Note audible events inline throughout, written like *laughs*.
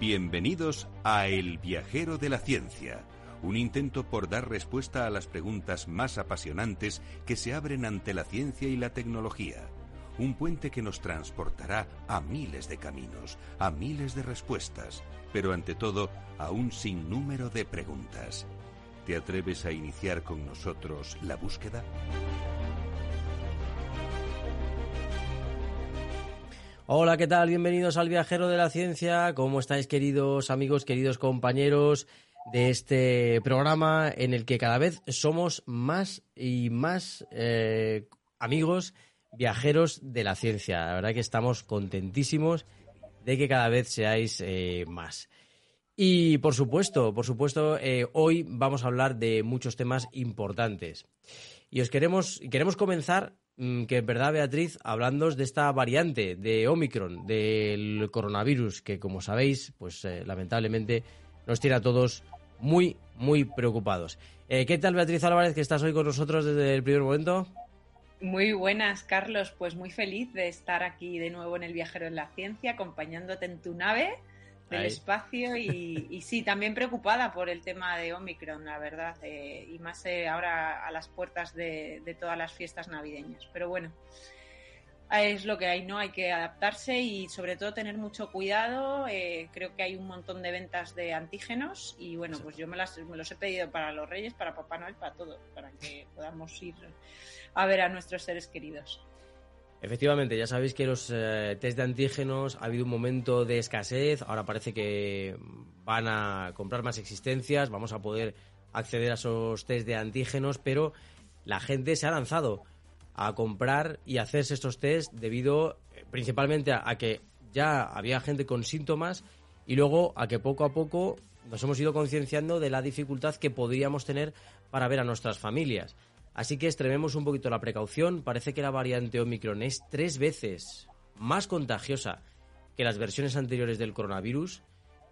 Bienvenidos a El viajero de la ciencia, un intento por dar respuesta a las preguntas más apasionantes que se abren ante la ciencia y la tecnología. Un puente que nos transportará a miles de caminos, a miles de respuestas, pero ante todo a un sinnúmero de preguntas. ¿Te atreves a iniciar con nosotros la búsqueda? Hola, ¿qué tal? Bienvenidos al Viajero de la Ciencia. ¿Cómo estáis, queridos amigos, queridos compañeros de este programa en el que cada vez somos más y más eh, amigos viajeros de la ciencia? La verdad que estamos contentísimos de que cada vez seáis eh, más. Y por supuesto, por supuesto, eh, hoy vamos a hablar de muchos temas importantes. Y os queremos, queremos comenzar que es verdad, Beatriz, hablando de esta variante de Omicron, del coronavirus, que como sabéis, pues eh, lamentablemente nos tiene a todos muy, muy preocupados. Eh, ¿Qué tal, Beatriz Álvarez, que estás hoy con nosotros desde el primer momento? Muy buenas, Carlos. Pues muy feliz de estar aquí de nuevo en el Viajero en la Ciencia, acompañándote en tu nave del espacio y, sí, también preocupada por el tema de Omicron, la verdad, eh, y más eh, ahora a las puertas de, todas las fiestas navideñas. Pero bueno, es lo que hay, ¿no? Hay que adaptarse y sobre todo tener mucho cuidado. Eh, creo que hay un montón de ventas de antígenos y bueno, pues yo me, las, me los he pedido para los Reyes, para Papá Noel, para todo, para que podamos ir a ver a nuestros seres queridos. Efectivamente, ya sabéis que los eh, test de antígenos ha habido un momento de escasez, ahora parece que van a comprar más existencias, vamos a poder acceder a esos test de antígenos, pero la gente se ha lanzado a comprar y hacerse estos test debido eh, principalmente a, a que ya había gente con síntomas y luego a que poco a poco nos hemos ido concienciando de la dificultad que podríamos tener para ver a nuestras familias. Así que extrememos un poquito la precaución. Parece que la variante Omicron es tres veces más contagiosa que las versiones anteriores del coronavirus.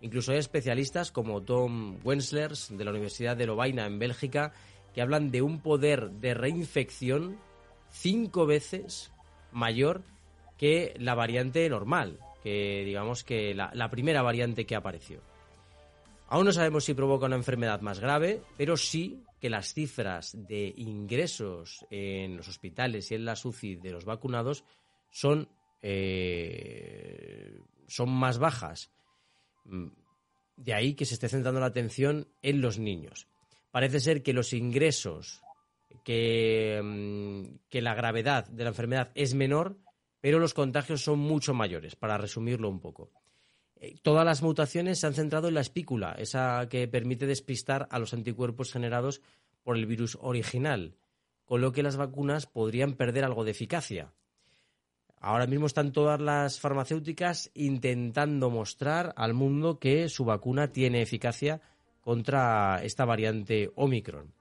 Incluso hay especialistas como Tom Wenslers de la Universidad de Lovaina en Bélgica que hablan de un poder de reinfección cinco veces mayor que la variante normal, que digamos que la, la primera variante que apareció. Aún no sabemos si provoca una enfermedad más grave, pero sí que las cifras de ingresos en los hospitales y en la UCI de los vacunados son, eh, son más bajas. Mm, de ahí que se esté centrando la atención en los niños. Parece ser que los ingresos, que, mm, que la gravedad de la enfermedad es menor, pero los contagios son mucho mayores, para resumirlo un poco. Eh, todas las mutaciones se han centrado en la espícula, esa que permite despistar a los anticuerpos generados por el virus original, con lo que las vacunas podrían perder algo de eficacia. Ahora mismo están todas las farmacéuticas intentando mostrar al mundo que su vacuna tiene eficacia contra esta variante Omicron.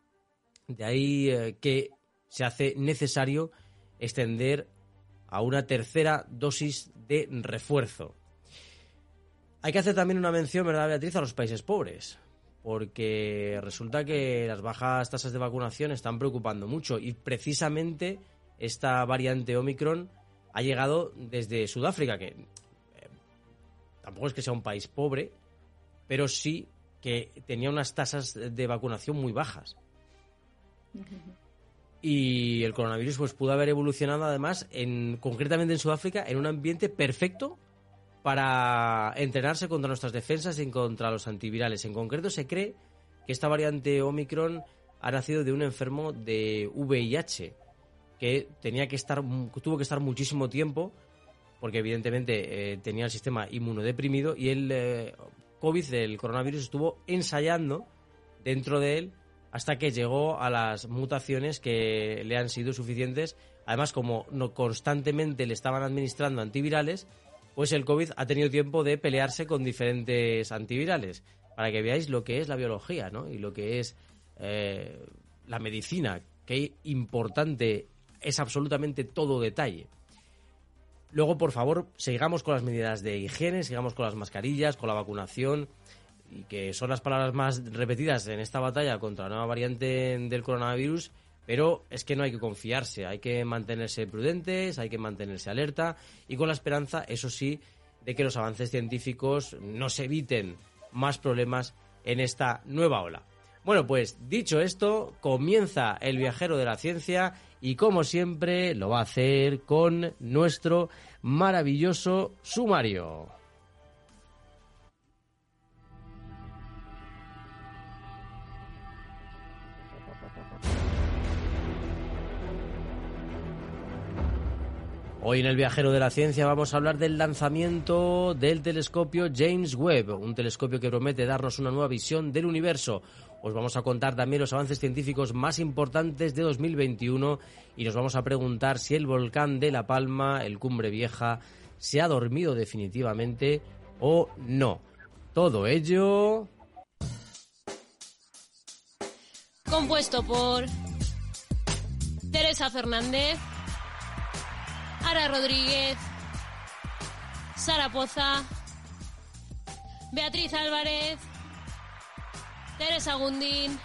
De ahí eh, que se hace necesario extender a una tercera dosis de refuerzo. Hay que hacer también una mención, ¿verdad, Beatriz?, a los países pobres, porque resulta que las bajas tasas de vacunación están preocupando mucho y precisamente esta variante Omicron ha llegado desde Sudáfrica, que eh, tampoco es que sea un país pobre, pero sí que tenía unas tasas de vacunación muy bajas. Y el coronavirus pues pudo haber evolucionado además en concretamente en Sudáfrica en un ambiente perfecto para entrenarse contra nuestras defensas y contra los antivirales. En concreto, se cree que esta variante Omicron ha nacido de un enfermo de VIH que tenía que estar, tuvo que estar muchísimo tiempo porque evidentemente eh, tenía el sistema inmunodeprimido y el eh, COVID, el coronavirus, estuvo ensayando dentro de él hasta que llegó a las mutaciones que le han sido suficientes. Además, como no constantemente le estaban administrando antivirales, pues el COVID ha tenido tiempo de pelearse con diferentes antivirales, para que veáis lo que es la biología, ¿no? Y lo que es eh, la medicina, que importante es absolutamente todo detalle. Luego, por favor, sigamos con las medidas de higiene, sigamos con las mascarillas, con la vacunación, y que son las palabras más repetidas en esta batalla contra la nueva variante del coronavirus, pero es que no hay que confiarse, hay que mantenerse prudentes, hay que mantenerse alerta y con la esperanza, eso sí, de que los avances científicos nos eviten más problemas en esta nueva ola. Bueno, pues dicho esto, comienza el viajero de la ciencia y como siempre lo va a hacer con nuestro maravilloso sumario. Hoy en el Viajero de la Ciencia vamos a hablar del lanzamiento del telescopio James Webb, un telescopio que promete darnos una nueva visión del universo. Os vamos a contar también los avances científicos más importantes de 2021 y nos vamos a preguntar si el volcán de La Palma, el Cumbre Vieja, se ha dormido definitivamente o no. Todo ello... Compuesto por Teresa Fernández. Ara Rodríguez, Sara Poza, Beatriz Álvarez, Teresa Gundín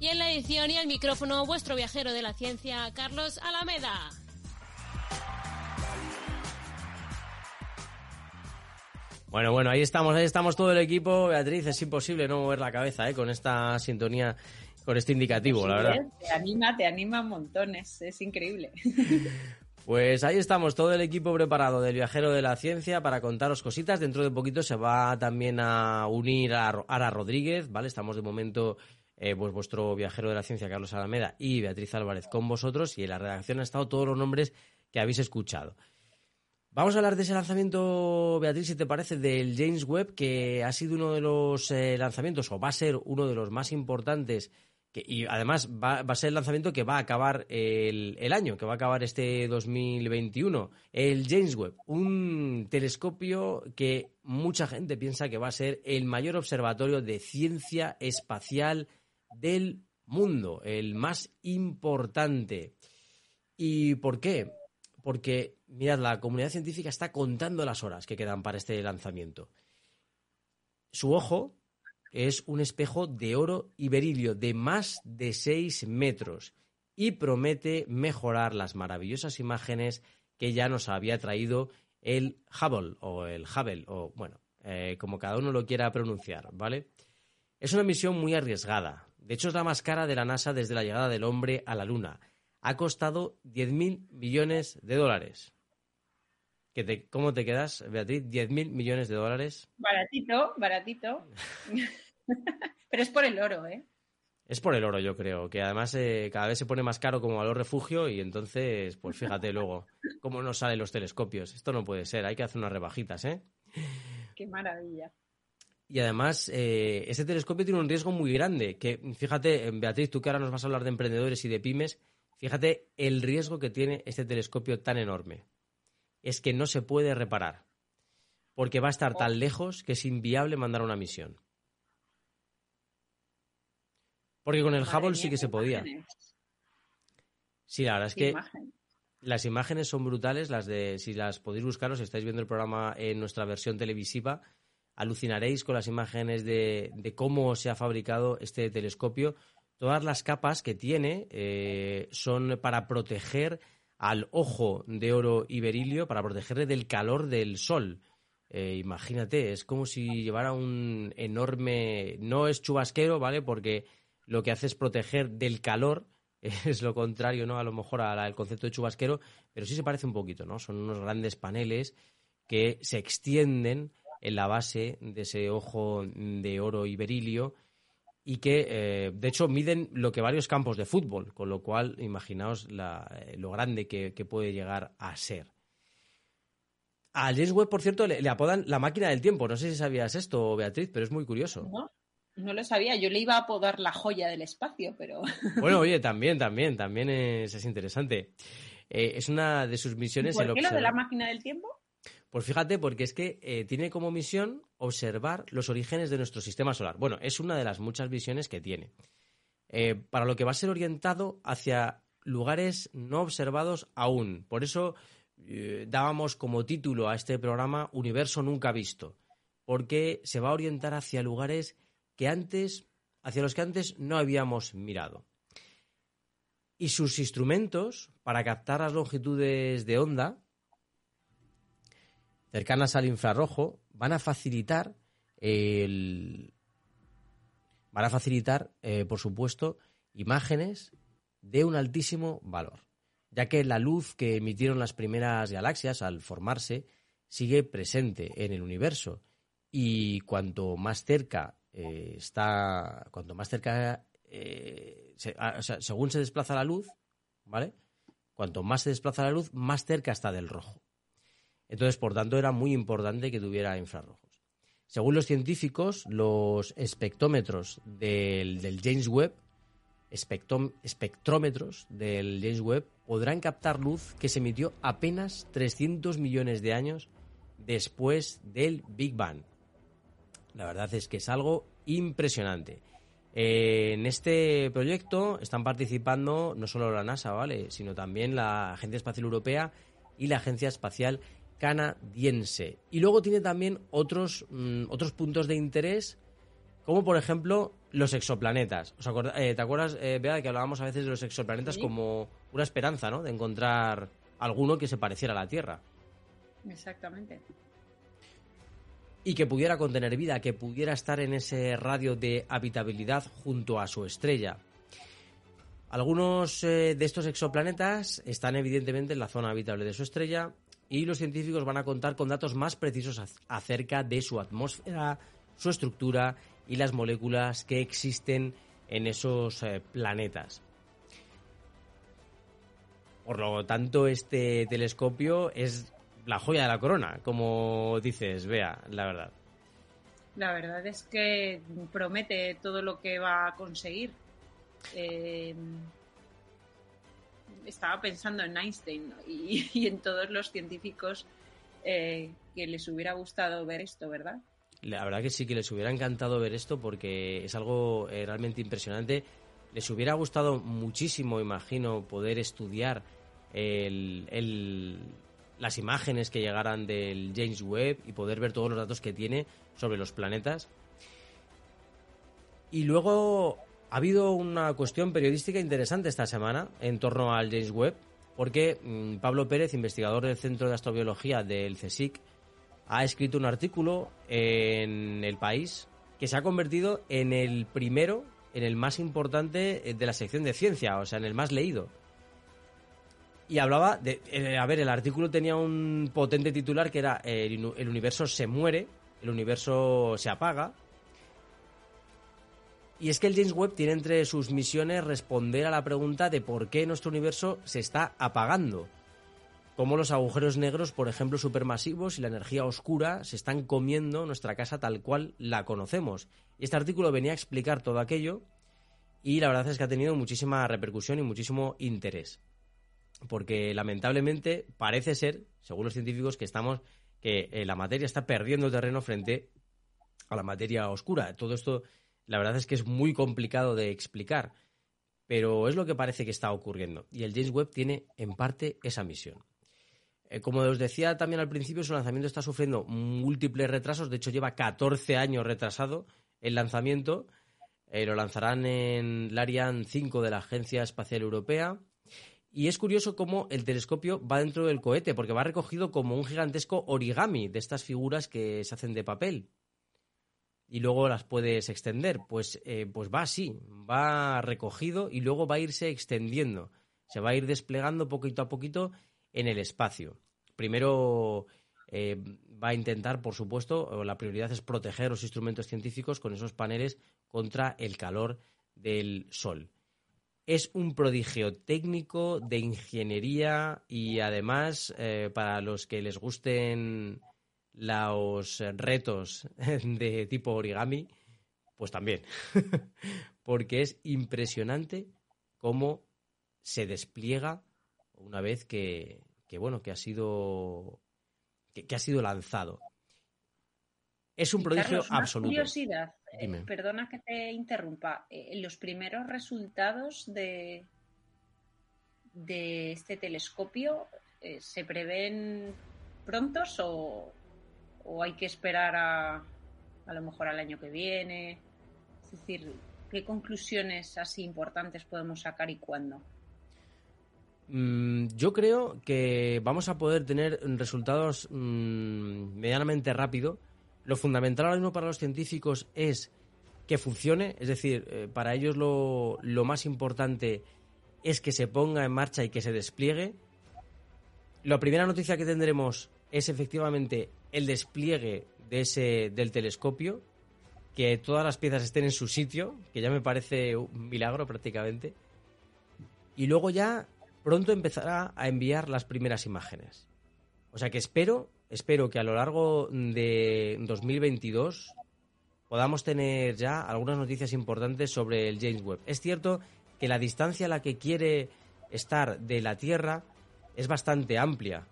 y en la edición y el micrófono vuestro viajero de la ciencia, Carlos Alameda. Bueno, bueno, ahí estamos, ahí estamos todo el equipo. Beatriz, es imposible no mover la cabeza ¿eh? con esta sintonía, con este indicativo, la verdad. Te anima, te anima montones, es increíble. *laughs* Pues ahí estamos, todo el equipo preparado del Viajero de la Ciencia para contaros cositas. Dentro de poquito se va también a unir a Ara Rodríguez, ¿vale? Estamos de momento, eh, pues vuestro Viajero de la Ciencia, Carlos Alameda y Beatriz Álvarez con vosotros y en la redacción han estado todos los nombres que habéis escuchado. Vamos a hablar de ese lanzamiento, Beatriz, si te parece, del James Webb, que ha sido uno de los eh, lanzamientos, o va a ser uno de los más importantes y además va, a ser el lanzamiento que va a acabar el, el, año, que va a acabar este 2021. El James Webb, un telescopio que mucha gente piensa que va a ser el mayor observatorio de ciencia espacial del mundo, el más importante. ¿Y por qué? Porque, mirad, la comunidad científica está contando las horas que quedan para este lanzamiento. Su ojo es un espejo de oro y berilio de más de 6 metros y promete mejorar las maravillosas imágenes que ya nos había traído el Hubble o el Hubble o bueno, eh, como cada uno lo quiera pronunciar, ¿vale? Es una misión muy arriesgada. De hecho, es la más cara de la NASA desde la llegada del hombre a la Luna. Ha costado 10.000 millones de dólares. ¿Cómo te quedas, Beatriz? ¿10.000 millones de dólares? Baratito, baratito. *laughs* Pero es por el oro, ¿eh? Es por el oro, yo creo, que además eh, cada vez se pone más caro como valor refugio y entonces, pues fíjate luego cómo nos salen los telescopios. Esto no puede ser, hay que hacer unas rebajitas, ¿eh? Qué maravilla. Y además, eh, este telescopio tiene un riesgo muy grande, que fíjate, Beatriz, tú que ahora nos vas a hablar de emprendedores y de pymes, fíjate el riesgo que tiene este telescopio tan enorme es que no se puede reparar, porque va a estar tan oh. lejos que es inviable mandar una misión. Porque con el Hubble sí que se podía. Sí, la verdad es que las imágenes son brutales, las de si las podéis buscar, si estáis viendo el programa en nuestra versión televisiva, alucinaréis con las imágenes de, cómo se ha fabricado este telescopio. Todas las capas que tiene eh, son para proteger al ojo de oro y berilio para protegerle del calor del sol. Eh, imagínate, es como si llevara un enorme. No es chubasquero, ¿vale? Porque lo que hace es proteger del calor. *laughs* Es lo contrario, ¿no? A lo mejor al concepto de chubasquero, pero sí se parece un poquito, ¿no? Son unos grandes paneles que se extienden en la base de ese ojo de oro y berilio y que eh, de hecho miden lo que varios campos de fútbol, con lo cual imaginaos eh, lo grande que, puede llegar a ser. A James Webb, por cierto, le, apodan la máquina del tiempo. No sé si sabías esto, Beatriz, pero es muy curioso. No, no lo sabía. Yo le iba a apodar la joya del espacio, pero. *laughs* Bueno, oye, también, también, también es, interesante. Eh, es una de sus misiones. ¿Por qué lo de la máquina del tiempo? Pues fíjate, porque es que eh, tiene como misión observar los orígenes de nuestro sistema solar. Bueno, es una de las muchas visiones que tiene. Eh, para lo que va a ser orientado hacia lugares no observados aún. Por eso eh, dábamos como título a este programa Universo Nunca Visto, porque se va a orientar hacia lugares que antes, hacia los que antes no habíamos mirado. Y sus instrumentos para captar las longitudes de onda cercanas al infrarrojo van a facilitar el, van a facilitar, eh, por supuesto, imágenes de un altísimo valor, ya que la luz que emitieron las primeras galaxias al formarse sigue presente en el universo y cuanto más cerca eh, está, cuanto más cerca, eh, según se desplaza la luz, ¿vale? Cuanto más se desplaza la luz, más cerca está del rojo. Entonces, por tanto, era muy importante que tuviera infrarrojos. Según los científicos, los espectrómetros del, James Webb, espectrómetros del James Webb, podrán captar luz que se emitió apenas 300 millones de años después del Big Bang. La verdad es que es algo impresionante. Eh, en este proyecto están participando no solo la NASA, ¿vale? Sino también la Agencia Espacial Europea y la Agencia Espacial Canadiense. Y luego tiene también otros, mm, otros puntos de interés, como por ejemplo los exoplanetas. Eh, ¿Te acuerdas, eh, Bea, que hablábamos a veces de los exoplanetas como una esperanza, ¿no? De encontrar alguno que se pareciera a la Tierra. Exactamente. Y que pudiera contener vida, que pudiera estar en ese radio de habitabilidad junto a su estrella. Algunos eh, de estos exoplanetas están evidentemente en la zona habitable de su estrella y los científicos van a contar con datos más precisos acerca de su atmósfera, su estructura y las moléculas que existen en esos eh, planetas. Por lo tanto, este telescopio es la joya de la corona, como dices, vea, la verdad. La verdad es que promete todo lo que va a conseguir. Eh, estaba pensando en Einstein *laughs* y, en todos los científicos eh, que les hubiera gustado ver esto, ¿verdad? La verdad que sí, que les hubiera encantado ver esto porque es algo eh, realmente impresionante. Les hubiera gustado muchísimo, imagino, poder estudiar el, las imágenes que llegaran del James Webb y poder ver todos los datos que tiene sobre los planetas. Y luego ha habido una cuestión periodística interesante esta semana en torno al James Webb, porque mm, Pablo Pérez, investigador del Centro de Astrobiología del CSIC, ha escrito un artículo en El País que se ha convertido en el primero, en el más importante de la sección de ciencia, o sea, en el más leído y hablaba de, eh, a ver, el artículo tenía un potente titular que era el, universo se muere, el universo se apaga. Y es que el James Webb tiene entre sus misiones responder a la pregunta de por qué nuestro universo se está apagando. Cómo los agujeros negros, por ejemplo, supermasivos y la energía oscura se están comiendo nuestra casa tal cual la conocemos. Este artículo venía a explicar todo aquello y la verdad es que ha tenido muchísima repercusión y muchísimo interés porque lamentablemente parece ser, según los científicos, que estamos que eh, la materia está perdiendo terreno frente a la materia oscura. Todo esto, la verdad es que es muy complicado de explicar, pero es lo que parece que está ocurriendo. Y el James Webb tiene en parte esa misión. Eh, como os decía también al principio, su lanzamiento está sufriendo múltiples retrasos. De hecho, lleva 14 años retrasado el lanzamiento. Eh, lo lanzarán en el Ariane 5 de la Agencia Espacial Europea y es curioso cómo el telescopio va dentro del cohete, porque va recogido como un gigantesco origami de estas figuras que se hacen de papel. Y luego las puedes extender. Pues, eh, pues va así, va recogido y luego va a irse extendiendo. Se va a ir desplegando poquito a poquito en el espacio. Primero eh, va a intentar, por supuesto, la prioridad es proteger los instrumentos científicos con esos paneles contra el calor del sol es un prodigio técnico de ingeniería y además eh, para los que les gusten los retos *laughs* de tipo origami, pues también, *laughs* porque es impresionante cómo se despliega una vez que, bueno que ha sido que, ha sido lanzado. Es un prodigio absoluto. Curiosidad. Eh, perdona que te interrumpa. Eh, los primeros resultados de, de este telescopio eh, se prevén prontos o, hay que esperar a, a lo mejor al año que viene? Es decir, ¿qué conclusiones así importantes podemos sacar y cuándo? Mm, yo creo que vamos a poder tener resultados mm, medianamente rápido. Lo fundamental ahora mismo para los científicos es que funcione, es decir, eh, para ellos lo, lo más importante es que se ponga en marcha y que se despliegue. La primera noticia que tendremos es efectivamente el despliegue de ese, del telescopio, que todas las piezas estén en su sitio, que ya me parece un milagro prácticamente. Y luego ya pronto empezará a enviar las primeras imágenes. O sea que espero, espero que a lo largo de 2022 podamos tener ya algunas noticias importantes sobre el James Webb. Es cierto que la distancia a la que quiere estar de la Tierra es bastante amplia,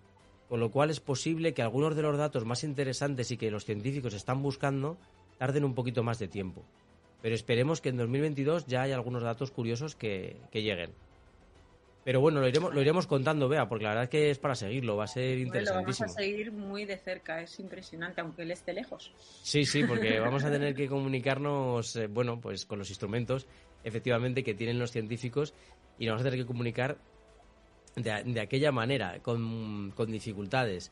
con lo cual es posible que algunos de los datos más interesantes y que los científicos están buscando tarden un poquito más de tiempo. Pero esperemos que en 2022 ya haya algunos datos curiosos que, que lleguen. Pero bueno, lo iremos, lo iremos contando, vea, porque la verdad es que es para seguirlo, va a ser interesantísimo. Lo vamos a seguir muy de cerca, es impresionante, aunque él esté lejos. Sí, sí, porque *laughs* vamos a tener que comunicarnos, eh, bueno, pues con los instrumentos, efectivamente, que tienen los científicos, y nos vamos a tener que comunicar de, de aquella manera, con, con, dificultades.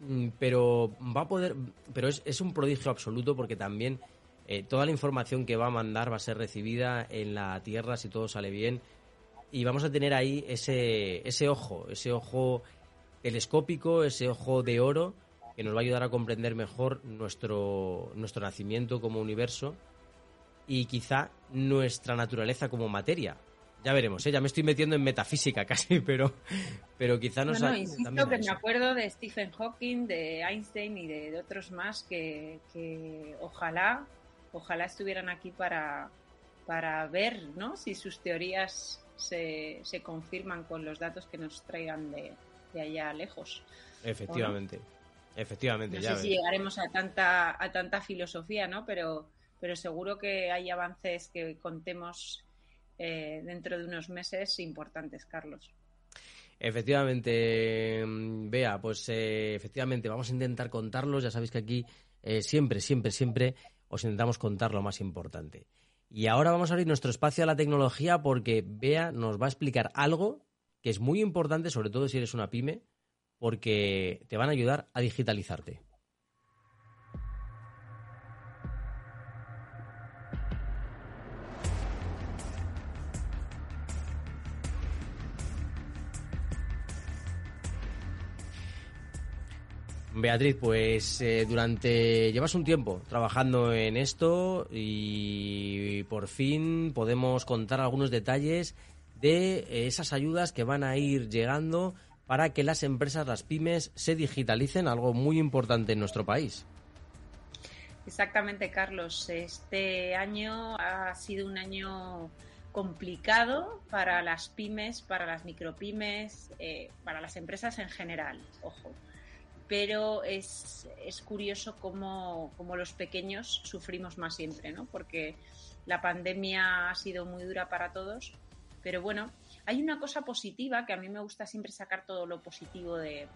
Mm, pero va a poder, pero es, es un prodigio absoluto porque también eh, toda la información que va a mandar va a ser recibida en la Tierra si todo sale bien y vamos a tener ahí ese, ese ojo, ese ojo telescópico, ese ojo de oro que nos va a ayudar a comprender mejor nuestro, nuestro nacimiento como universo y quizá nuestra naturaleza como materia. Ya veremos, ¿eh? ya me estoy metiendo en metafísica *laughs* casi, pero, pero quizá nos... No, no, insisto que me acuerdo de Stephen Hawking, de Einstein y de, de otros más que, que, ojalá, ojalá estuvieran aquí para, para ver ¿no? si sus teorías se, se confirman con los datos que nos traigan de, de allá lejos. Efectivamente, efectivamente. No ya sé si llegaremos a tanta, a tanta filosofía, ¿no? Pero, pero seguro que hay avances que contemos eh, dentro de unos meses importantes, Carlos. Efectivamente, vea, pues eh, efectivamente vamos a intentar contarlos. Ya sabéis que aquí eh, siempre, siempre, siempre os intentamos contar lo más importante. Y ahora vamos a abrir nuestro espacio a la tecnología porque Bea nos va a explicar algo que es muy importante, sobre todo si eres una pyme, porque te van a ayudar a digitalizarte. Beatriz, pues eh, durante llevas un tiempo trabajando en esto y por fin podemos contar algunos detalles de esas ayudas que van a ir llegando para que las empresas, las pymes, se digitalicen, algo muy importante en nuestro país. Exactamente, Carlos. Este año ha sido un año complicado para las pymes, para las micropymes, eh, para las empresas en general. Ojo pero es, es curioso cómo, cómo, los pequeños sufrimos más siempre, ¿no? Porque la pandemia ha sido muy dura para todos, pero bueno, hay una cosa positiva que a mí me gusta siempre sacar todo lo positivo de,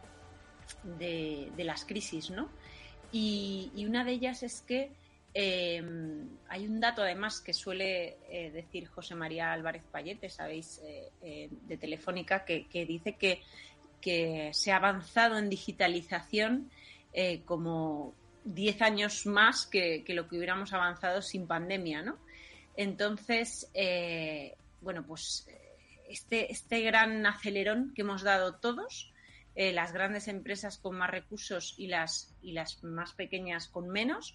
de, las crisis, ¿no? Y, una de ellas es que eh, hay un dato además que suele eh, decir José María Álvarez Payete, sabéis, eh, de Telefónica, que dice que que se ha avanzado en digitalización eh, como 10 años más que, lo que hubiéramos avanzado sin pandemia, ¿no? Entonces, eh, bueno, pues este, este gran acelerón que hemos dado todos, eh, las grandes empresas con más recursos y las, y las más pequeñas con menos,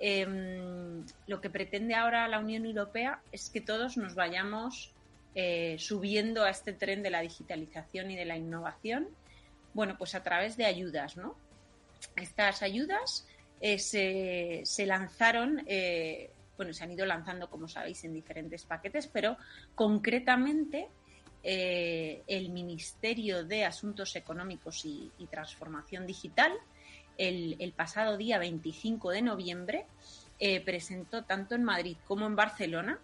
eh, lo que pretende ahora la Unión Europea es que todos nos vayamos eh, subiendo a este tren de la digitalización y de la innovación? Bueno, pues a través de ayudas, ¿no? Estas ayudas eh, se, lanzaron, eh, bueno, se han ido lanzando, como sabéis, en diferentes paquetes, pero concretamente el Ministerio de Asuntos Económicos y, Transformación Digital, el, pasado día 25 de noviembre, presentó tanto en Madrid como en Barcelona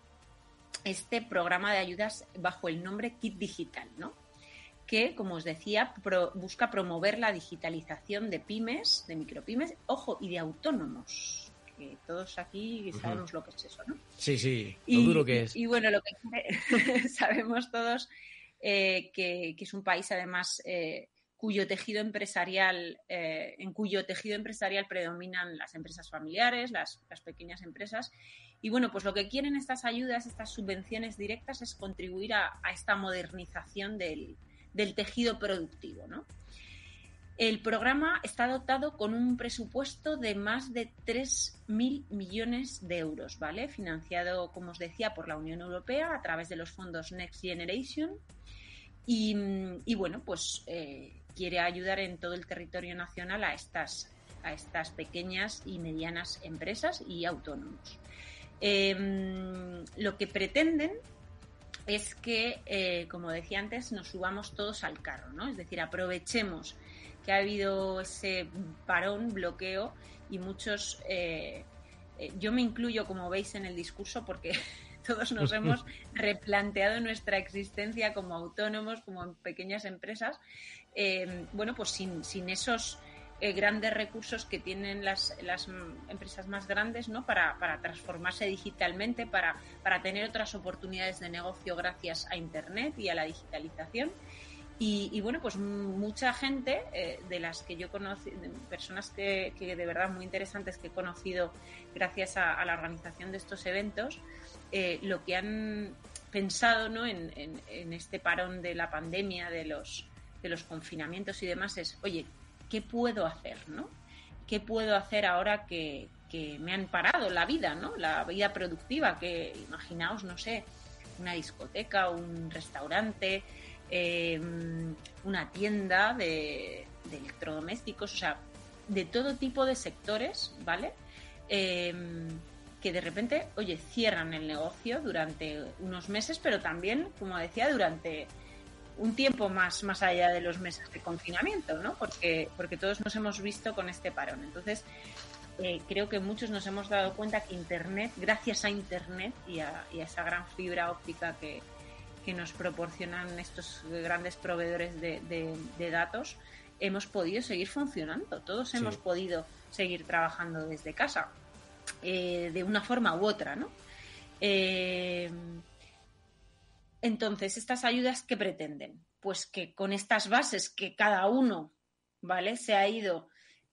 este programa de ayudas bajo el nombre Kit Digital, ¿no? que, como os decía, pro, busca promover la digitalización de pymes, de micropymes, ojo, y de autónomos, que todos aquí sabemos uh -huh. lo que es eso, ¿no? Sí, sí, lo y, duro que es. Y, y bueno, lo que *laughs* sabemos todos que, es un país además cuyo tejido empresarial, en cuyo tejido empresarial predominan las empresas familiares, las, pequeñas empresas. Y bueno, pues lo que quieren estas ayudas, estas subvenciones directas, es contribuir a, esta modernización del, tejido productivo, ¿no? El programa está dotado con un presupuesto de más de 3.000 millones de euros, ¿vale? Financiado, como os decía, por la Unión Europea a través de los fondos Next Generation. Y, bueno, pues eh, quiere ayudar en todo el territorio nacional a estas, a estas pequeñas y medianas empresas y autónomos. Em, lo que pretenden es que, eh, como decía antes, nos subamos todos al carro, ¿no? Es decir, aprovechemos que ha habido ese parón, bloqueo y muchos, eh, eh, yo me incluyo como veis en el discurso porque *laughs* todos nos *laughs* hemos replanteado nuestra existencia como autónomos, como en pequeñas empresas, eh, bueno, pues sin, sin esos grandes recursos que tienen las, empresas más grandes ¿no? para, transformarse digitalmente, para, tener otras oportunidades de negocio gracias a Internet y a la digitalización. Y, bueno, pues mucha gente eh, de las que yo conocí, personas que, de verdad muy interesantes que he conocido gracias a, la organización de estos eventos, eh, lo que han pensado ¿no? en, este parón de la pandemia, de de los confinamientos y demás es, oye, ¿qué puedo hacer? ¿no? ¿Qué puedo hacer ahora que, que me han parado la vida, ¿no? la vida productiva? Que imaginaos, no sé, una discoteca, un restaurante, eh, una tienda de, electrodomésticos, o sea, de todo tipo de sectores, ¿vale? Em, que de repente, oye, cierran el negocio durante unos meses, pero también, como decía, durante un tiempo más, más allá de los meses de confinamiento, ¿no? Porque, porque todos nos hemos visto con este parón. Entonces, eh, creo que muchos nos hemos dado cuenta que Internet, gracias a Internet y a esa gran fibra óptica que, que nos proporcionan estos grandes proveedores de, datos, hemos podido seguir funcionando. Todos hemos podido seguir trabajando desde casa, eh, de una forma u otra, ¿no? Eh, entonces, ¿estas ayudas qué pretenden? Pues que con estas bases que cada uno, ¿vale? Se ha ido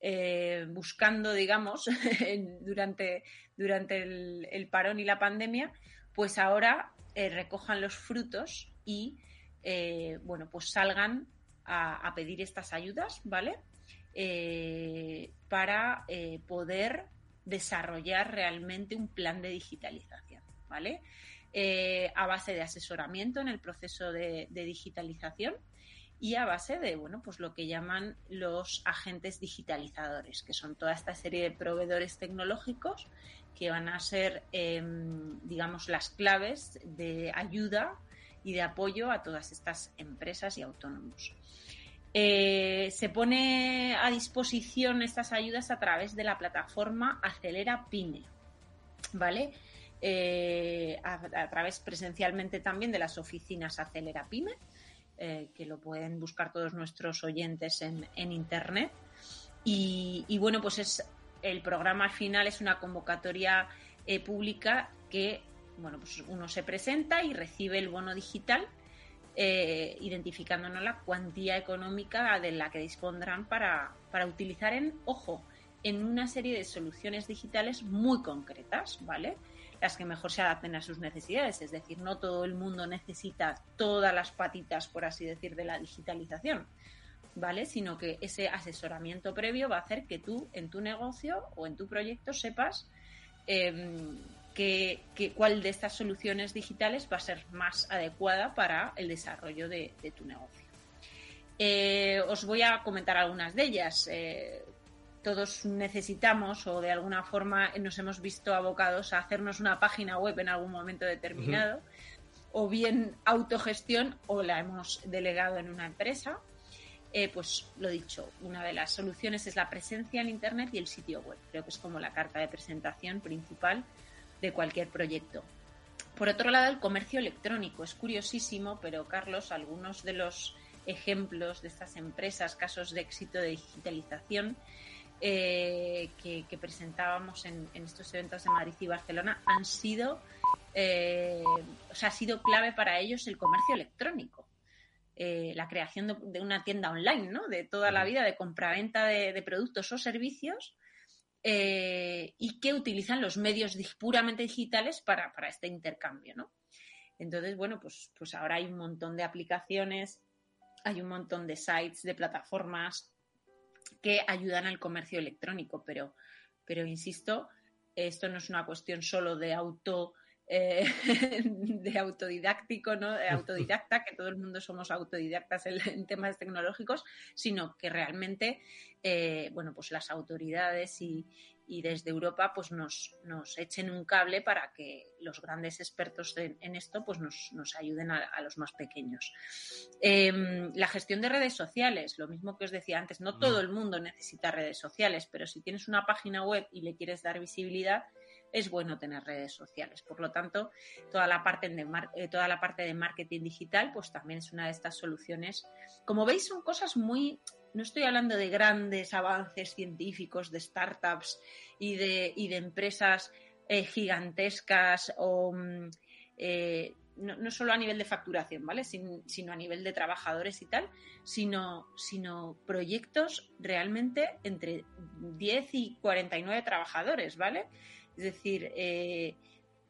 eh, buscando, digamos, *laughs* durante, durante el, parón y la pandemia, pues ahora eh, recojan los frutos y, eh, bueno, pues salgan a, pedir estas ayudas, ¿vale? Para poder desarrollar realmente un plan de digitalización, ¿vale? A base de asesoramiento en el proceso de, de, digitalización y a base de, bueno, pues lo que llaman los agentes digitalizadores, que son toda esta serie de proveedores tecnológicos que van a ser, em, digamos, las claves de ayuda y de apoyo a todas estas empresas y autónomos. Eh, se pone a disposición estas ayudas a través de la plataforma Acelera Pyme, ¿vale? Eh, a, través presencialmente también de las oficinas Acelera Pyme, eh, que lo pueden buscar todos nuestros oyentes en, Internet. Y, bueno, pues es el programa al final es una convocatoria eh, pública que bueno, pues uno se presenta y recibe el bono digital, identificándonos la cuantía económica de la que dispondrán para, para utilizar en, ojo, en una serie de soluciones digitales muy concretas, ¿vale? Las que mejor se adapten a sus necesidades, es decir, no todo el mundo necesita todas las patitas, por así decir, de la digitalización. ¿vale? Sino que ese asesoramiento previo va a hacer que tú en tu negocio o en tu proyecto sepas em, que, cuál de estas soluciones digitales va a ser más adecuada para el desarrollo de, tu negocio. Eh, os voy a comentar algunas de ellas. Eh, todos necesitamos o de alguna forma nos hemos visto abocados a hacernos una página web en algún momento determinado, o bien autogestión o la hemos delegado en una empresa eh, pues lo dicho, una de las soluciones es la presencia en Internet y el sitio web. Creo que es como la carta de presentación principal de cualquier proyecto. Por otro lado, el comercio electrónico. Es curiosísimo, pero Carlos, algunos de los ejemplos de estas empresas, casos de éxito de digitalización eh, que, presentábamos en, estos eventos de Madrid y Barcelona han sido, eh, o sea, ha sido clave para ellos el comercio electrónico. la creación de, una tienda online, ¿no? De toda la vida de compraventa de, de productos o servicios y que utilizan los medios puramente digitales para, para este intercambio, ¿no? Entonces, bueno, pues, pues ahora hay un montón de aplicaciones, hay un montón de sites, de plataformas que ayudan al comercio electrónico, pero, pero insisto, esto no es una cuestión solo de auto eh, *laughs* de autodidáctico, ¿no? De autodidacta, que todo el mundo somos autodidactas en, temas tecnológicos, sino que realmente, eh, bueno, pues las autoridades y, y desde Europa pues nos, nos, echen un cable para que los grandes expertos en, esto pues nos, nos ayuden a, los más pequeños. Em, la gestión de redes sociales, lo mismo que os decía antes, no todo el mundo necesita redes sociales, pero si tienes una página web y le quieres dar visibilidad, es bueno tener redes sociales. Por lo tanto, toda la parte de, eh, toda la parte de marketing digital, pues también es una de estas soluciones. Como veis, son cosas muy no estoy hablando de grandes avances científicos, de startups y de, de empresas eh, gigantescas o mm, eh, no, solo a nivel de facturación, ¿vale? sino a nivel de trabajadores y tal, sino, sino proyectos realmente entre 10 y 49 trabajadores, ¿vale? Es decir, eh,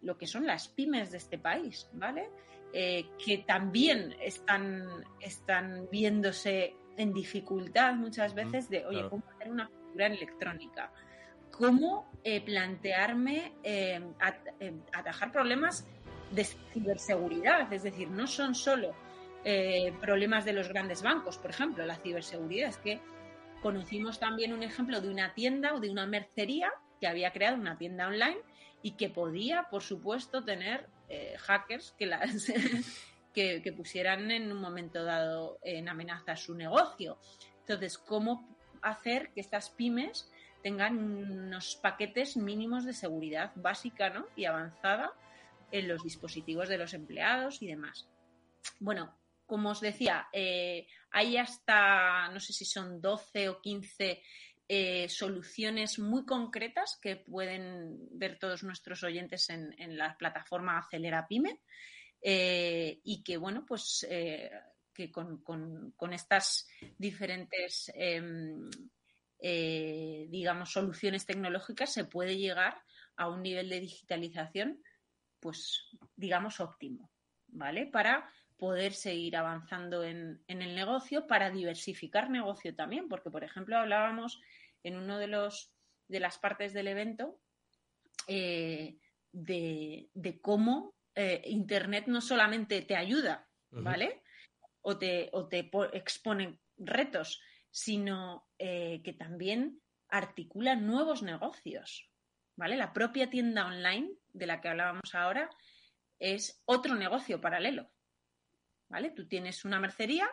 lo que son las pymes de este país, ¿vale? que también están, están viéndose en dificultad muchas veces de, oye, ¿cómo hacer una factura electrónica? ¿Cómo eh, plantearme eh, eh, atajar problemas de ciberseguridad? Es decir, no son solo problemas de los grandes bancos, por ejemplo, la ciberseguridad. Es que conocimos también un ejemplo de una tienda o de una mercería que había creado una tienda online y que podía, por supuesto, tener hackers que las *laughs* que, pusieran en un momento dado en amenaza su negocio. Entonces, ¿cómo hacer que estas pymes tengan unos paquetes mínimos de seguridad básica ¿no? y avanzada en los dispositivos de los empleados y demás? Bueno, como os decía, eh, hay hasta, no sé si son 12 o 15 eh, soluciones muy concretas que pueden ver todos nuestros oyentes en, en la plataforma Acelera Pyme. Eh, y que, bueno, pues eh, que con, estas diferentes, em, digamos, soluciones tecnológicas se puede llegar a un nivel de digitalización, pues, digamos, óptimo, ¿vale? Para poder seguir avanzando en, el negocio, para diversificar negocio también, porque, por ejemplo, hablábamos en uno de los de las partes del evento de, de, cómo eh, Internet no solamente te ayuda, ¿vale? O te, o te expone retos, sino eh, que también articula nuevos negocios, ¿vale? La propia tienda online de la que hablábamos ahora es otro negocio paralelo, ¿vale? Tú tienes una mercería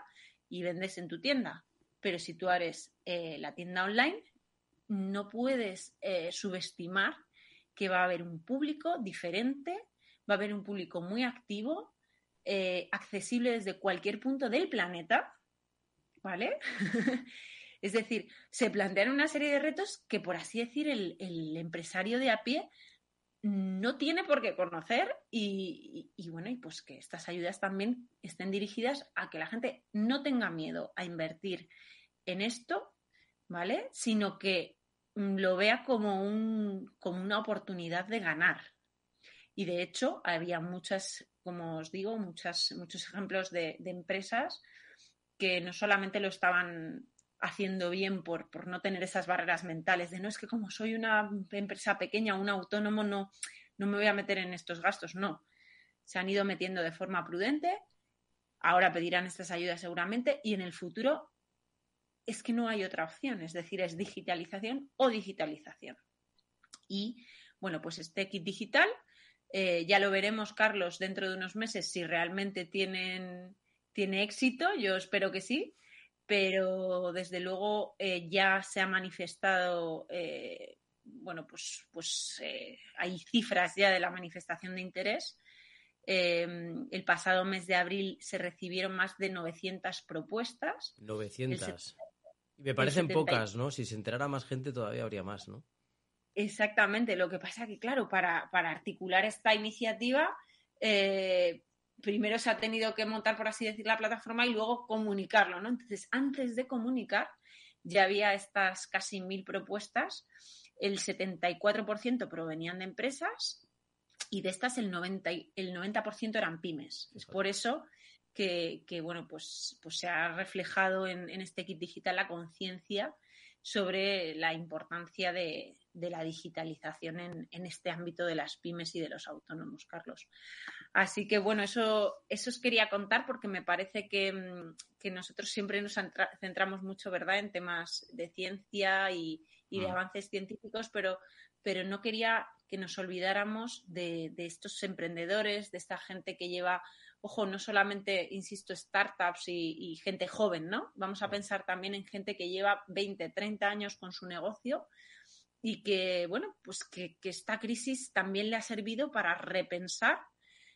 y vendes en tu tienda, pero si tú eres eh, la tienda online, no puedes subestimar que va a haber un público diferente va a haber un público muy activo, eh, accesible desde cualquier punto del planeta, ¿vale? *laughs* es decir, se plantean una serie de retos que, por así decir, el, empresario de a pie no tiene por qué conocer y, bueno, y pues que estas ayudas también estén dirigidas a que la gente no tenga miedo a invertir en esto, ¿vale? Sino que mm, lo vea como, un, como una oportunidad de ganar, y de hecho, había muchas, como os digo, muchas, muchos ejemplos de, empresas que no solamente lo estaban haciendo bien por, por, no tener esas barreras mentales de no es que como soy una empresa pequeña, un autónomo, no, no me voy a meter en estos gastos. No, se han ido metiendo de forma prudente, ahora pedirán estas ayudas seguramente y en el futuro es que no hay otra opción, es decir, es digitalización o digitalización. Y bueno, pues este kit digital eh, ya lo veremos, Carlos, dentro de unos meses si realmente tienen, tiene éxito. Yo espero que sí, pero desde luego eh, ya se ha manifestado, eh, bueno, pues, pues hay cifras ya de la manifestación de interés. El pasado mes de abril se recibieron más de 900 propuestas. 900. Me parecen pocas, ¿no? Si se enterara más gente todavía habría más, ¿no? Exactamente, lo que pasa que, claro, para, articular esta iniciativa, eh, primero se ha tenido que montar, por así decir, la plataforma y luego comunicarlo, ¿no? Entonces, antes de comunicar, ya había estas casi mil propuestas, el 74% provenían de empresas y de estas el 90%, el 90 eran pymes. Es por eso que, bueno, pues, pues se ha reflejado en, en este kit digital la conciencia sobre la importancia de, la digitalización en, este ámbito de las pymes y de los autónomos, Carlos. Así que bueno, eso, eso os quería contar porque me parece que, mm, nosotros siempre nos centramos mucho, ¿verdad?, en temas de ciencia y, de mm. avances científicos, pero, pero no quería que nos olvidáramos de, de estos emprendedores, de esta gente que lleva ojo, no solamente, insisto, startups y, gente joven, ¿no? Vamos a pensar también en gente que lleva 20, 30 años con su negocio y que, bueno, pues que, esta crisis también le ha servido para repensar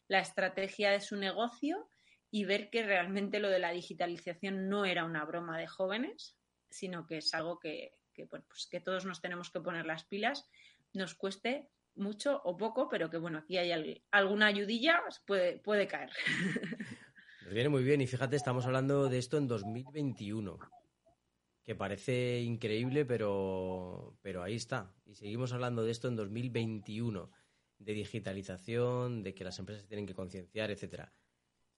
la estrategia de su negocio y ver que realmente lo de la digitalización no era una broma de jóvenes, sino que es algo que, que, bueno, pues que todos nos tenemos que poner las pilas, nos cueste mucho o poco, pero que bueno, aquí hay alguna ayudilla, pues puede, puede caer. *laughs* Nos viene muy bien y fíjate, estamos hablando de esto en 2021, que parece increíble, pero, pero ahí está. Y seguimos hablando de esto en 2021, de digitalización, de que las empresas tienen que concienciar, etcétera.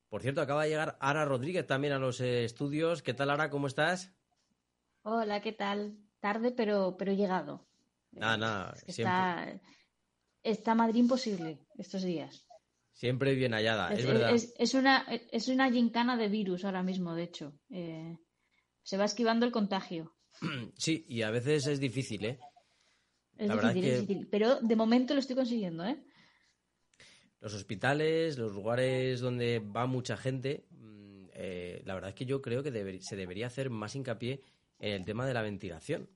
Por cierto, acaba de llegar Ara Rodríguez también a los eh, estudios. ¿Qué tal, Ara? ¿Cómo estás? Hola, ¿qué tal? Tarde, pero, pero he llegado. Nada, nada. siempre está Madrid imposible estos días. Siempre bien hallada, es, verdad. Es, una, es una gincana de virus ahora mismo, de hecho. Eh, se va esquivando el contagio. Sí, y a veces es difícil, ¿eh? Es, difícil, es difícil, pero de momento lo estoy consiguiendo, ¿eh? Los hospitales, los lugares donde va mucha gente, mm, eh, la verdad es que yo creo que se debería hacer más hincapié en el tema de la ventilación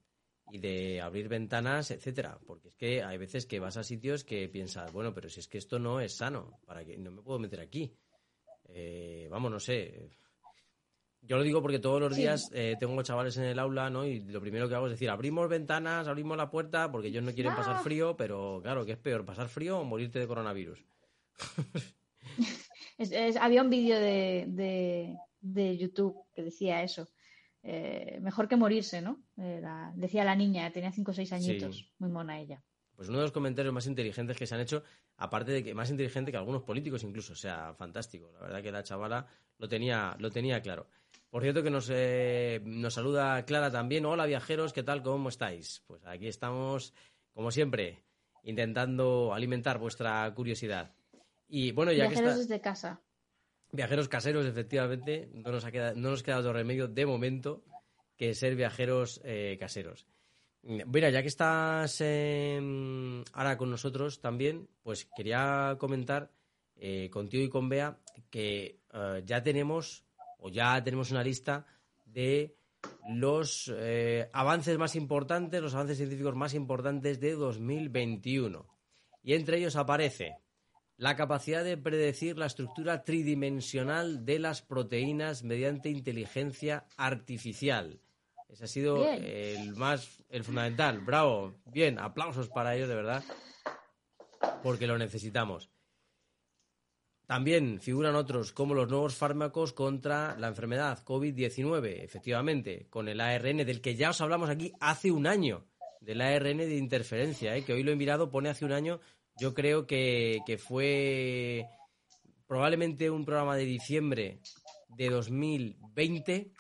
y de abrir ventanas, etcétera, porque es que hay veces que vas a sitios que piensas, bueno, pero si es que esto no es sano, para que no me puedo meter aquí. Eh, vamos, no sé. Yo lo digo porque todos los días eh, tengo chavales en el aula, ¿no? Y lo primero que hago es decir, abrimos ventanas, abrimos la puerta, porque ellos no quieren pasar ah. frío, pero claro, ¿qué es peor, pasar frío o morirte de coronavirus? *laughs* había un vídeo de, de YouTube que decía eso eh, mejor que morirse, ¿no? Decía la niña, tenía 5 o 6 añitos, muy mona ella. Pues uno de los comentarios más inteligentes que se han hecho, aparte de que más inteligente que algunos políticos incluso, o sea, fantástico. La verdad que la chavala lo tenía, lo tenía claro. Por cierto que nos, eh, nos saluda Clara también. Hola viajeros, ¿qué tal? ¿Cómo estáis? Pues aquí estamos, como siempre, intentando alimentar vuestra curiosidad. Y bueno, ya viajeros desde casa. Viajeros caseros, efectivamente, no nos, ha quedado, no nos queda otro remedio de momento que ser viajeros eh, caseros. Mira, ya que estás em, ahora con nosotros también, pues quería comentar eh, contigo y con Bea que eh, ya tenemos o ya tenemos una lista de los avances más importantes, los avances científicos más importantes de 2021. Y entre ellos aparece la capacidad de predecir la estructura tridimensional de las proteínas mediante inteligencia artificial. Ese ha sido el más, el fundamental. Bravo, bien, aplausos para ello, de verdad, porque lo necesitamos. También figuran otros como los nuevos fármacos contra la enfermedad COVID-19, efectivamente, con el ARN del que ya os hablamos aquí hace un año, del ARN de interferencia, ¿eh? que hoy lo he mirado, pone hace un año yo creo que, fue probablemente un programa de diciembre de 2020,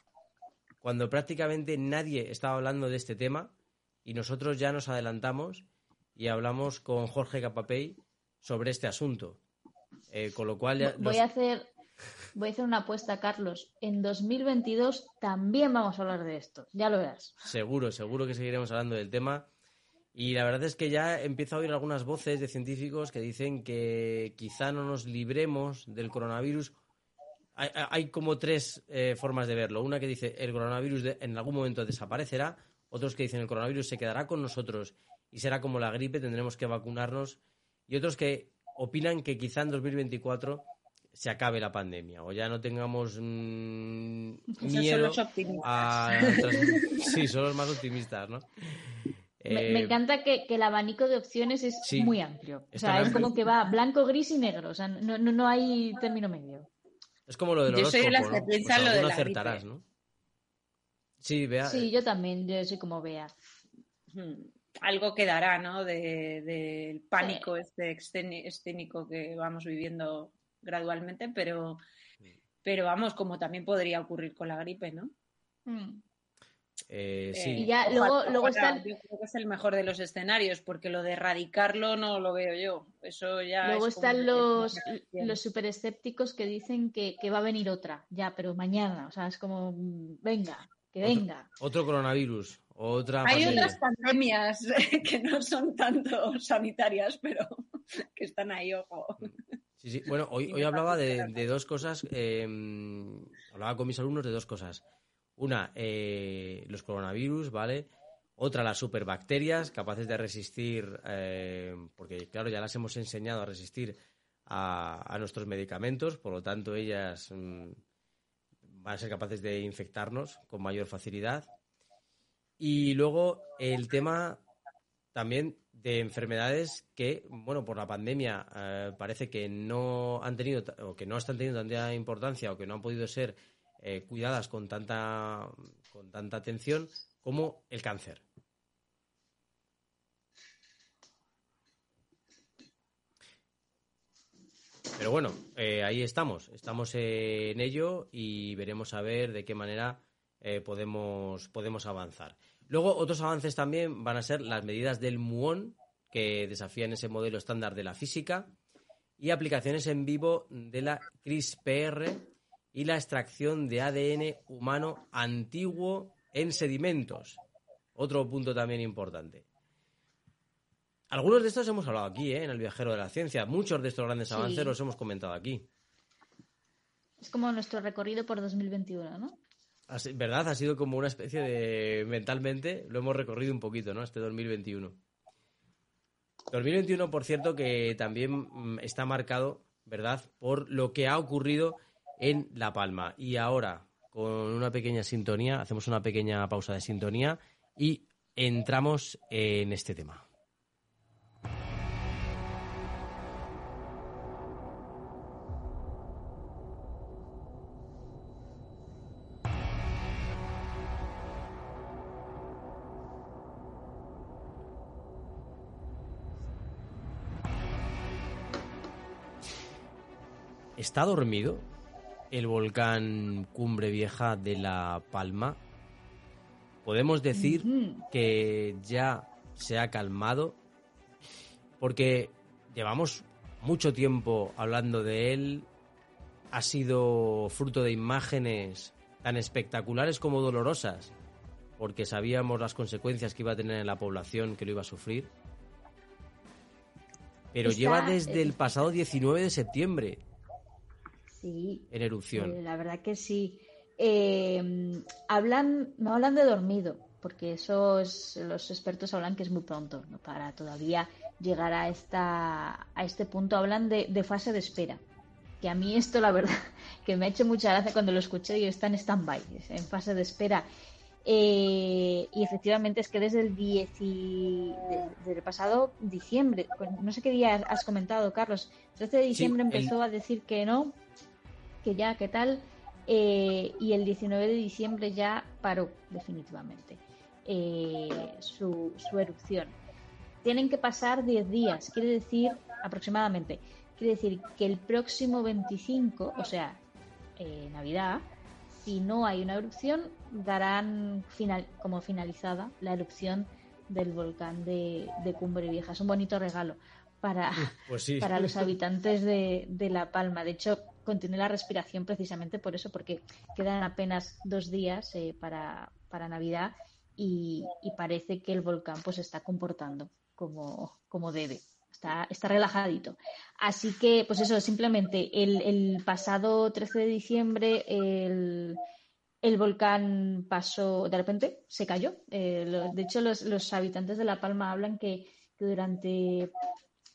cuando prácticamente nadie estaba hablando de este tema y nosotros ya nos adelantamos y hablamos con Jorge Capapey sobre este asunto. Eh, con lo cual voy a hacer voy a hacer una apuesta, Carlos. En 2022 también vamos a hablar de esto. Ya lo verás. Seguro, seguro que seguiremos hablando del tema. Y la verdad es que ya empiezo a oír algunas voces de científicos que dicen que quizá no nos libremos del coronavirus. Hay, como tres eh, formas de verlo. Una que dice el coronavirus en algún momento desaparecerá, otros que dicen el coronavirus se quedará con nosotros y será como la gripe, tendremos que vacunarnos, y otros que opinan que quizá en 2024 se acabe la pandemia o ya no tengamos *laughs* miedo son los optimistas. *laughs* sí, son los más optimistas, ¿no? Me, eh, encanta que, el abanico de opciones es muy amplio. O sea, es como que va blanco, gris y negro. O sea, no, no, hay término medio. Es como lo del Yo soy de las que ¿no? piensan Pues lo de la acertarás, gripe. ¿no? Sí, vea. Sí, yo también, yo soy como vea. Hmm, Algo quedará, ¿no? De- Del pánico este escénico que vamos viviendo gradualmente, pero, pero vamos, como también podría ocurrir con la gripe, ¿no? Mm. Eh, Eh, sí. Y ya ojalá- luego, luego está Yo creo que es el mejor de los escenarios, porque lo de erradicarlo no lo veo yo. Eso ya. Luego es están los, los super escépticos que dicen que, que va a venir otra, ya, pero mañana. O sea, es como, mm, venga, que venga. Otro coronavirus, otra Hay pandemia. otras pandemias *laughs* que no son tanto sanitarias, pero *laughs* que están ahí, ojo. Sí, sí. Bueno, hoy, hoy hablaba de, de dos cosas. eh, hablaba con mis alumnos de dos cosas. Una, eh, los coronavirus, ¿vale? Otra, las superbacterias capaces de resistir, eh, porque claro, ya las hemos enseñado a resistir a, nuestros medicamentos, por lo tanto ellas mm, van a ser capaces de infectarnos con mayor facilidad. Y luego el tema también de enfermedades que, bueno, por la pandemia eh, parece que no han tenido o que no están teniendo tanta importancia o que no han podido ser eh, cuidadas con tanta con tanta atención como el cáncer. Pero bueno, eh, ahí estamos, estamos en ello y veremos a ver de qué manera eh, podemos, podemos avanzar. Luego, otros avances también van a ser las medidas del muón, que desafían ese modelo estándar de la física, y aplicaciones en vivo de la CRISPR y la extracción de ADN humano antiguo en sedimentos. Otro punto también importante. Algunos de estos hemos hablado aquí, ¿eh? en el viajero de la ciencia. Muchos de estos grandes avances los hemos comentado aquí. Es como nuestro recorrido por 2021, ¿no? ¿Verdad? Ha sido como una especie de... Mentalmente lo hemos recorrido un poquito, ¿no? Este 2021. 2021, por cierto, que también mm, está marcado, ¿verdad? Por lo que ha ocurrido en La Palma. Y ahora, con una pequeña sintonía, hacemos una pequeña pausa de sintonía y entramos en este tema. ¿Está dormido el volcán Cumbre Vieja de La Palma? Podemos decir que ya se ha calmado porque llevamos mucho tiempo hablando de él. Ha sido fruto de imágenes tan espectaculares como dolorosas, porque sabíamos las consecuencias que iba a tener en la población que lo iba a sufrir. Pero Está- lleva desde el pasado 19 de septiembre Sí, en erupción. eh, la verdad que sí. Eh, hablan, no hablan de dormido, porque eso es- los expertos hablan que es muy pronto, ¿no? para todavía llegar a, esta, a este punto. Hablan de, de fase de espera. Que a mí esto, la verdad, *laughs* que me ha hecho mucha gracia cuando lo escuché y está en stand-by, en fase de espera. Eh, y efectivamente es que desde el 10 y- de- desde el pasado diciembre, pues no sé qué día has comentado, Carlos, 13 de diciembre empezó a decir que no, que ya, qué tal, eh, y el 19 de diciembre ya paró definitivamente eh, su, su erupción. Tienen que pasar 10 días, quiere decir aproximadamente, quiere decir que el próximo 25, o sea, eh, Navidad, si no hay una erupción, darán final, como finalizada la erupción del volcán de, de Cumbre Vieja. Es un bonito regalo para, Pues sí. para los habitantes de, de La Palma. De hecho, contiene la respiración precisamente por eso, porque quedan apenas dos días eh, para, para Navidad y, parece que el volcán pues está comportando como, como debe. Está, está relajadito. Así que, pues eso, simplemente el, pasado 13 de diciembre el, el volcán pasó, de repente se cayó. Eh, de hecho, los, los habitantes de La Palma hablan que, que durante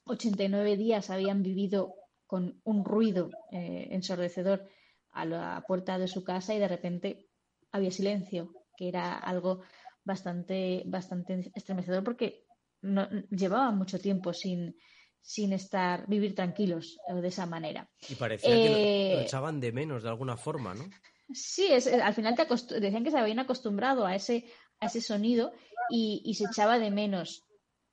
89 días habían vivido con un ruido eh, ensordecedor a la puerta de su casa y de repente había silencio, que era algo bastante, bastante estremecedor porque no, llevaba mucho tiempo sin, sin estar, vivir tranquilos de esa manera. Y parecía que lo, eh, echaban de menos de alguna forma, ¿no? Sí, es, al final te decían que se habían acostumbrado a ese, a ese sonido y, se echaba de menos.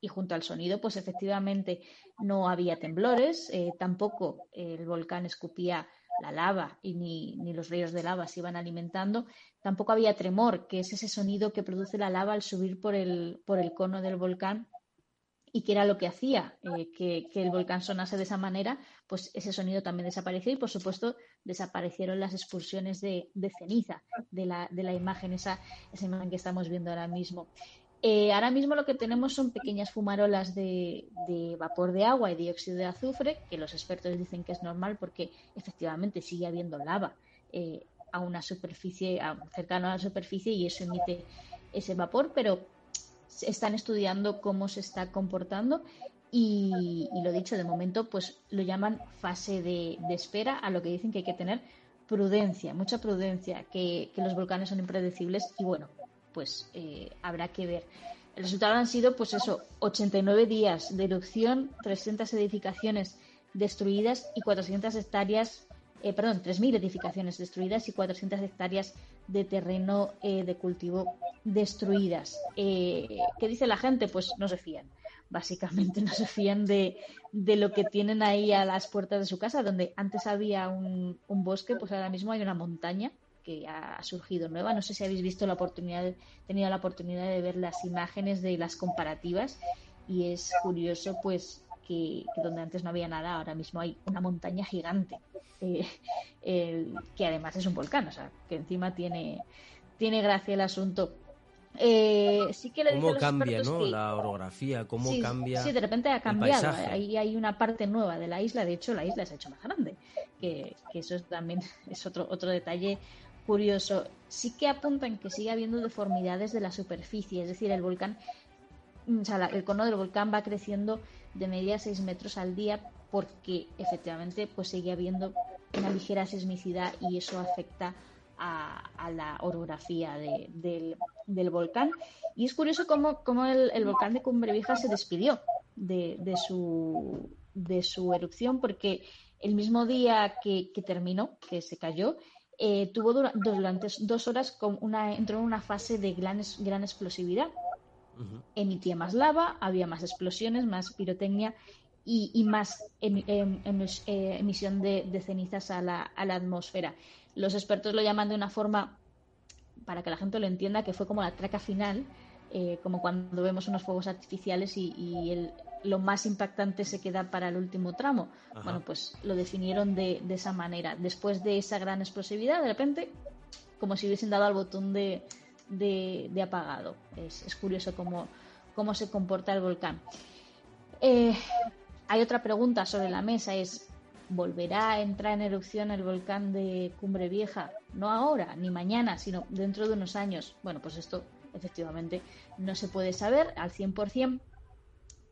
Y junto al sonido, pues efectivamente no había temblores, eh, tampoco el volcán escupía la lava y ni, ni, los ríos de lava se iban alimentando, tampoco había tremor, que es ese sonido que produce la lava al subir por el, por el cono del volcán y que era lo que hacía eh, que, el volcán sonase de esa manera, pues ese sonido también desapareció y por supuesto desaparecieron las expulsiones de, ceniza de la, de la, imagen, esa imagen que estamos viendo ahora mismo. Eh, ahora mismo lo que tenemos son pequeñas fumarolas de, vapor de agua y dióxido de azufre, que los expertos dicen que es normal porque efectivamente sigue habiendo lava eh, a una superficie, a, cercano a la superficie y eso emite ese vapor, pero están estudiando cómo se está comportando y, lo dicho, de momento pues lo llaman fase de, espera, a lo que dicen que hay que tener prudencia, mucha prudencia, que, los volcanes son impredecibles y bueno, pues eh, habrá que ver. El resultado han sido, pues eso, 89 días de erupción, 300 edificaciones destruidas y 400 hectáreas, eh, perdón, 3.000 edificaciones destruidas y 400 hectáreas de terreno eh, de cultivo destruidas. Eh, ¿Qué dice la gente? Pues no se fían. Básicamente no se fían de, lo que tienen ahí a las puertas de su casa, donde antes había un, bosque, pues ahora mismo hay una montaña que ha surgido nueva. No sé si habéis visto la oportunidad, tenido la oportunidad de ver las imágenes de las comparativas y es curioso, pues que, donde antes no había nada, ahora mismo hay una montaña gigante, *laughs* eh, que además es un volcán, o sea, que encima tiene, tiene gracia el asunto. Eh, sí que le ¿Cómo cambia ¿no? la orografía? ¿Cómo cambia? Sí, de repente ha cambiado. Ahí hay una parte nueva de la isla. De hecho, la isla se ha hecho más grande. Que, eso también *laughs* es otro, otro detalle curioso. Sí que apuntan que sigue habiendo deformidades de la superficie. Es decir, el volcán, sea, el cono del volcán va creciendo de media 6 metros al día porque efectivamente pues sigue habiendo una ligera sismicidad y eso afecta a, la orografía del, volcán. Y es curioso cómo, el, volcán de Cumbre Vieja se despidió de su erupción porque el mismo día que, terminó, que se cayó, eh, tuvo durante dos horas con una, entró en una fase de gran, gran explosividad emitía más lava, había más explosiones, más pirotecnia y, más eh, emisión de, cenizas a la, atmósfera. Los expertos lo llaman de una forma, para que la gente lo entienda, que fue como la traca final, eh, como cuando vemos unos fuegos artificiales y, lo más impactante se queda para el último tramo. Bueno, pues lo definieron de, esa manera. Después de esa gran explosividad, de repente, como si hubiesen dado al botón de, de, apagado. Es, curioso cómo, cómo, se comporta el volcán. Eh, hay otra pregunta sobre la mesa, es ¿volverá a entrar en erupción el volcán de Cumbre Vieja? No ahora, ni mañana, sino dentro de unos años. Bueno, pues esto efectivamente no se puede saber al 100%,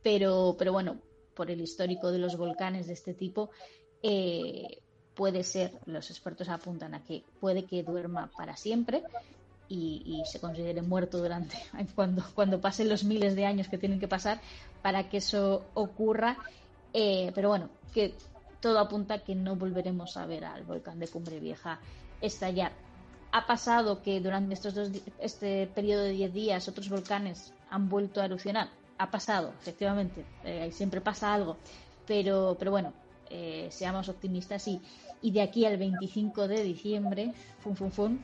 pero, pero bueno, por el histórico de los volcanes de este tipo, eh, puede ser, los expertos apuntan a que puede que duerma para siempre, y, se considere muerto durante *laughs* cuando, cuando pasen los miles de años que tienen que pasar para que eso ocurra. Eh, pero bueno, que todo apunta a que no volveremos a ver al volcán de Cumbre Vieja estallar. Ha pasado que durante estos dos, este periodo de 10 días otros volcanes han vuelto a erupcionar. Ha pasado, efectivamente, eh, siempre pasa algo. Pero, pero bueno, eh, seamos optimistas y, y de aquí al 25 de diciembre, fun, fun, fun,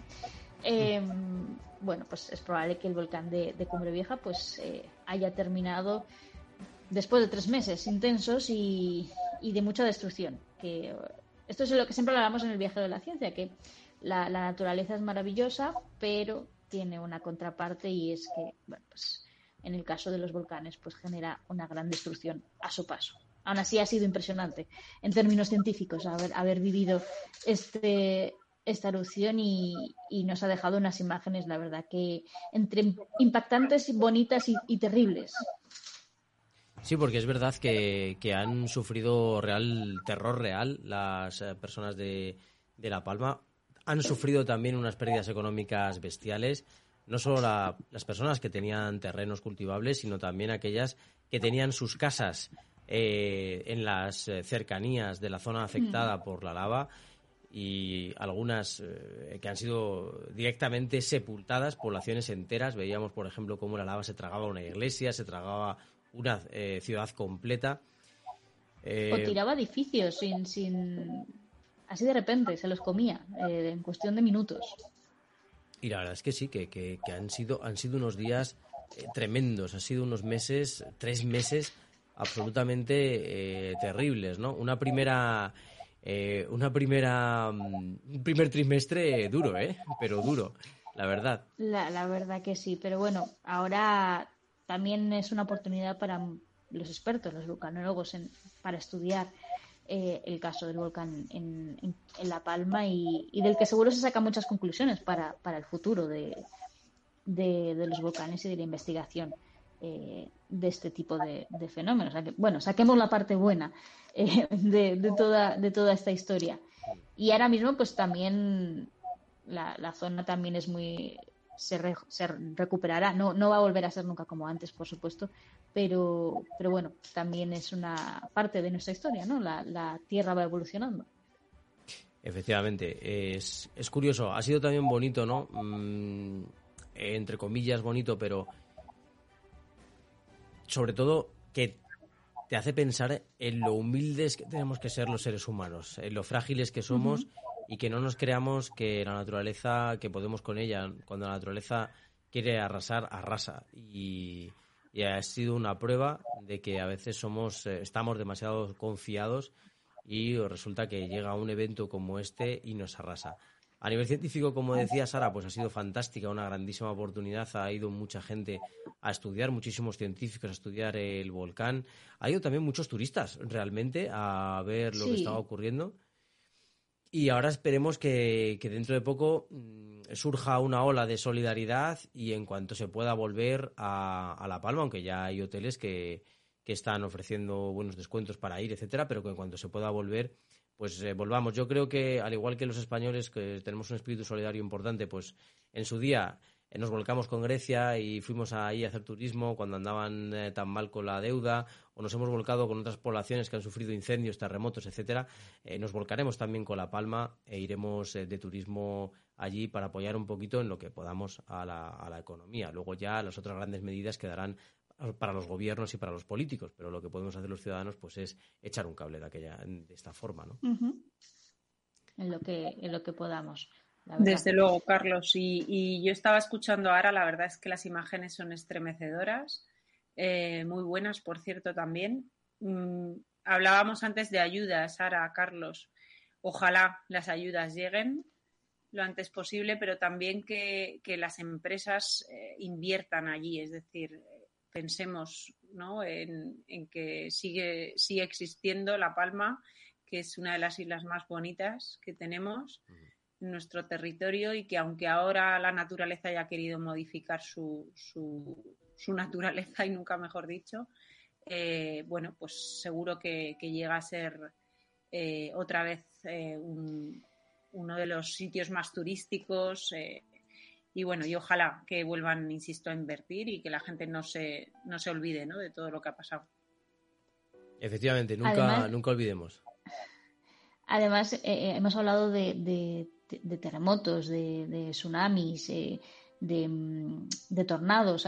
Em, bueno, pues es probable que el volcán de, Cumbre Vieja pues eh, haya terminado después de tres meses intensos y, de mucha destrucción. Que esto es lo que siempre hablamos en el viaje de la ciencia, que la, naturaleza es maravillosa, pero tiene una contraparte y es que, bueno, pues en el caso de los volcanes, pues genera una gran destrucción a su paso. Aún así ha sido impresionante en términos científicos haber, haber vivido este, esta erupción y, nos ha dejado unas imágenes, la verdad, que entre impactantes, bonitas y, terribles. Sí, porque es verdad que, han sufrido real terror real las eh, personas de, de, La Palma. Han sufrido también unas pérdidas económicas bestiales, no solo las personas que tenían terrenos cultivables, sino también aquellas que tenían sus casas eh, en las eh, cercanías de la zona afectada por la lava y algunas eh, que han sido directamente sepultadas, poblaciones enteras. Veíamos, por ejemplo, cómo la lava se tragaba una iglesia, se tragaba una ciudad completa. o tiraba edificios sin, sin... Así de repente, se los comía en cuestión de minutos. Y la verdad es que sí, que, que, han, sido, han sido unos días tremendos, han sido unos meses, tres meses absolutamente eh, terribles, ¿no? Una primera, eh, una primera, mm, un primer trimestre duro, ¿eh? Pero duro, la verdad. La, la verdad que sí, pero bueno, ahora también es una oportunidad para los expertos, los vulcanólogos, en, para estudiar eh, el caso del volcán en, en, La Palma y, y, del que seguro se sacan muchas conclusiones para, para el futuro de, de, de, los volcanes y de la investigación. Eh, de este tipo de, fenómenos. bueno, saquemos la parte buena eh, de, toda, de toda esta historia. Y ahora mismo, pues también la, zona también es muy. Se, recuperará. No, no va a volver a ser nunca como antes, por supuesto, pero, pero bueno, también es una parte de nuestra historia, ¿no? La, Tierra va evolucionando. Efectivamente, es, es curioso. Ha sido también bonito, ¿no? Mm, entre comillas, bonito, pero sobre todo que te hace pensar en lo humildes que tenemos que ser los seres humanos, en lo frágiles que somos y que no nos creamos que la naturaleza, que podemos con ella, cuando la naturaleza quiere arrasar, arrasa. Y, ha sido una prueba de que a veces somos, eh, estamos demasiado confiados y resulta que llega un evento como este y nos arrasa. A nivel científico, como decía Sara, pues ha sido fantástica, una grandísima oportunidad. Ha ido mucha gente a estudiar, muchísimos científicos a estudiar el volcán. Ha ido también muchos turistas realmente a ver lo que estaba ocurriendo. Y ahora esperemos que, dentro de poco mm, surja una ola de solidaridad y en cuanto se pueda volver a, La Palma, aunque ya hay hoteles que, que están ofreciendo buenos descuentos para ir, etcétera, pero que en cuanto se pueda volver pues eh, volvamos. Yo creo que, al igual que los españoles, que tenemos un espíritu solidario importante, pues en su día nos volcamos con Grecia y fuimos ahí a hacer turismo cuando andaban eh, tan mal con la deuda, o nos hemos volcado con otras poblaciones que han sufrido incendios, terremotos, etcétera. nos volcaremos también con La Palma e iremos de turismo allí para apoyar un poquito en lo que podamos a la, a la economía. Luego ya las otras grandes medidas quedarán para los gobiernos y para los políticos, pero lo que podemos hacer los ciudadanos pues es echar un cable de aquella de esta forma, ¿no? En lo que en lo que podamos. Desde luego, Carlos. Y, yo estaba escuchando ahora, la verdad es que las imágenes son estremecedoras, eh, muy buenas, por cierto, también. Mm, hablábamos antes de ayudas, Sara, Carlos. Ojalá las ayudas lleguen lo antes posible, pero también que, las empresas eh, inviertan allí, es decir, pensemos ¿no? en, que sigue, sigue existiendo La Palma, que es una de las islas más bonitas que tenemos en nuestro territorio y que aunque ahora la naturaleza haya querido modificar su, su, naturaleza y nunca mejor dicho, eh, bueno, pues seguro que, llega a ser eh, otra vez eh, uno de los sitios más turísticos y bueno, y ojalá que vuelvan, insisto, a invertir y que la gente no se, no se olvide ¿no? de todo lo que ha pasado. Efectivamente, nunca, nunca olvidemos. Además, eh, hemos hablado de, terremotos, de, tsunamis, eh, mm, de, tornados,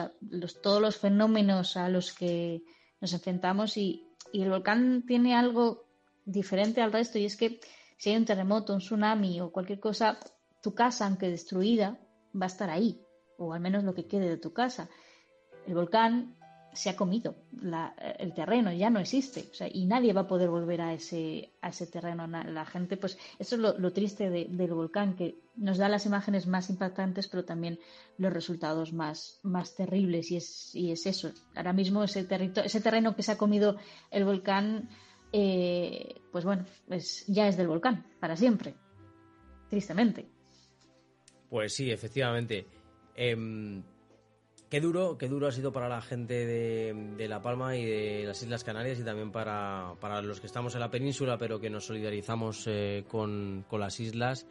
todos los fenómenos a los que nos enfrentamos y, el volcán tiene algo diferente al resto y es que si hay un terremoto, un tsunami o cualquier cosa, tu casa, aunque destruida, va a estar ahí, o al menos lo que quede de tu casa. El volcán se ha comido, el terreno ya no existe, y nadie va a poder volver a ese, a ese terreno. La gente, pues, eso es lo, triste del volcán, que nos da las imágenes más impactantes, pero también los resultados más, más terribles, y es, y es eso. Ahora mismo ese, ese terreno que se ha comido el volcán, eh, pues bueno, ya es del volcán, para siempre, tristemente. Pues sí, efectivamente. Em, qué duro, qué duro ha sido para la gente de, La Palma y de las Islas Canarias y también para, los que estamos en la península, pero que nos solidarizamos eh, con, las islas.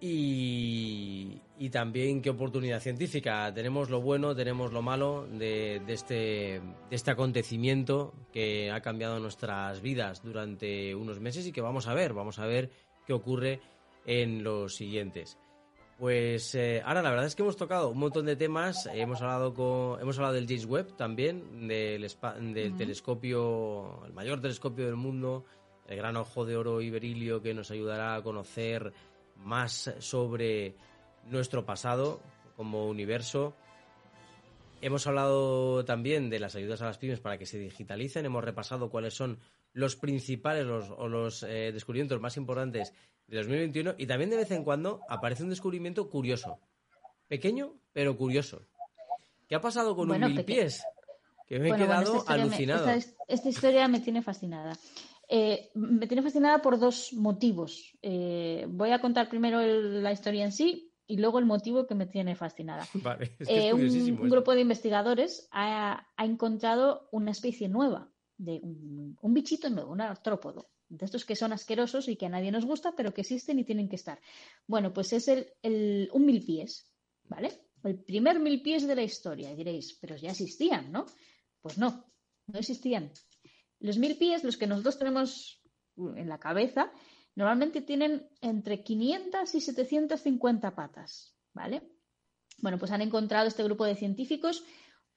Y, y también qué oportunidad científica. Tenemos lo bueno, tenemos lo malo de, este, de este acontecimiento que ha cambiado nuestras vidas durante unos meses y que vamos a ver, vamos a ver qué ocurre en los siguientes. Pues eh, ahora la verdad es que hemos tocado un montón de temas, hemos hablado con, hemos hablado del James Webb también, del, del telescopio, el mayor telescopio del mundo, el gran ojo de oro iberilio que nos ayudará a conocer más sobre nuestro pasado como universo. Hemos hablado también de las ayudas a las pymes para que se digitalicen, hemos repasado cuáles son los principales o los eh, descubrimientos más importantes de 2021 y también de vez en cuando aparece un descubrimiento curioso. Pequeño, pero curioso. ¿Qué ha pasado con un mil pies? Que me he quedado alucinado. esta, historia me tiene fascinada. Eh, me tiene fascinada por dos motivos. Eh, voy a contar primero la historia en sí y luego el motivo que me tiene fascinada. *laughs* Eh, un, grupo de investigadores ha, encontrado una especie nueva, de un, bichito nuevo, un artrópodo, de estos que son asquerosos y que a nadie nos gusta, pero que existen y tienen que estar. Bueno, pues es el, un mil pies, ¿vale? El primer mil pies de la historia. Y diréis, pero ya existían, ¿no? Pues no, no existían. Los mil pies, los que nosotros tenemos en la cabeza, Normalmente tienen entre 500 y 750 patas, ¿vale? Bueno, pues han encontrado este grupo de científicos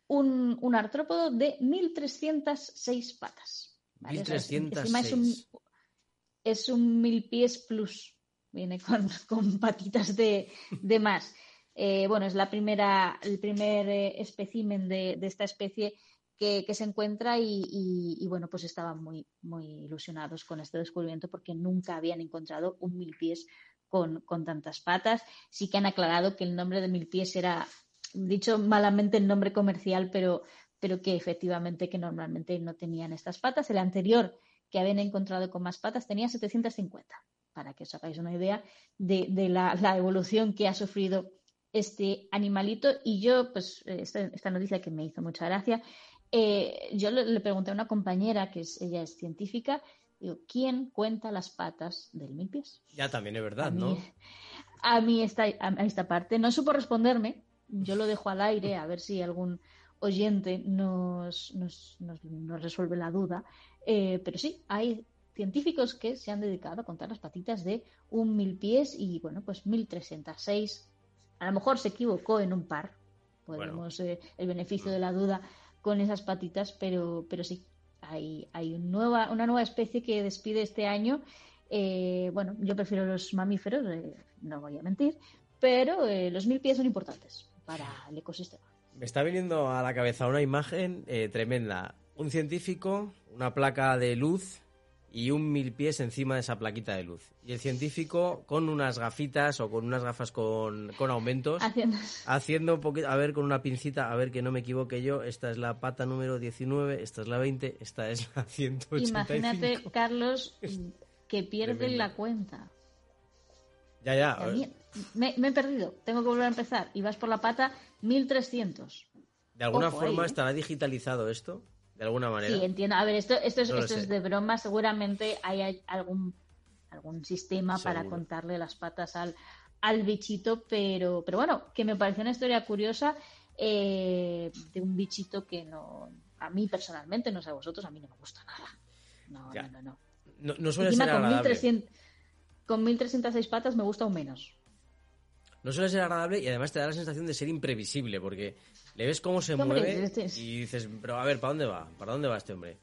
un, artrópodo de 1.306 patas. ¿vale? 1306. es, un, es un mil pies plus. Viene con, *laughs* patitas de, más. Eh, bueno, es la primera, el primer eh, espécimen de, de, esta especie que, se encuentra y, bueno, pues estaban muy, muy ilusionados con este descubrimiento porque nunca habían encontrado un mil pies con, tantas patas. Sí que han aclarado que el nombre de mil pies era, dicho malamente el nombre comercial, pero, pero que efectivamente que normalmente no tenían estas patas. El anterior que habían encontrado con más patas tenía 750, para que os hagáis una idea de, la, evolución que ha sufrido este animalito. Y yo, pues, esta, esta noticia que me hizo mucha gracia, eh, yo le, pregunté a una compañera, que es, ella es científica, digo, ¿quién cuenta las patas del mil pies? Ya también es verdad, ¿no? a mí esta, a esta parte no supo responderme, yo lo dejo al aire a ver si algún oyente nos, nos, resuelve la duda, eh, pero sí, hay científicos que se han dedicado a contar las patitas de un mil pies y bueno, pues 1306. A lo mejor se equivocó en un par, podemos eh, el beneficio de la duda con esas patitas, pero, pero sí, hay, hay nueva, una nueva especie que despide este año. Eh, bueno, yo prefiero los mamíferos, eh, no voy a mentir, pero eh, los mil pies son importantes para el ecosistema. Me está viniendo a la cabeza una imagen tremenda. Un científico, una placa de luz y un mil pies encima de esa plaquita de luz. Y el científico con unas gafitas o con unas gafas con, aumentos, haciendo, haciendo un poquito, a ver, con una pincita, a ver que no me equivoque yo, esta es la pata número 19, esta es la 20, esta es la 185. Imagínate, Carlos, que pierden la cuenta. Ya, ya. Me, he perdido, tengo que volver a empezar. Y vas por la pata 1300. ¿De alguna forma estará digitalizado esto? De alguna manera. Sí, entiendo. A ver, esto, esto, es, esto es de broma. Seguramente hay algún, algún sistema para contarle las patas al, al bichito, pero, pero bueno, que me pareció una historia curiosa eh, de un bichito que no, a mí personalmente, no sé a vosotros, a mí no me gusta nada. No, no, no, no. No, suele ser con 1300, con 1306 patas me gusta aún menos. No suele ser agradable y además te da la sensación de ser imprevisible, porque le ves cómo se mueve este y dices, pero a ver, ¿para dónde va? ¿Para dónde va este hombre?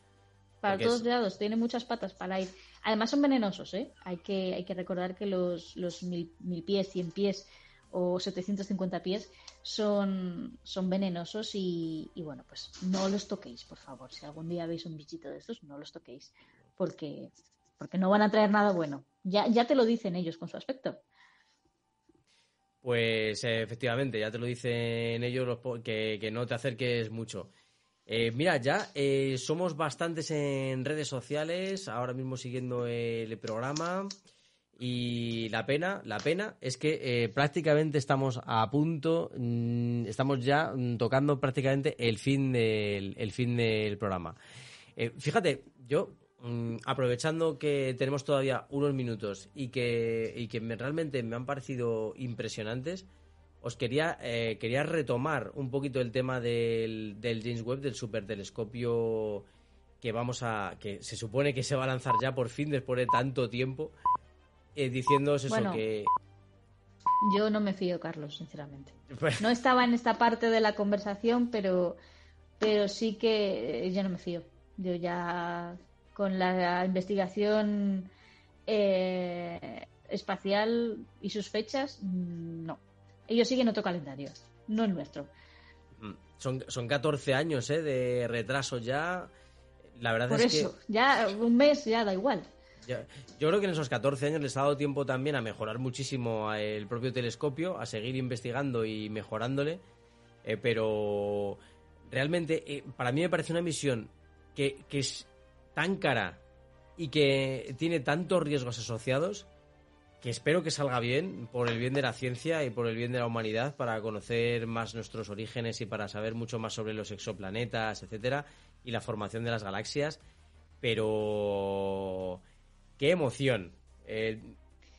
Para todos lados, tiene muchas patas para ir. Además son venenosos, ¿eh? Hay que, hay que recordar que los, los mil, pies, cien pies o 750 pies son, son venenosos y, bueno, pues no los toquéis, por favor. Si algún día veis un bichito de estos, no los toquéis porque, porque no van a traer nada bueno. Ya, ya te lo dicen ellos con su aspecto. Pues efectivamente, ya te lo dicen ellos que, no te acerques mucho. Eh, mira, ya eh, somos bastantes en redes sociales, ahora mismo siguiendo el programa. Y la pena, la pena es que eh, prácticamente estamos a punto, mm, estamos ya mm, tocando prácticamente el fin del, el fin del programa. fíjate, yo aprovechando que tenemos todavía unos minutos y que, y que realmente me han parecido impresionantes, os quería, eh, quería retomar un poquito el tema del, del James Webb, del supertelescopio que vamos a que se supone que se va a lanzar ya por fin después de tanto tiempo eh, diciéndoos eso que yo no me fío Carlos sinceramente. Pues no estaba en esta parte de la conversación pero pero sí que yo no me fío. Yo ya con la investigación eh, espacial y sus fechas no ellos siguen otro calendario no el nuestro mm, son, son 14 años ¿eh? de retraso ya la verdad Por es eso, ya un mes ya da igual. yo creo que en esos 14 años les ha dado tiempo también a mejorar muchísimo el propio telescopio, a seguir investigando y mejorándole, eh, pero realmente eh, para mí me parece una misión que, que es tan cara y que tiene tantos riesgos asociados que espero que salga bien por el bien de la ciencia y por el bien de la humanidad para conocer más nuestros orígenes y para saber mucho más sobre los exoplanetas, etcétera, y la formación de las galaxias. Pero qué emoción. Eh,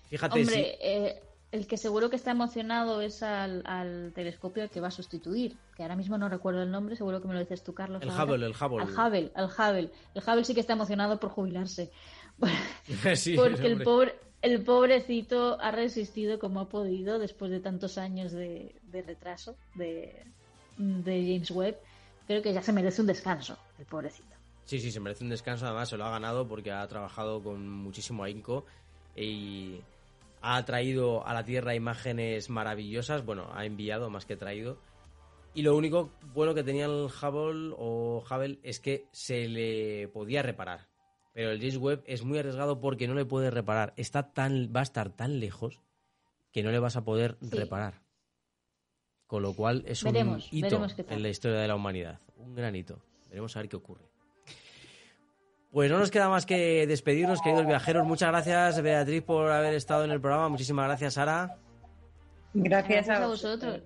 fíjate Hombre, eh, el que seguro que está emocionado es al, telescopio que va a sustituir, que ahora mismo no recuerdo el nombre, seguro que me lo dices tú, Carlos. El Hubble, el Hubble. El Hubble, el Hubble. El Hubble sí que está emocionado por jubilarse. *laughs* porque el pobre el pobrecito ha resistido como ha podido después de tantos años de, retraso de, James Webb. Creo que ya se merece un descanso, el pobrecito. Sí, sí, se merece un descanso. Además, se lo ha ganado porque ha trabajado con muchísimo ahínco y ha traído a la Tierra imágenes maravillosas. Bueno, ha enviado más que traído. Y lo único bueno que tenía el Hubble o Hubble es que se le podía reparar. Pero el James Webb es muy arriesgado porque no le puedes reparar. Está tan, va a estar tan lejos que no le vas a poder reparar. Con lo cual es un hito en la historia de la humanidad. Un gran hito. Veremos a ver qué ocurre. Pues no nos queda más que despedirnos, queridos viajeros. Muchas gracias, Beatriz, por haber estado en el programa. Muchísimas gracias, Sara. Gracias, a vosotros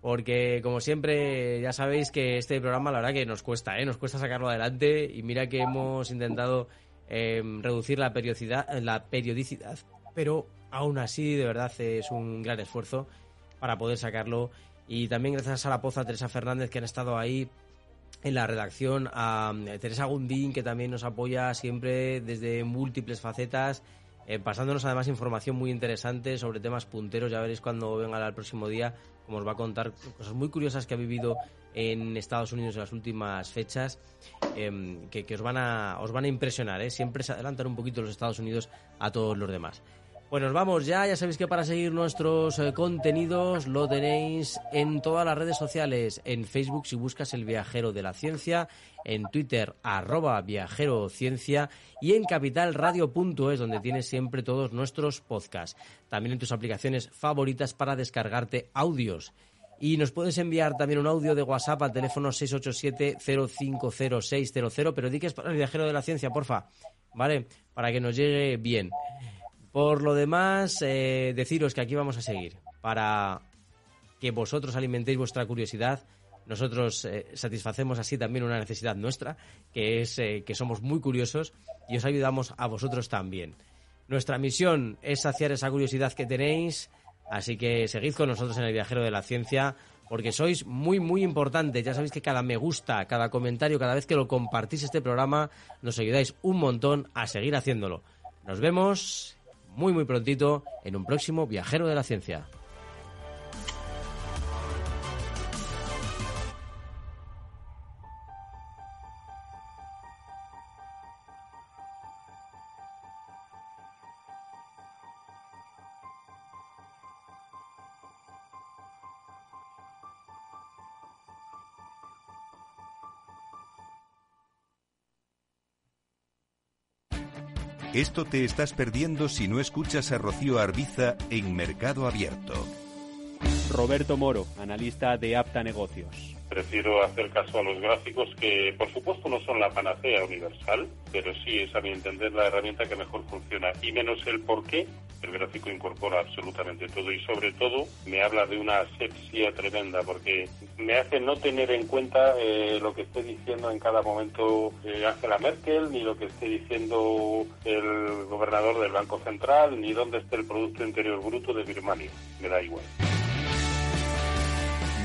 porque como siempre ya sabéis que este programa la verdad que nos cuesta, ¿eh? nos cuesta sacarlo adelante y mira que hemos intentado em, reducir la periodicidad, la periodicidad, pero aún así de verdad es un gran esfuerzo para poder sacarlo y también gracias a la Poza, Teresa Fernández que han estado ahí en la redacción, a eh, Teresa Gundín que también nos apoya siempre desde múltiples facetas. Eh, pasándonos además información muy interesante sobre temas punteros, ya veréis cuando venga el próximo día como os va a contar cosas muy curiosas que ha vivido en Estados Unidos en las últimas fechas, em, que, os, van a, os van a impresionar. ¿eh? Siempre se adelantan un poquito los Estados Unidos a todos los demás. Pues nos vamos ya, ya sabéis que para seguir nuestros eh, contenidos lo tenéis en todas las redes sociales, en Facebook si buscas el viajero de la ciencia, en Twitter arroba viajero ciencia y en capitalradio.es donde tienes siempre todos nuestros podcasts. También en tus aplicaciones favoritas para descargarte audios. Y nos puedes enviar también un audio de WhatsApp al teléfono 687-050600, pero di que es para el viajero de la ciencia, porfa, ¿vale? Para que nos llegue bien. Por lo demás, eh, deciros que aquí vamos a seguir para que vosotros alimentéis vuestra curiosidad. Nosotros eh, satisfacemos así también una necesidad nuestra, que es eh, que somos muy curiosos y os ayudamos a vosotros también. Nuestra misión es saciar esa curiosidad que tenéis, así que seguid con nosotros en el viajero de la ciencia, porque sois muy, muy importantes. Ya sabéis que cada me gusta, cada comentario, cada vez que lo compartís este programa, nos ayudáis un montón a seguir haciéndolo. Nos vemos muy muy prontito en un próximo Viajero de la Ciencia. Esto te estás perdiendo si no escuchas a Rocío Arbiza en Mercado Abierto. Roberto Moro, analista de Apta Negocios. Prefiero hacer caso a los gráficos que, por supuesto, no son la panacea universal, pero sí es, a mi entender, la herramienta que mejor funciona. Y menos el por qué, el gráfico incorpora absolutamente todo y sobre todo me habla de una asepsia tremenda porque me hace no tener en cuenta eh, lo que esté diciendo en cada momento eh, Angela Merkel, ni lo que esté diciendo el gobernador del Banco Central, ni dónde esté el Producto Interior Bruto de Birmania. Me da igual.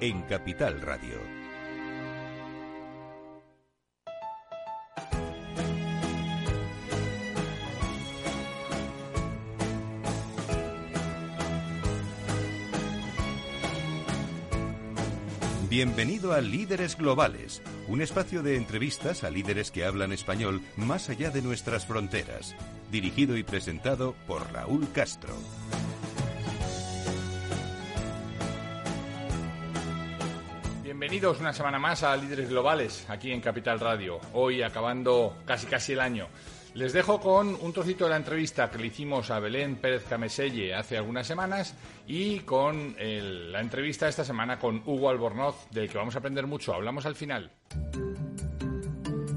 en Capital Radio. Bienvenido a Líderes Globales, un espacio de entrevistas a líderes que hablan español más allá de nuestras fronteras, dirigido y presentado por Raúl Castro. Bienvenidos una semana más a Líderes Globales, aquí en Capital Radio. Hoy acabando casi casi el año. Les dejo con un trocito de la entrevista que le hicimos a Belén Pérez Cameselle hace algunas semanas y con la entrevista esta semana con Hugo Albornoz, del que vamos a aprender mucho. Hablamos al final.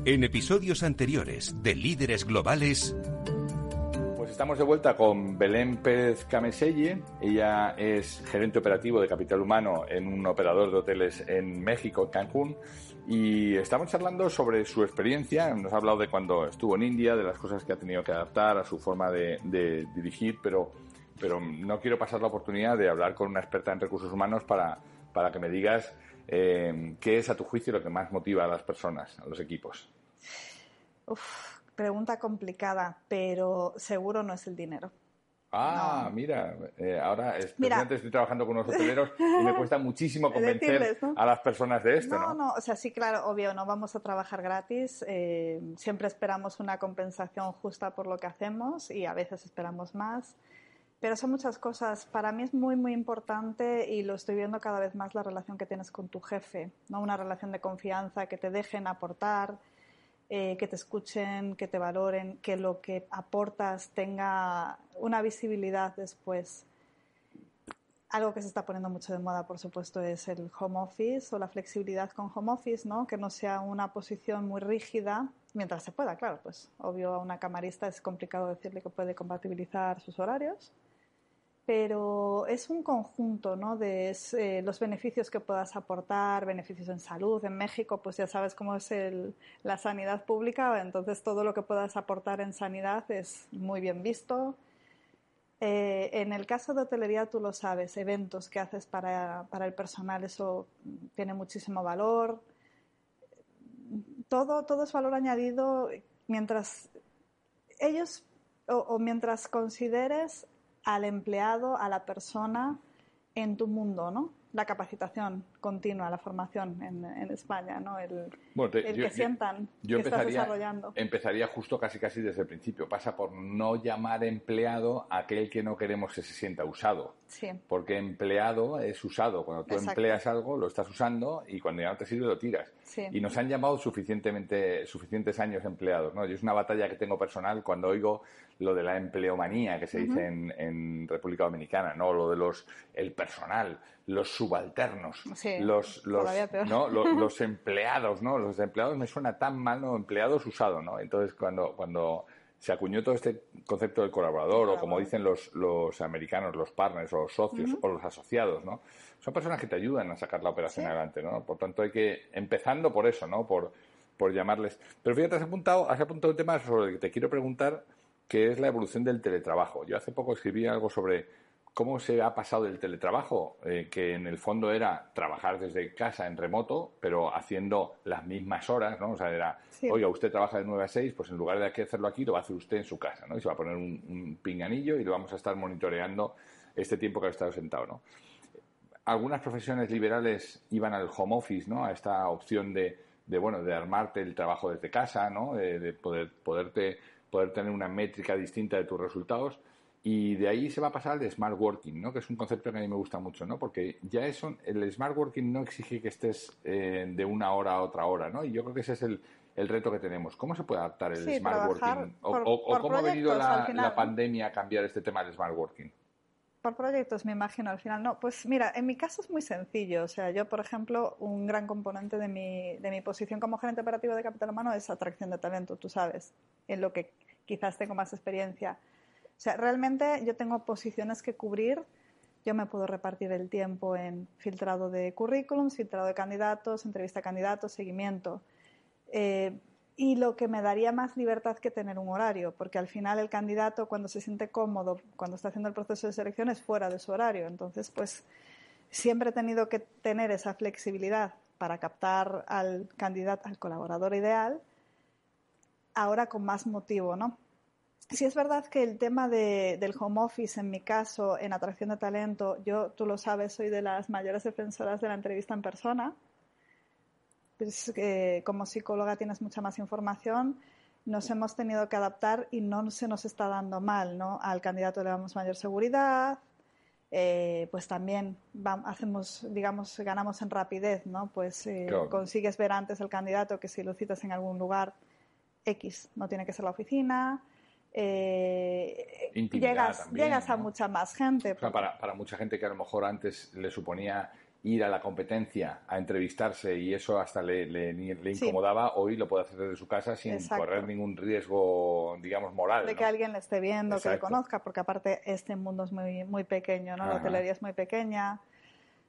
En episodios anteriores de Líderes Globales. Estamos de vuelta con Belén Pérez Cameselle. Ella es gerente operativo de capital humano en un operador de hoteles en México, Cancún. Y estamos charlando sobre su experiencia. Nos ha hablado de cuando estuvo en India, de las cosas que ha tenido que adaptar a su forma de, dirigir, pero, pero no quiero pasar la oportunidad de hablar con una experta en recursos humanos para, para que me digas eh, qué es a tu juicio lo que más motiva a las personas, a los equipos. Uf, pregunta complicada, pero seguro no es el dinero. Ah, mira, eh, ahora especialmente estoy trabajando con unos hoteleros y me cuesta muchísimo *laughs* convencer a las personas de esto, ¿no? No, no, o sea, sí, claro, obvio, no vamos a trabajar gratis. Eh, siempre esperamos una compensación justa por lo que hacemos y a veces esperamos más. Pero son muchas cosas. Para mí es muy, muy importante y lo estoy viendo cada vez más la relación que tienes con tu jefe, ¿no? Una relación de confianza, que te dejen aportar, eh, que te escuchen, que te valoren, que lo que aportas tenga una visibilidad después. Algo que se está poniendo mucho de moda, por supuesto, es el home office o la flexibilidad con home office, ¿no? Que no sea una posición muy rígida, mientras se pueda, claro, pues obvio a una camarista es complicado decirle que puede compatibilizar sus horarios, pero es un conjunto ¿no? de eh, los beneficios que puedas aportar, beneficios en salud. En México, pues ya sabes cómo es el, la sanidad pública, entonces todo lo que puedas aportar en sanidad es muy bien visto. Eh, en el caso de hotelería, tú lo sabes, eventos que haces para, para el personal, eso tiene muchísimo valor. Todo, todo es valor añadido mientras ellos o, o mientras consideres al empleado, a la persona en tu mundo, ¿no? La capacitación continua, la formación en, España, ¿no? El, que sientan que estás desarrollando. Empezaría justo casi casi desde el principio. Pasa por no llamar empleado a aquel que no queremos que se sienta usado. Sí. Porque empleado es usado. Cuando tú empleas algo, lo estás usando y cuando ya no te sirve, lo tiras. Y nos han llamado suficientemente, suficientes años empleados, ¿no? Yo es una batalla que tengo personal cuando oigo lo de la empleomanía que se dice en, República Dominicana, ¿no? Lo de los, el personal, los subalternos, los, *laughs* los, empleados, ¿no? Los empleados me suena tan mal, ¿no? Empleados usados, ¿no? Entonces, cuando, cuando se acuñó todo este concepto del colaborador, o como dicen los, los americanos, los partners, o los socios, o los asociados, ¿no? Son personas que te ayudan a sacar la operación adelante, ¿no? Por tanto, hay que, empezando por eso, ¿no? Por, por llamarles. Pero fíjate, has apuntado, has apuntado un tema sobre el que te quiero preguntar, que es la evolución del teletrabajo. Yo hace poco escribí algo sobre cómo se ha pasado del teletrabajo, eh, que en el fondo era trabajar desde casa en remoto, pero haciendo las mismas horas, ¿no? O sea, era, oiga, usted trabaja de 9 a 6, pues en lugar de hacerlo aquí, lo va a hacer usted en su casa, ¿no? Y se va a poner un, pinganillo y lo vamos a estar monitoreando este tiempo que ha estado sentado, ¿no? Algunas profesiones liberales iban al home office, ¿no? A esta opción de, de bueno, de armarte el trabajo desde casa, ¿no? De, de poder, poderte poder tener una métrica distinta de tus resultados. Y de ahí se va a pasar al smart working, ¿no? que es un concepto que a mí me gusta mucho, ¿no? porque ya eso, el smart working no exige que estés eh, de una hora a otra hora, ¿no? y yo creo que ese es el, el reto que tenemos. ¿Cómo se puede adaptar el smart working? ¿O, cómo ha venido la, pandemia a cambiar este tema del smart working? Por proyectos, me imagino, al final no. Pues mira, en mi caso es muy sencillo. O sea, yo, por ejemplo, un gran componente de mi, de mi posición como gerente operativo de capital humano es atracción de talento, tú sabes, en lo que quizás tengo más experiencia. O sea, realmente yo tengo posiciones que cubrir. Yo me puedo repartir el tiempo en filtrado de currículums, filtrado de candidatos, entrevista a candidatos, seguimiento. Eh, y lo que me daría más libertad que tener un horario, porque al final el candidato cuando se siente cómodo, cuando está haciendo el proceso de selección es fuera de su horario. Entonces, pues siempre he tenido que tener esa flexibilidad para captar al candidato, al colaborador ideal, ahora con más motivo, ¿no? Si es verdad que el tema del home office, en mi caso, en atracción de talento, yo, tú lo sabes, soy de las mayores defensoras de la entrevista en persona pues, como psicóloga tienes mucha más información, nos hemos tenido que adaptar y no se nos está dando mal, ¿no? Al candidato le damos mayor seguridad, eh, pues también hacemos, digamos, ganamos en rapidez, ¿no? Pues eh, consigues ver antes al candidato que si lo citas en algún lugar X, no tiene que ser la oficina. Eh, llegas, llegas a mucha más gente. para, para mucha gente que a lo mejor antes le suponía ir a la competencia a entrevistarse y eso hasta le, le, incomodaba, hoy lo puede hacer desde su casa sin correr ningún riesgo, digamos, moral. De que alguien le esté viendo, que le conozca, porque aparte este mundo es muy, muy pequeño, ¿no? La hotelería es muy pequeña.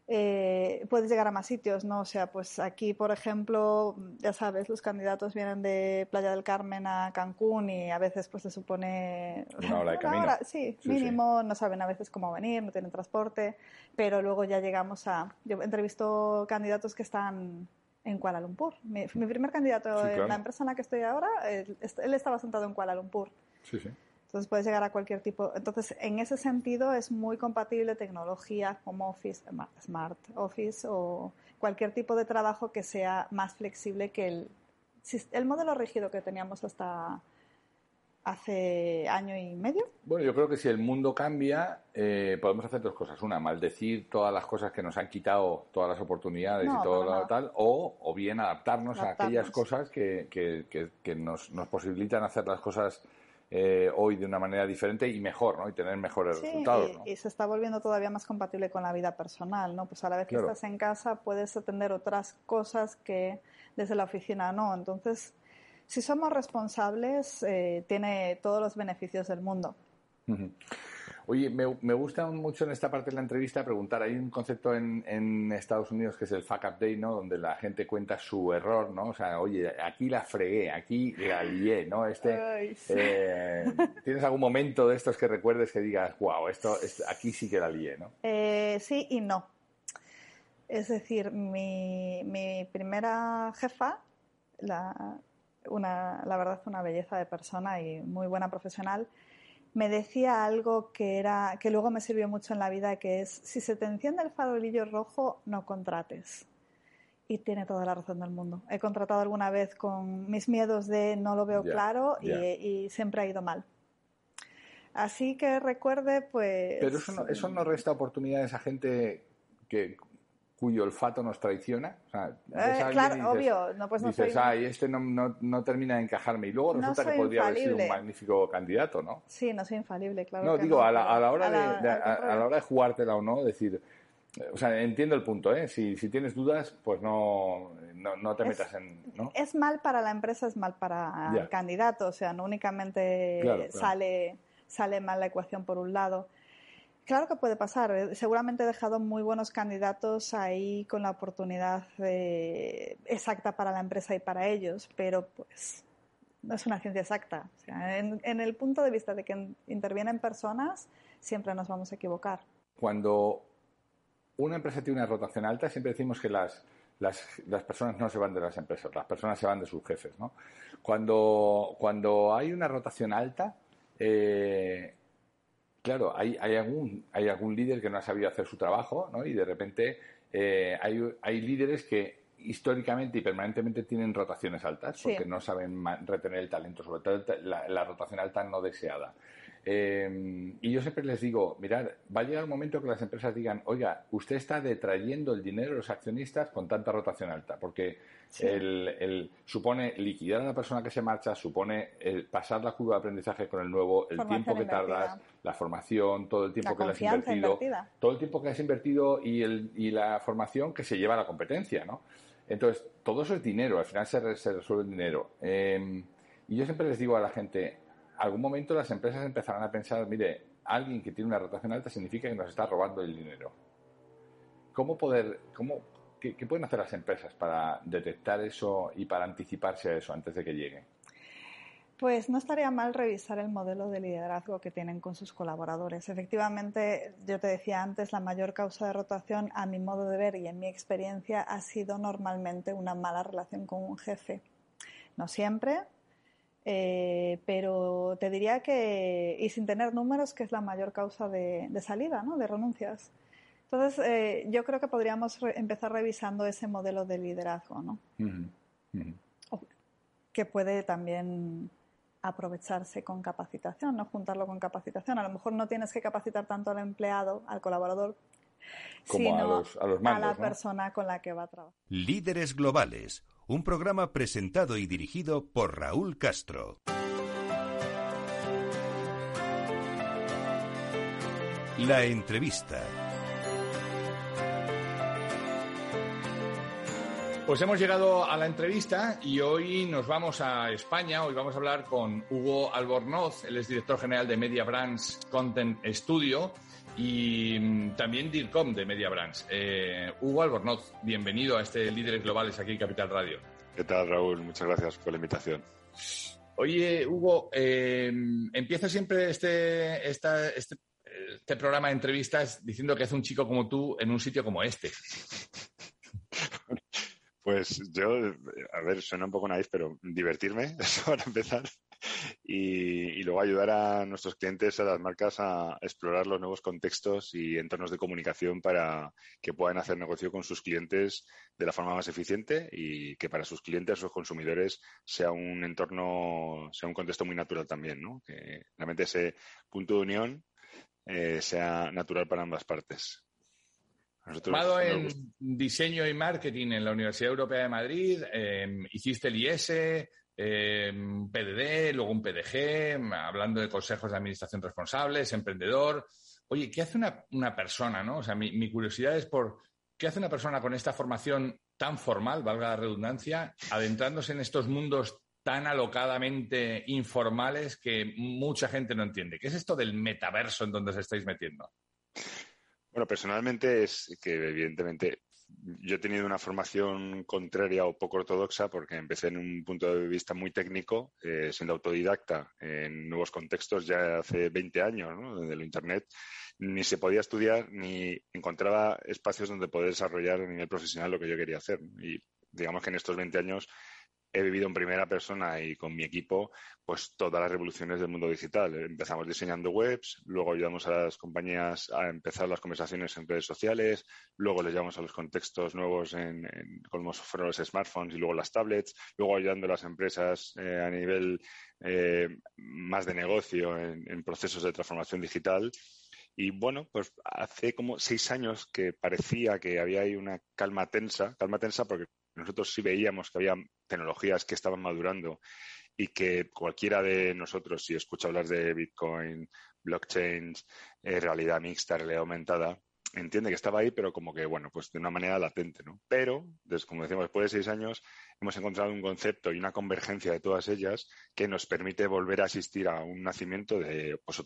Eh, puedes llegar a más sitios, ¿no? O sea, pues aquí, por ejemplo, ya sabes, los candidatos vienen de Playa del Carmen a Cancún y a veces pues se supone una hora de camino. sí, mínimo, no saben a veces cómo venir, no tienen transporte, pero luego ya llegamos a... Yo entrevisto candidatos que están en Kuala Lumpur. Mi, primer candidato en la empresa en la que estoy ahora, él, él estaba sentado en Kuala Lumpur. Sí, sí. Entonces puedes llegar a cualquier tipo. Entonces, en ese sentido es muy compatible tecnología como Office, Smart Office o cualquier tipo de trabajo que sea más flexible que el, el modelo rígido que teníamos hasta hace año y medio. Bueno, yo creo que si el mundo cambia, eh, podemos hacer dos cosas. Una, maldecir todas las cosas que nos han quitado, todas las oportunidades y todo lo tal, o, o bien adaptarnos, a aquellas cosas que, que, que, nos, nos posibilitan hacer las cosas eh, hoy de una manera diferente y mejor, ¿no? Y tener mejores resultados. Y, y, se está volviendo todavía más compatible con la vida personal, ¿no? Pues a la vez que estás en casa puedes atender otras cosas que desde la oficina no. Entonces, si somos responsables, eh, tiene todos los beneficios del mundo. Oye, me, me, gusta mucho en esta parte de la entrevista preguntar, hay un concepto en, en, Estados Unidos que es el fuck up day, ¿no? Donde la gente cuenta su error, ¿no? O sea, oye, aquí la fregué, aquí la lié, ¿no? Este, eh, ¿Tienes algún momento de estos que recuerdes que digas, wow, esto, aquí sí que la lié, ¿no? Eh, sí y no. Es decir, mi, mi primera jefa, la, una, la verdad, una belleza de persona y muy buena profesional, me decía algo que era que luego me sirvió mucho en la vida, que es si se te enciende el farolillo rojo, no contrates. Y tiene toda la razón del mundo. He contratado alguna vez con mis miedos de no lo veo claro y, siempre ha ido mal. Así que recuerde, pues. Pero eso no, eso no resta oportunidades a gente que cuyo olfato nos traiciona. O sea, eh, claro, obvio. No, pues no dices, ay, este no, no, no, termina de encajarme. Y luego resulta que podría haber sido un magnífico candidato, ¿no? Sí, no soy infalible, claro. No, digo, a, la, a, la, hora de, a, la hora de jugártela o no, decir. O sea, entiendo el punto, ¿eh? Si, si tienes dudas, pues no, no, te metas en. ¿no? Es mal para la empresa, es mal para el candidato. O sea, no únicamente Sale, sale mal la ecuación por un lado. Claro que puede pasar. Eh, seguramente he dejado muy buenos candidatos ahí con la oportunidad exacta para la empresa y para ellos, pero pues no es una ciencia exacta. en, el punto de vista de que intervienen personas, siempre nos vamos a equivocar. Cuando una empresa tiene una rotación alta, siempre decimos que las, las, las, personas no se van de las empresas, las personas se van de sus jefes. ¿no? Cuando, cuando hay una rotación alta, eh, claro, hay, hay, algún, hay algún líder que no ha sabido hacer su trabajo, ¿no? Y de repente eh, hay, hay líderes que históricamente y permanentemente tienen rotaciones altas porque no saben retener el talento, sobre todo la, rotación alta no deseada. Eh, y yo siempre les digo, mirad, va a llegar un momento que las empresas digan, oiga, usted está detrayendo el dinero de los accionistas con tanta rotación alta, porque el, supone liquidar a la persona que se marcha, supone el pasar la curva de aprendizaje con el nuevo, el tiempo que tardas, la formación, todo el tiempo que le has invertido, todo el tiempo que has invertido y, el, y la formación que se lleva a la competencia, ¿no? Entonces, todo eso es dinero, al final se, resuelve el dinero. Em, y yo siempre les digo a la gente, algún momento las empresas empezarán a pensar, mire, alguien que tiene una rotación alta significa que nos está robando el dinero. ¿Cómo poder, cómo, qué, pueden hacer las empresas para detectar eso y para anticiparse a eso antes de que llegue? Pues no estaría mal revisar el modelo de liderazgo que tienen con sus colaboradores. Efectivamente, yo te decía antes, la mayor causa de rotación, a mi modo de ver y en mi experiencia, ha sido normalmente una mala relación con un jefe. No siempre, eh, pero te diría que, y sin tener números, que es la mayor causa de, salida, ¿no? de renuncias. Entonces, eh, yo creo que podríamos empezar revisando ese modelo de liderazgo, ¿no? Que puede también aprovecharse con capacitación, no juntarlo con capacitación. A lo mejor no tienes que capacitar tanto al empleado, al colaborador, sino a, los, a, la persona con la que va a trabajar. Líderes globales un programa presentado y dirigido por Raúl Castro. La entrevista. Pues hemos llegado a la entrevista y hoy nos vamos a España. Hoy vamos a hablar con Hugo Albornoz, él es director general de Media Brands Content Studio y mm, también DIRCOM de Media Brands. Eh, Hugo Albornoz, bienvenido a este Líderes Globales aquí en Capital Radio. ¿Qué tal, Raúl? Muchas gracias por la invitación. Oye, Hugo, eh, empieza siempre este, este, este programa de entrevistas diciendo que hace un chico como tú en un sitio como este. *laughs* Pues yo, a ver, suena un poco naif, pero divertirme, *laughs* eso para empezar *laughs* y, luego ayudar a nuestros clientes, a las marcas, a explorar los nuevos contextos y entornos de comunicación para que puedan hacer negocio con sus clientes de la forma más eficiente y que para sus clientes, sus consumidores, sea un entorno, sea un contexto muy natural también, ¿no? Que realmente ese punto de unión eh, sea natural para ambas partes. Nosotros, en diseño y marketing en la Universidad Europea de Madrid, eh, hiciste el IS, un eh, PDD, luego un PDG, hablando de consejos de administración responsables, emprendedor. Oye, ¿qué hace una, persona, no? O sea, mi, curiosidad es por qué hace una persona con esta formación tan formal, valga la redundancia, adentrándose en estos mundos tan alocadamente informales que mucha gente no entiende. ¿Qué es esto del metaverso en donde os estáis metiendo? Bueno, personalmente es que evidentemente yo he tenido una formación contraria o poco ortodoxa porque empecé en un punto de vista muy técnico, eh, siendo autodidacta en nuevos contextos ya hace 20 años, ¿no? Donde el Internet ni se podía estudiar ni encontraba espacios donde poder desarrollar a nivel profesional lo que yo quería hacer. Y digamos que en estos 20 años he vivido en primera persona y con mi equipo pues todas las revoluciones del mundo digital. Empezamos diseñando webs, luego ayudamos a las compañías a empezar las conversaciones en redes sociales, luego les llevamos a los contextos nuevos en, como fueron los smartphones y luego las tablets, luego ayudando a las empresas eh, a nivel eh, más de negocio en, en procesos de transformación digital. Y bueno, pues hace como seis años que parecía que había ahí una calma tensa, calma tensa porque nosotros sí veíamos que había tecnologías que estaban madurando y que cualquiera de nosotros, si escucha hablar de Bitcoin, blockchain, eh, realidad mixta, realidad aumentada, entiende que estaba ahí, pero como que, bueno, pues de una manera latente, ¿no? Pero, como decimos, después de seis años, hemos encontrado un concepto y una convergencia de todas ellas que nos permite volver a asistir a un nacimiento de pues,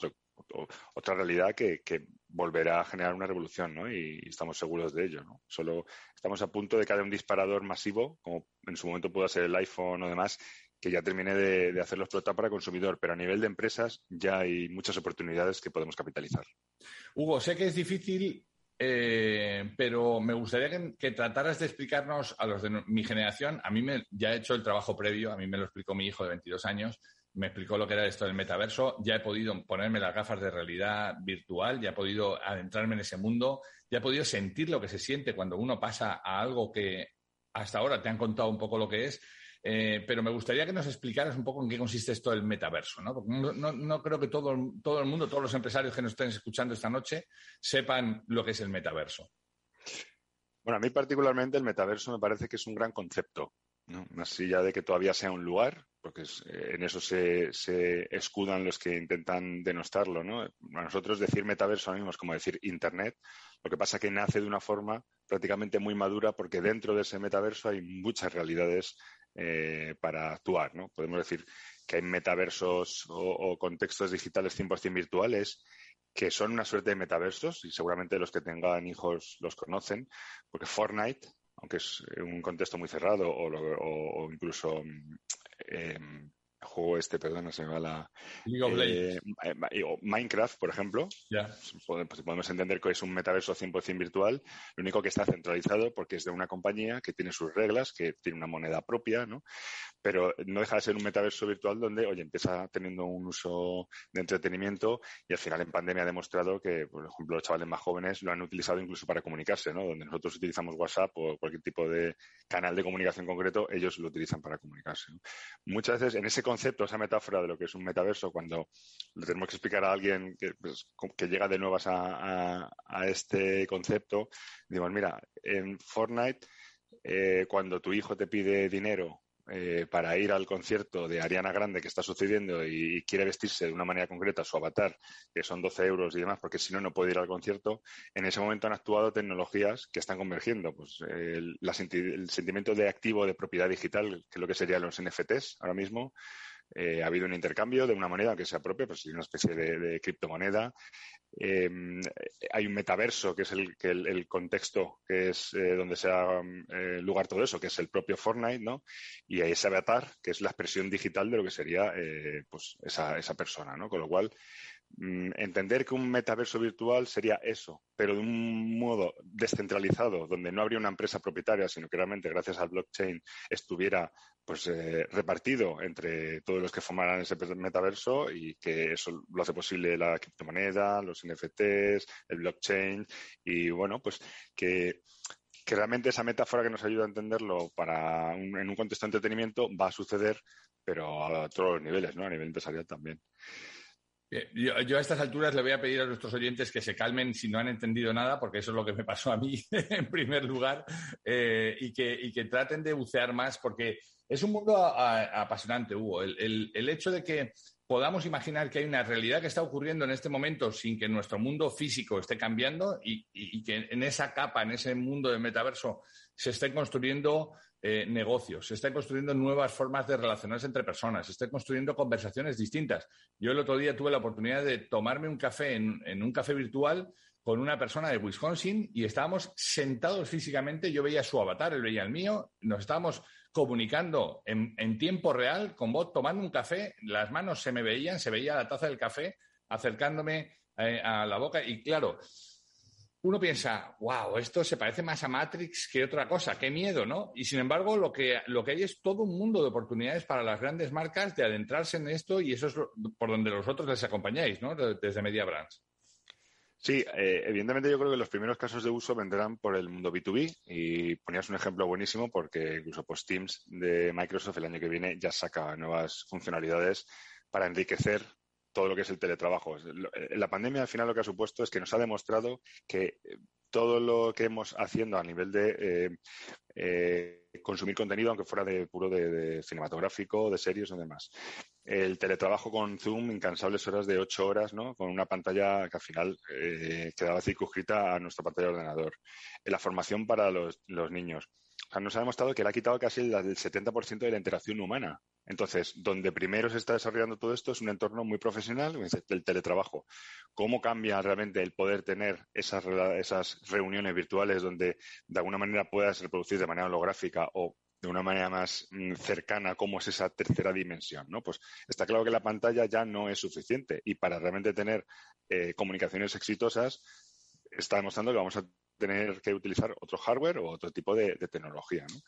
otra realidad que, volverá a generar una revolución, ¿no? Y estamos seguros de ello, ¿no? Solo estamos a punto de que haya un disparador masivo, como en su momento pudo ser el iPhone o demás, que ya termine de, de hacerlo explotar para consumidor, pero a nivel de empresas ya hay muchas oportunidades que podemos capitalizar. Hugo, sé que es difícil eh, pero me gustaría que, trataras de explicarnos a los de mi generación. A mí me, ya he hecho el trabajo previo, a mí me lo explicó mi hijo de 22 años, me explicó lo que era esto del metaverso, ya he podido ponerme las gafas de realidad virtual, ya he podido adentrarme en ese mundo, ya he podido sentir lo que se siente cuando uno pasa a algo que hasta ahora te han contado un poco lo que es. Eh, pero me gustaría que nos explicaras un poco en qué consiste esto del metaverso, ¿no? Porque no, creo que todo, todo el mundo, todos los empresarios que nos estén escuchando esta noche, sepan lo que es el metaverso. Bueno, a mí particularmente el metaverso me parece que es un gran concepto. ¿no? Más allá de que todavía sea un lugar, porque eh, en eso se, escudan los que intentan denostarlo. ¿no? A nosotros decir metaverso ahora mismo es como decir Internet, lo que pasa que nace de una forma prácticamente muy madura porque dentro de ese metaverso hay muchas realidades eh, para actuar. ¿no? Podemos decir que hay metaversos o, contextos digitales 100% virtuales que son una suerte de metaversos y seguramente los que tengan hijos los conocen, porque Fortnite aunque es un contexto muy cerrado, o, incluso eh, juego este, perdón, se me va la... Eh, Minecraft, por ejemplo. Pues podemos entender que es un metaverso 100% virtual, lo único que está centralizado porque es de una compañía que tiene sus reglas, que tiene una moneda propia, ¿no? Pero no deja de ser un metaverso virtual donde, oye, empieza teniendo un uso de entretenimiento y al final en pandemia ha demostrado que, por ejemplo, los chavales más jóvenes lo han utilizado incluso para comunicarse, ¿no? Donde nosotros utilizamos WhatsApp o cualquier tipo de canal de comunicación concreto, ellos lo utilizan para comunicarse. Muchas veces en ese concepto, esa metáfora de lo que es un metaverso, cuando le tenemos que explicar a alguien que, pues, llega de nuevas a, este concepto, digo, mira, en Fortnite, eh, cuando tu hijo te pide dinero eh, para ir al concierto de Ariana Grande que está sucediendo y, quiere vestirse de una manera concreta, su avatar, que son 12 euros y demás, porque si no, no puede ir al concierto, en ese momento han actuado tecnologías que están convergiendo. Pues, el, el sentimiento de activo de propiedad digital, que es lo que serían los NFTs ahora mismo, eh, ha habido un intercambio de una moneda que sea propia, pues una especie de, criptomoneda. Em, hay un metaverso, que es el, que el, contexto que es eh, donde se ha eh, lugar todo eso, que es el propio Fortnite, ¿no? Y hay ese avatar, que es la expresión digital de lo que sería pues esa, esa persona, ¿no? Con lo cual, entender que un metaverso virtual sería eso, pero de un modo descentralizado, donde no habría una empresa propietaria, sino que realmente gracias al blockchain estuviera pues eh, repartido entre todos los que formaran ese metaverso y que eso lo hace posible la criptomoneda, los NFTs, el blockchain y bueno, pues que realmente esa metáfora que nos ayuda a entenderlo para en un contexto de entretenimiento va a suceder, pero a todos los niveles, ¿no? A nivel empresarial también. Yo, a estas alturas le voy a pedir a nuestros oyentes que se calmen si no han entendido nada, porque eso es lo que me pasó a mí *laughs* en primer lugar, eh, y, que, traten de bucear más, porque es un mundo apasionante, Hugo. El, hecho de que podamos imaginar que hay una realidad que está ocurriendo en este momento sin que nuestro mundo físico esté cambiando y, que en esa capa, en ese mundo de metaverso, se estén construyendo eh, negocios, se están construyendo nuevas formas de relacionarse entre personas, se están construyendo conversaciones distintas. Yo el otro día tuve la oportunidad de tomarme un café en, un café virtual con una persona de Wisconsin y estábamos sentados físicamente, yo veía su avatar, él veía el mío, nos estábamos comunicando en, tiempo real con voz, tomando un café, las manos se me veían, se veía la taza del café acercándome eh, a la boca y claro, uno piensa, wow, esto se parece más a Matrix que otra cosa, qué miedo, ¿no? Y sin embargo, lo que, lo que hay es todo un mundo de oportunidades para las grandes marcas de adentrarse en esto y eso es por donde vosotros les acompañáis, ¿no? Desde Media Brands. Sí, eh, evidentemente yo creo que los primeros casos de uso vendrán por el mundo B2B y ponías un ejemplo buenísimo porque incluso pues Teams de Microsoft el año que viene ya saca nuevas funcionalidades para enriquecer todo lo que es el teletrabajo. Eh, la pandemia al final lo que ha supuesto es que nos ha demostrado que eh, todo lo que hemos haciendo a nivel de eh, consumir contenido, aunque fuera de puro de, cinematográfico, de series o demás. El teletrabajo con Zoom, incansables horas de ocho horas, ¿no? Con una pantalla que al final quedaba circunscrita a nuestra pantalla de ordenador. la formación para los niños. Nos ha demostrado que le ha quitado casi el, el 70% de la interacción humana. Entonces, donde primero se está desarrollando todo esto es un entorno muy profesional, el teletrabajo. ¿Cómo cambia realmente el poder tener esas, reuniones virtuales donde de alguna manera puedas reproducir de manera holográfica o de una manera más mm, cercana cómo es esa tercera dimensión. Pues está claro que la pantalla ya no es suficiente y para realmente tener eh, comunicaciones exitosas está demostrando que vamos a tener que utilizar otro hardware o otro tipo de, tecnología, ¿no?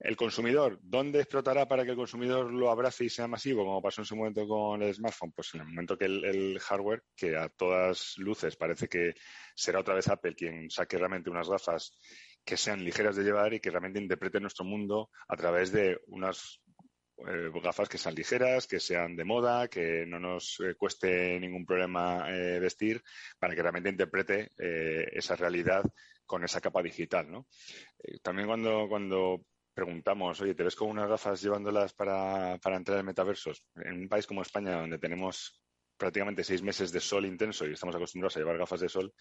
El consumidor, ¿dónde explotará para que el consumidor lo abrace y sea masivo, como pasó en su momento con el smartphone? Pues en el momento que el, hardware, que a todas luces parece que será otra vez Apple quien saque realmente unas gafas que sean ligeras de llevar y que realmente interpreten nuestro mundo a través de unas eh, gafas que sean ligeras, que sean de moda, que no nos eh, cueste ningún problema eh, vestir, para que realmente interprete esa realidad con esa capa digital. ¿no? también cuando, cuando preguntamos, oye, ¿te ves con unas gafas llevándolas para, para entrar en metaversos? En un país como España, donde tenemos prácticamente seis meses de sol intenso y estamos acostumbrados a llevar gafas de sol,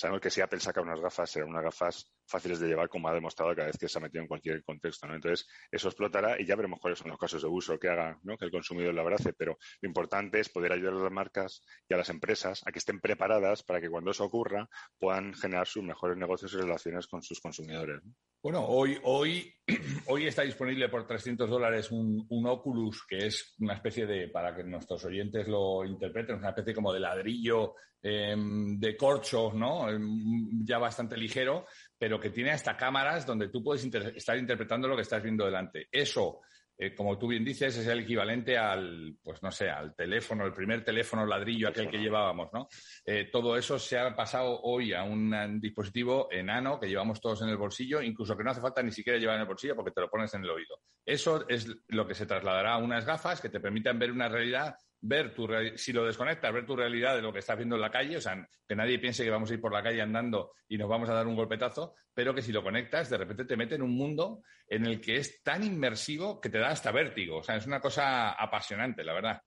sabemos que si Apple saca unas gafas, serán unas gafas fáciles de llevar, como ha demostrado cada vez que se ha metido en cualquier contexto. ¿no? Entonces, eso explotará y ya veremos cuáles son los casos de uso que haga ¿no? que el consumidor lo abrace. Pero lo importante es poder ayudar a las marcas y a las empresas a que estén preparadas para que cuando eso ocurra puedan generar sus mejores negocios y relaciones con sus consumidores. Bueno, hoy, hoy, *clears throat* hoy está disponible por 300 dólares un, un, Oculus, que es una especie de, para que nuestros oyentes lo interpreten, una especie como de ladrillo em, de corcho, ¿no? Em, ya bastante ligero, pero que tiene hasta cámaras donde tú puedes estar interpretando lo que estás viendo delante. Eso eh, como tú bien dices, es el equivalente al, pues no sé, al teléfono, el primer teléfono ladrillo, aquel que llevábamos, ¿no? Eh, todo eso se ha pasado hoy a un dispositivo enano que llevamos todos en el bolsillo, incluso que no hace falta ni siquiera llevar en el bolsillo porque te lo pones en el oído. Eso es lo que se trasladará a unas gafas que te permitan ver una realidad ver tu si lo desconectas, ver tu realidad de lo que estás viendo en la calle, o sea, que nadie piense que vamos a ir por la calle andando y nos vamos a dar un golpetazo, pero que si lo conectas, de repente te mete en un mundo en el que es tan inmersivo que te da hasta vértigo. O sea, es una cosa apasionante, la verdad.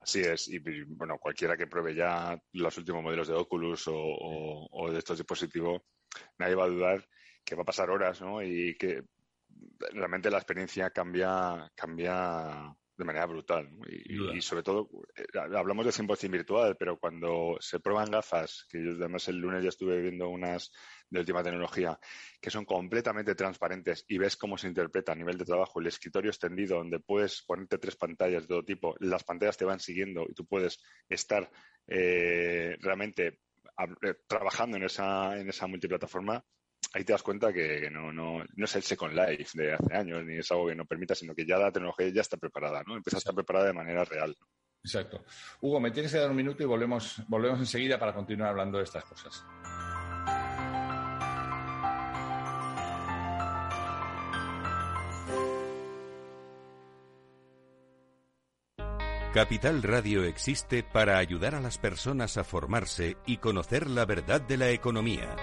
Así es, y bueno, cualquiera que pruebe ya los últimos modelos de Oculus o, de estos dispositivos, nadie va a dudar que va a pasar horas, ¿no? Y que realmente la experiencia cambia, cambia de manera brutal. Y, sobre todo, eh, hablamos de 100% virtual, pero cuando se prueban gafas, que yo además el lunes ya estuve viendo unas de última tecnología, que son completamente transparentes y ves cómo se interpreta a nivel de trabajo el escritorio extendido, donde puedes ponerte tres pantallas de todo tipo, las pantallas te van siguiendo y tú puedes estar eh, realmente eh, trabajando en esa, en esa multiplataforma, ahí te das cuenta que no, no, no es el Second Life de hace años, ni es algo que no permita, sino que ya la tecnología ya está preparada, ¿no? Empieza a estar preparada de manera real. Exacto. Hugo, me tienes que dar un minuto y volvemos, volvemos enseguida para continuar hablando de estas cosas. Capital Radio existe para ayudar a las personas a formarse y conocer la verdad de la economía.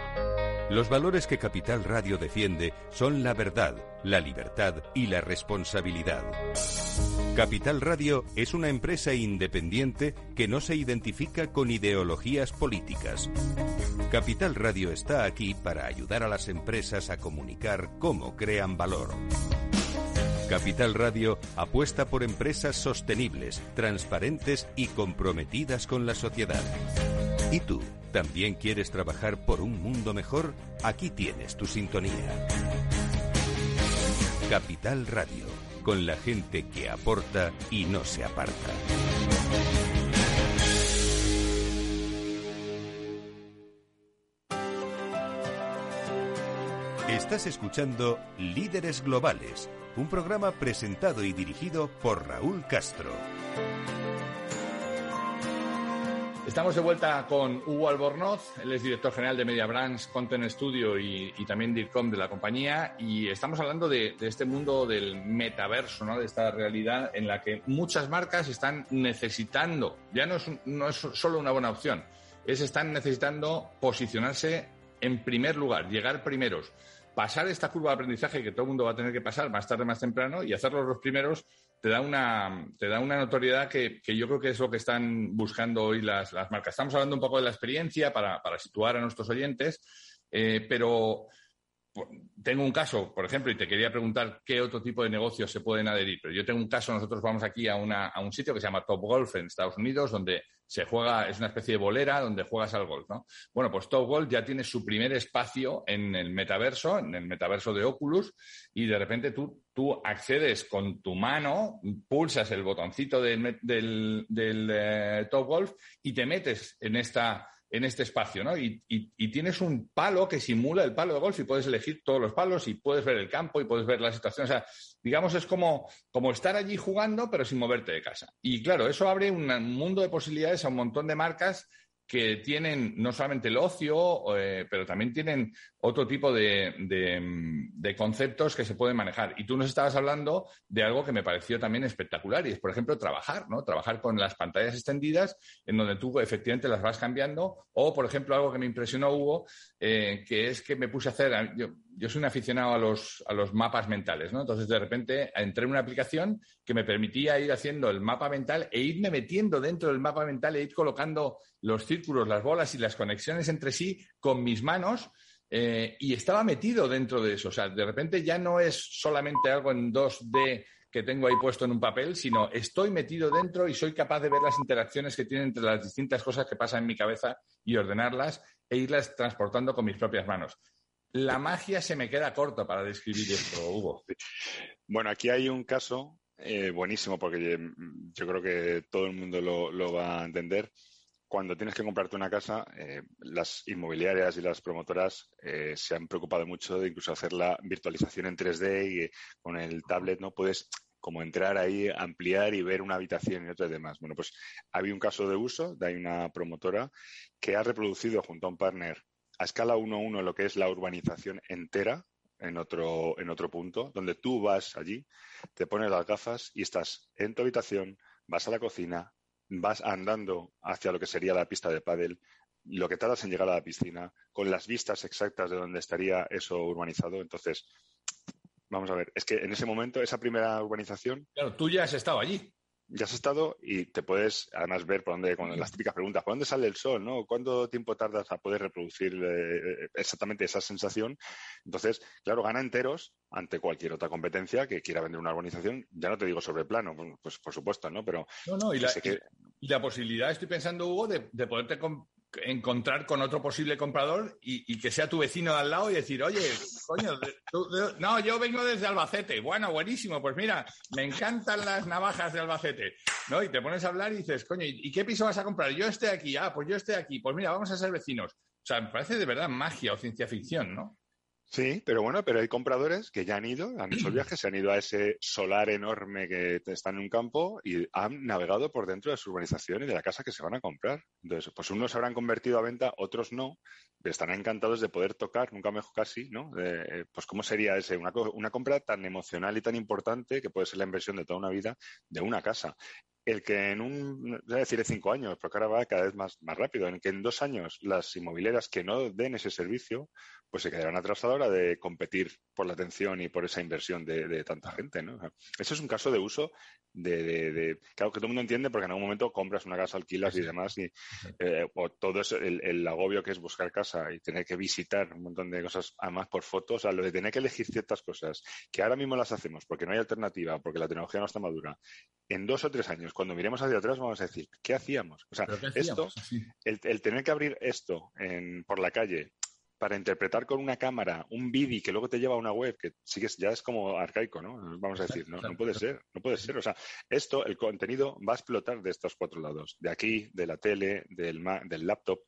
Los valores que Capital Radio defiende son la verdad, la libertad y la responsabilidad. Capital Radio es una empresa independiente que no se identifica con ideologías políticas. Capital Radio está aquí para ayudar a las empresas a comunicar cómo crean valor. Capital Radio apuesta por empresas sostenibles, transparentes y comprometidas con la sociedad. ¿Y tú? ¿También quieres trabajar por un mundo mejor? Aquí tienes tu sintonía. Capital Radio, con la gente que aporta y no se aparta. Estás escuchando Líderes Globales, un programa presentado y dirigido por Raúl Castro. Estamos de vuelta con Hugo Albornoz, él es director general de Media Brands, Content Studio y, también DIRCOM de la compañía y estamos hablando de, este mundo del metaverso, ¿no? de esta realidad en la que muchas marcas están necesitando, ya no es, no es solo una buena opción, es están necesitando posicionarse en primer lugar, llegar primeros, pasar esta curva de aprendizaje que todo el mundo va a tener que pasar más tarde, más temprano y hacerlos los primeros te da una, te da una notoriedad que, yo creo que es lo que están buscando hoy las, marcas. Estamos hablando un poco de la experiencia para, situar a nuestros oyentes, eh, pero tengo un caso, por ejemplo, y te quería preguntar qué otro tipo de negocios se pueden adherir. Pero yo tengo un caso, nosotros vamos aquí a, a un sitio que se llama Top Golf en Estados Unidos, donde se juega, es una especie de bolera donde juegas al golf, ¿no? Bueno, pues Top Golf ya tiene su primer espacio en el metaverso, en el metaverso de Oculus, y de repente tú, tú accedes con tu mano, pulsas el botoncito del, del, eh, Top Golf y te metes en esta en este espacio, ¿no? Y, tienes un palo que simula el palo de golf y puedes elegir todos los palos y puedes ver el campo y puedes ver la situación. O sea, digamos, es como, como estar allí jugando, pero sin moverte de casa. Y claro, eso abre un mundo de posibilidades a un montón de marcas que tienen no solamente el ocio, eh, pero también tienen otro tipo de, de, conceptos que se pueden manejar. Y tú nos estabas hablando de algo que me pareció también espectacular y es, por ejemplo, trabajar, ¿no? Trabajar con las pantallas extendidas en donde tú efectivamente las vas cambiando o, por ejemplo, algo que me impresionó, Hugo, eh, que es que me puse a hacer, yo, yo soy un aficionado a los, a los mapas mentales, ¿no? Entonces, de repente, entré en una aplicación que me permitía ir haciendo el mapa mental e irme metiendo dentro del mapa mental e ir colocando los círculos, las bolas y las conexiones entre sí con mis manos eh, y estaba metido dentro de eso. O sea, de repente ya no es solamente algo en 2D que tengo ahí puesto en un papel, sino estoy metido dentro y soy capaz de ver las interacciones que tienen entre las distintas cosas que pasan en mi cabeza y ordenarlas e irlas transportando con mis propias manos. La magia se me queda corto para describir esto, Hugo. Bueno, aquí hay un caso eh, buenísimo porque yo creo que todo el mundo lo va a entender cuando tienes que comprarte una casa, eh, las inmobiliarias y las promotoras eh, se han preocupado mucho de incluso hacer la virtualización en 3D y con el tablet no puedes como entrar ahí, ampliar y ver una habitación y otras demás. Bueno, pues había un caso de uso, de hay una promotora que ha reproducido junto a un partner a escala 1-1 lo que es la urbanización entera en otro, en otro punto, donde tú vas allí, te pones las gafas y estás en tu habitación, vas a la cocina, vas andando hacia lo que sería la pista de pádel, lo que tardas en llegar a la piscina, con las vistas exactas de donde estaría eso urbanizado. Entonces, vamos a ver, es que en ese momento, esa primera urbanización. Claro, tú ya has estado allí ya has estado y te puedes además ver por dónde, con las típicas preguntas, ¿por dónde sale el sol? ¿no? ¿Cuánto tiempo tardas a poder reproducir eh, exactamente esa sensación? Entonces, claro, gana enteros ante cualquier otra competencia que quiera vender una urbanización. Ya no te digo sobre plano, pues por supuesto, ¿no? Pero no, no, y, la, posibilidad, estoy pensando, Hugo, de, de poderte encontrar con otro posible comprador y, que sea tu vecino de al lado y decir, oye, coño, no, yo vengo desde Albacete. Bueno, buenísimo, pues mira, me encantan las navajas de Albacete. ¿No? Y te pones a hablar y dices, coño, ¿y qué piso vas a comprar? Yo estoy aquí, ah, pues yo estoy aquí, pues mira, vamos a ser vecinos. O sea, me parece de verdad magia o ciencia ficción, ¿no? Sí, pero bueno, pero hay compradores que ya han ido, han hecho el viaje, se han ido a ese solar enorme que está en un campo y han navegado por dentro de su urbanización y de la casa que se van a comprar. Entonces, pues unos se habrán convertido a venta, otros no, están encantados de poder tocar, nunca mejor casi, ¿no? Pues cómo sería ese, una, una compra tan emocional y tan importante que puede ser la inversión de toda una vida de una casa el que en un, voy a decir cinco años, porque ahora va cada vez más, más rápido, en que en dos años las inmobiliarias que no den ese servicio, pues se quedarán atrás a la hora de competir por la atención y por esa inversión de, tanta gente, ¿no? eso es un caso de uso de, claro que todo el mundo entiende porque en algún momento compras una casa, alquilas y demás y eh, o todo eso, el, agobio que es buscar casa y tener que visitar un montón de cosas además por fotos, o sea, lo de tener que elegir ciertas cosas que ahora mismo las hacemos porque no hay alternativa, porque la tecnología no está madura. En dos o tres años, cuando miremos hacia atrás, vamos a decir, ¿qué hacíamos? O sea, esto, el, tener que abrir esto en, por la calle para interpretar con una cámara un vídeo que luego te lleva a una web que sigues ya es como arcaico, ¿no? Vamos a decir, no, no puede ser, no puede ser. O sea, esto, el contenido va a explotar de estos cuatro lados, de aquí, de la tele, del, del laptop,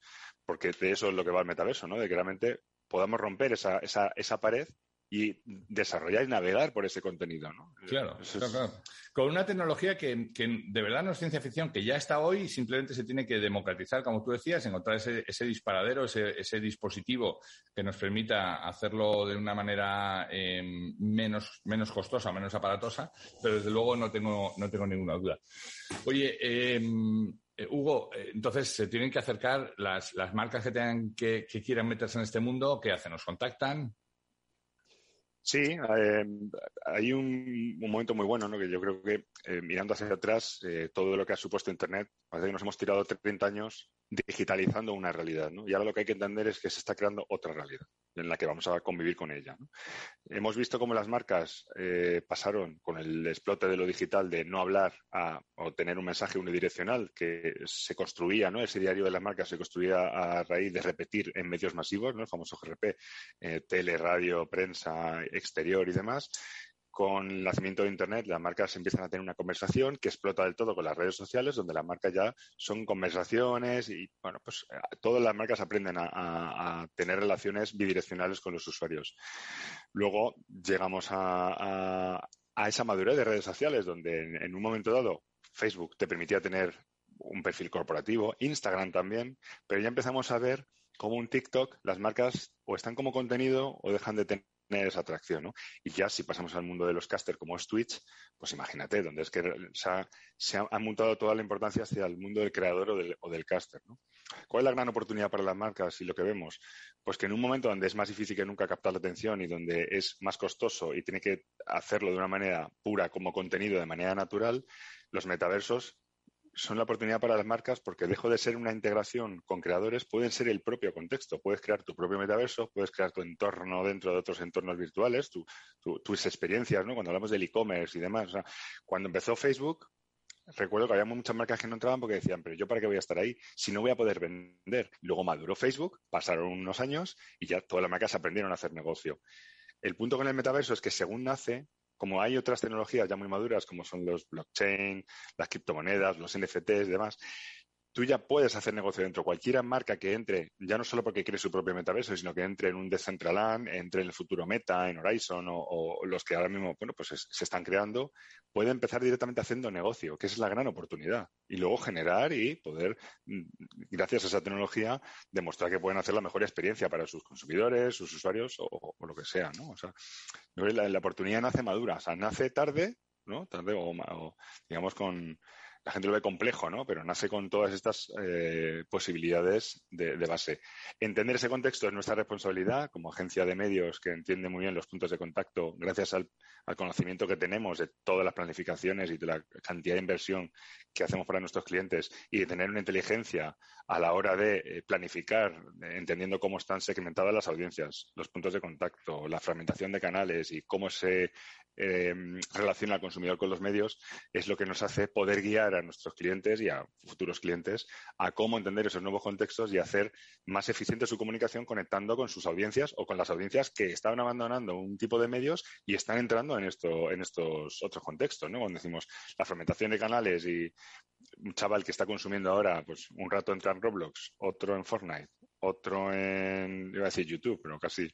porque de eso es lo que va el metaverso, ¿no? De que realmente podamos romper esa, esa, esa pared y desarrollar y navegar por ese contenido. ¿no? Claro, claro, Con una tecnología que, de verdad no es ciencia ficción, que ya está hoy simplemente se tiene que democratizar, como tú decías, encontrar ese, ese disparadero, ese, ese, dispositivo que nos permita hacerlo de una manera em, menos, menos costosa, menos aparatosa, pero desde luego no tengo, no tengo ninguna duda. Oye, em, eh, Hugo, eh, entonces se tienen que acercar las, las marcas que tengan que, que quieran meterse en este mundo, ¿qué hacen? ¿Nos contactan? Sí, eh, hay un, momento muy bueno, ¿no? Que yo creo que eh, mirando hacia atrás, eh, todo lo que ha supuesto Internet, parece que nos hemos tirado 30 años digitalizando una realidad, ¿no? Y ahora lo que hay que entender es que se está creando otra realidad en la que vamos a convivir con ella. Hemos visto cómo las marcas eh, pasaron con el explote de lo digital de no hablar a, o tener un mensaje unidireccional que se construía, ¿no? Ese diario de las marcas se construía a raíz de repetir en medios masivos, ¿no? El famoso GRP, eh, tele, radio, prensa, exterior y demás con el nacimiento de Internet, las marcas empiezan a tener una conversación que explota del todo con las redes sociales, donde las marcas ya son conversaciones y, bueno, pues eh, todas las marcas aprenden a, tener relaciones bidireccionales con los usuarios. Luego llegamos a, esa madurez de redes sociales, donde en, un momento dado Facebook te permitía tener un perfil corporativo, Instagram también, pero ya empezamos a ver como un TikTok, las marcas o están como contenido o dejan de tener esa atracción, ¿no? Y ya si pasamos al mundo de los casters como es Twitch, pues imagínate, donde es que se ha, ha, montado toda la importancia hacia el mundo del creador o del, o caster. ¿Cuál es la gran oportunidad para las marcas y lo que vemos? Pues que en un momento donde es más difícil que nunca captar la atención y donde es más costoso y tiene que hacerlo de una manera pura como contenido, de manera natural, los metaversos son la oportunidad para las marcas porque dejo de ser una integración con creadores, pueden ser el propio contexto. Puedes crear tu propio metaverso, puedes crear tu entorno dentro de otros entornos virtuales, tus experiencias, ¿no? Cuando hablamos del e-commerce y demás. cuando empezó Facebook, recuerdo que había muchas marcas que no entraban porque decían, pero yo para qué voy a estar ahí si no voy a poder vender. Luego maduró Facebook, pasaron unos años y ya todas las marcas aprendieron a hacer negocio. El punto con el metaverso es que según nace, como hay otras tecnologías ya muy maduras, como son los blockchain, las criptomonedas, los NFTs y demás, tú ya puedes hacer negocio dentro. Cualquier marca que entre, ya no solo porque quiere su propio metaverso, sino que entre en un Decentraland, entre en el futuro Meta, en Horizon o, los que ahora mismo, bueno, pues se, están creando, puede empezar directamente haciendo negocio, que es la gran oportunidad. Y luego generar y poder, mm, gracias a esa tecnología, demostrar que pueden hacer la mejor experiencia para sus consumidores, sus usuarios o, lo que sea, ¿no? O sea, la, la oportunidad nace madura, o sea, nace tarde, ¿no? Tarde o digamos con la gente lo ve complejo, ¿no? Pero nace con todas estas eh, posibilidades de, base. Entender ese contexto es nuestra responsabilidad como agencia de medios que entiende muy bien los puntos de contacto gracias al, conocimiento que tenemos de todas las planificaciones y de la cantidad de inversión que hacemos para nuestros clientes y de tener una inteligencia a la hora de eh, planificar, entendiendo cómo están segmentadas las audiencias, los puntos de contacto, la fragmentación de canales y cómo se eh, relaciona al consumidor con los medios, es lo que nos hace poder guiar a nuestros clientes y a futuros clientes a cómo entender esos nuevos contextos y hacer más eficiente su comunicación conectando con sus audiencias o con las audiencias que estaban abandonando un tipo de medios y están entrando en, esto, en estos otros contextos, ¿no? Cuando decimos la fragmentación de canales y un chaval que está consumiendo ahora pues un rato entra en Roblox, otro en Fortnite, otro en, iba a decir YouTube, pero casi,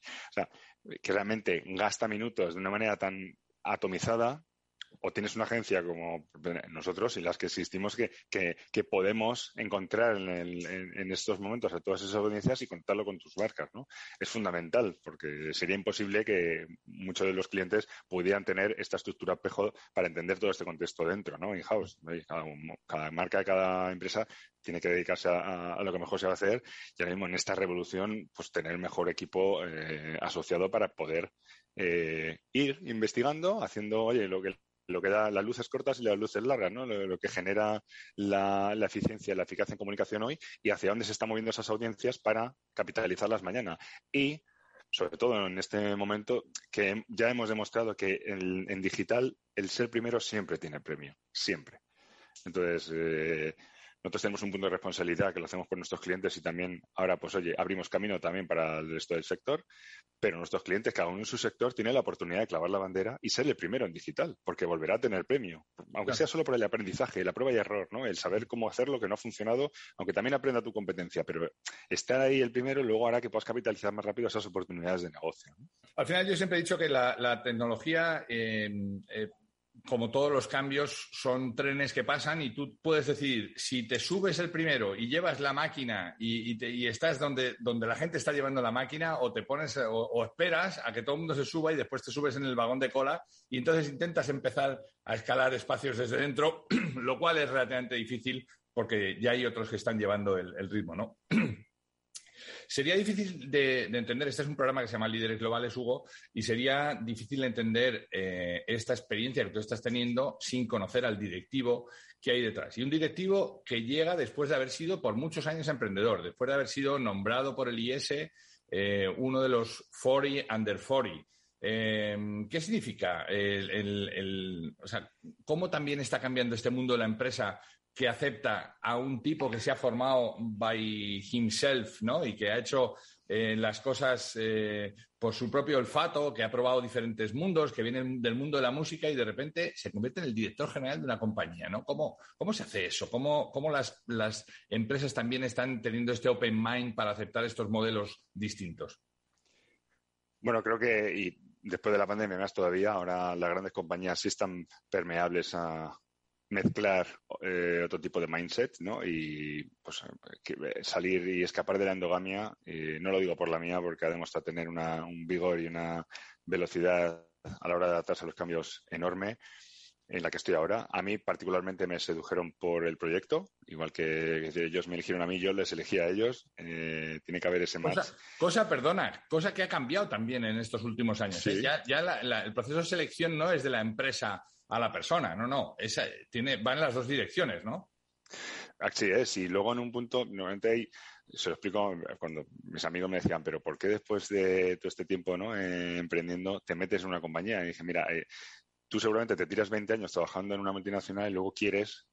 que realmente gasta minutos de una manera tan atomizada o tienes una agencia como nosotros y las que existimos que, que, podemos encontrar en, estos momentos a todas esas audiencias y contarlo con tus marcas, ¿no? Es fundamental porque sería imposible que muchos de los clientes pudieran tener esta estructura espejo para entender todo este contexto dentro, ¿no? In-house. Cada, marca, cada empresa tiene que dedicarse a, lo que mejor se va a hacer y ahora mismo en esta revolución, pues tener el mejor equipo eh, asociado para poder eh, ir investigando, haciendo, oye, lo que lo que da las luces cortas y las luces largas, ¿no? Lo, que genera la, eficiencia y la eficacia en comunicación hoy y hacia dónde se están moviendo esas audiencias para capitalizarlas mañana. Y, sobre todo en este momento, que ya hemos demostrado que en, digital el ser primero siempre tiene premio, siempre. Entonces, eh, nosotros tenemos un punto de responsabilidad que lo hacemos con nuestros clientes y también ahora, pues oye, abrimos camino también para el resto del sector, pero nuestros clientes, cada uno en su sector, tiene la oportunidad de clavar la bandera y ser el primero en digital, porque volverá a tener premio, aunque sea solo por el aprendizaje, la prueba y error, ¿no? El saber cómo hacer lo que no ha funcionado, aunque también aprenda tu competencia, pero estar ahí el primero luego hará que puedas capitalizar más rápido esas oportunidades de negocio. Al final yo siempre he dicho que la, tecnología eh, eh, como todos los cambios, son trenes que pasan y tú puedes decir, si te subes el primero y llevas la máquina y, estás donde, donde, la gente está llevando la máquina, o te pones o, esperas a que todo el mundo se suba y después te subes en el vagón de cola y entonces intentas empezar a escalar espacios desde dentro, *clears throat* lo cual es relativamente difícil porque ya hay otros que están llevando el, el ritmo, ¿no? *clears throat* Sería difícil de, entender, este es un programa que se llama Líderes Globales, Hugo, y sería difícil de entender eh, esta experiencia que tú estás teniendo sin conocer al directivo que hay detrás. Y un directivo que llega después de haber sido por muchos años emprendedor, después de haber sido nombrado por el IS eh, uno de los 40 under 40. Eh, ¿Qué significa? El, ¿Cómo también está cambiando este mundo de la empresa que acepta a un tipo que se ha formado by himself, ¿no? Y que ha hecho eh, las cosas eh, por su propio olfato, que ha probado diferentes mundos, que vienen del mundo de la música y de repente se convierte en el director general de una compañía, ¿no? ¿Cómo, cómo se hace eso? ¿Cómo, cómo las, las empresas también están teniendo este open mind para aceptar estos modelos distintos? Bueno, creo que y después de la pandemia más todavía, ahora las grandes compañías sí están permeables a, mezclar eh, otro tipo de mindset, ¿no? Y pues salir y escapar de la endogamia, no lo digo por la mía, porque ha demostrado tener un vigor y una velocidad a la hora de adaptarse a los cambios enorme en la que estoy ahora. A mí particularmente me sedujeron por el proyecto, igual que ellos me eligieron a mí, yo les elegí a ellos. Eh, tiene que haber ese match. Cosa, perdona, cosa que ha cambiado también en estos últimos años. ¿eh? Ya, el proceso de selección no es de la empresa a la persona, no, no, esa, tiene, va en las dos direcciones, ¿no? Así es, y luego en un punto, normalmente hay, se lo explico cuando mis amigos me decían, pero ¿por qué después de todo este tiempo ¿no? Eh, emprendiendo te metes en una compañía? Y dije, mira, tú seguramente te tiras 20 años trabajando en una multinacional y luego quieres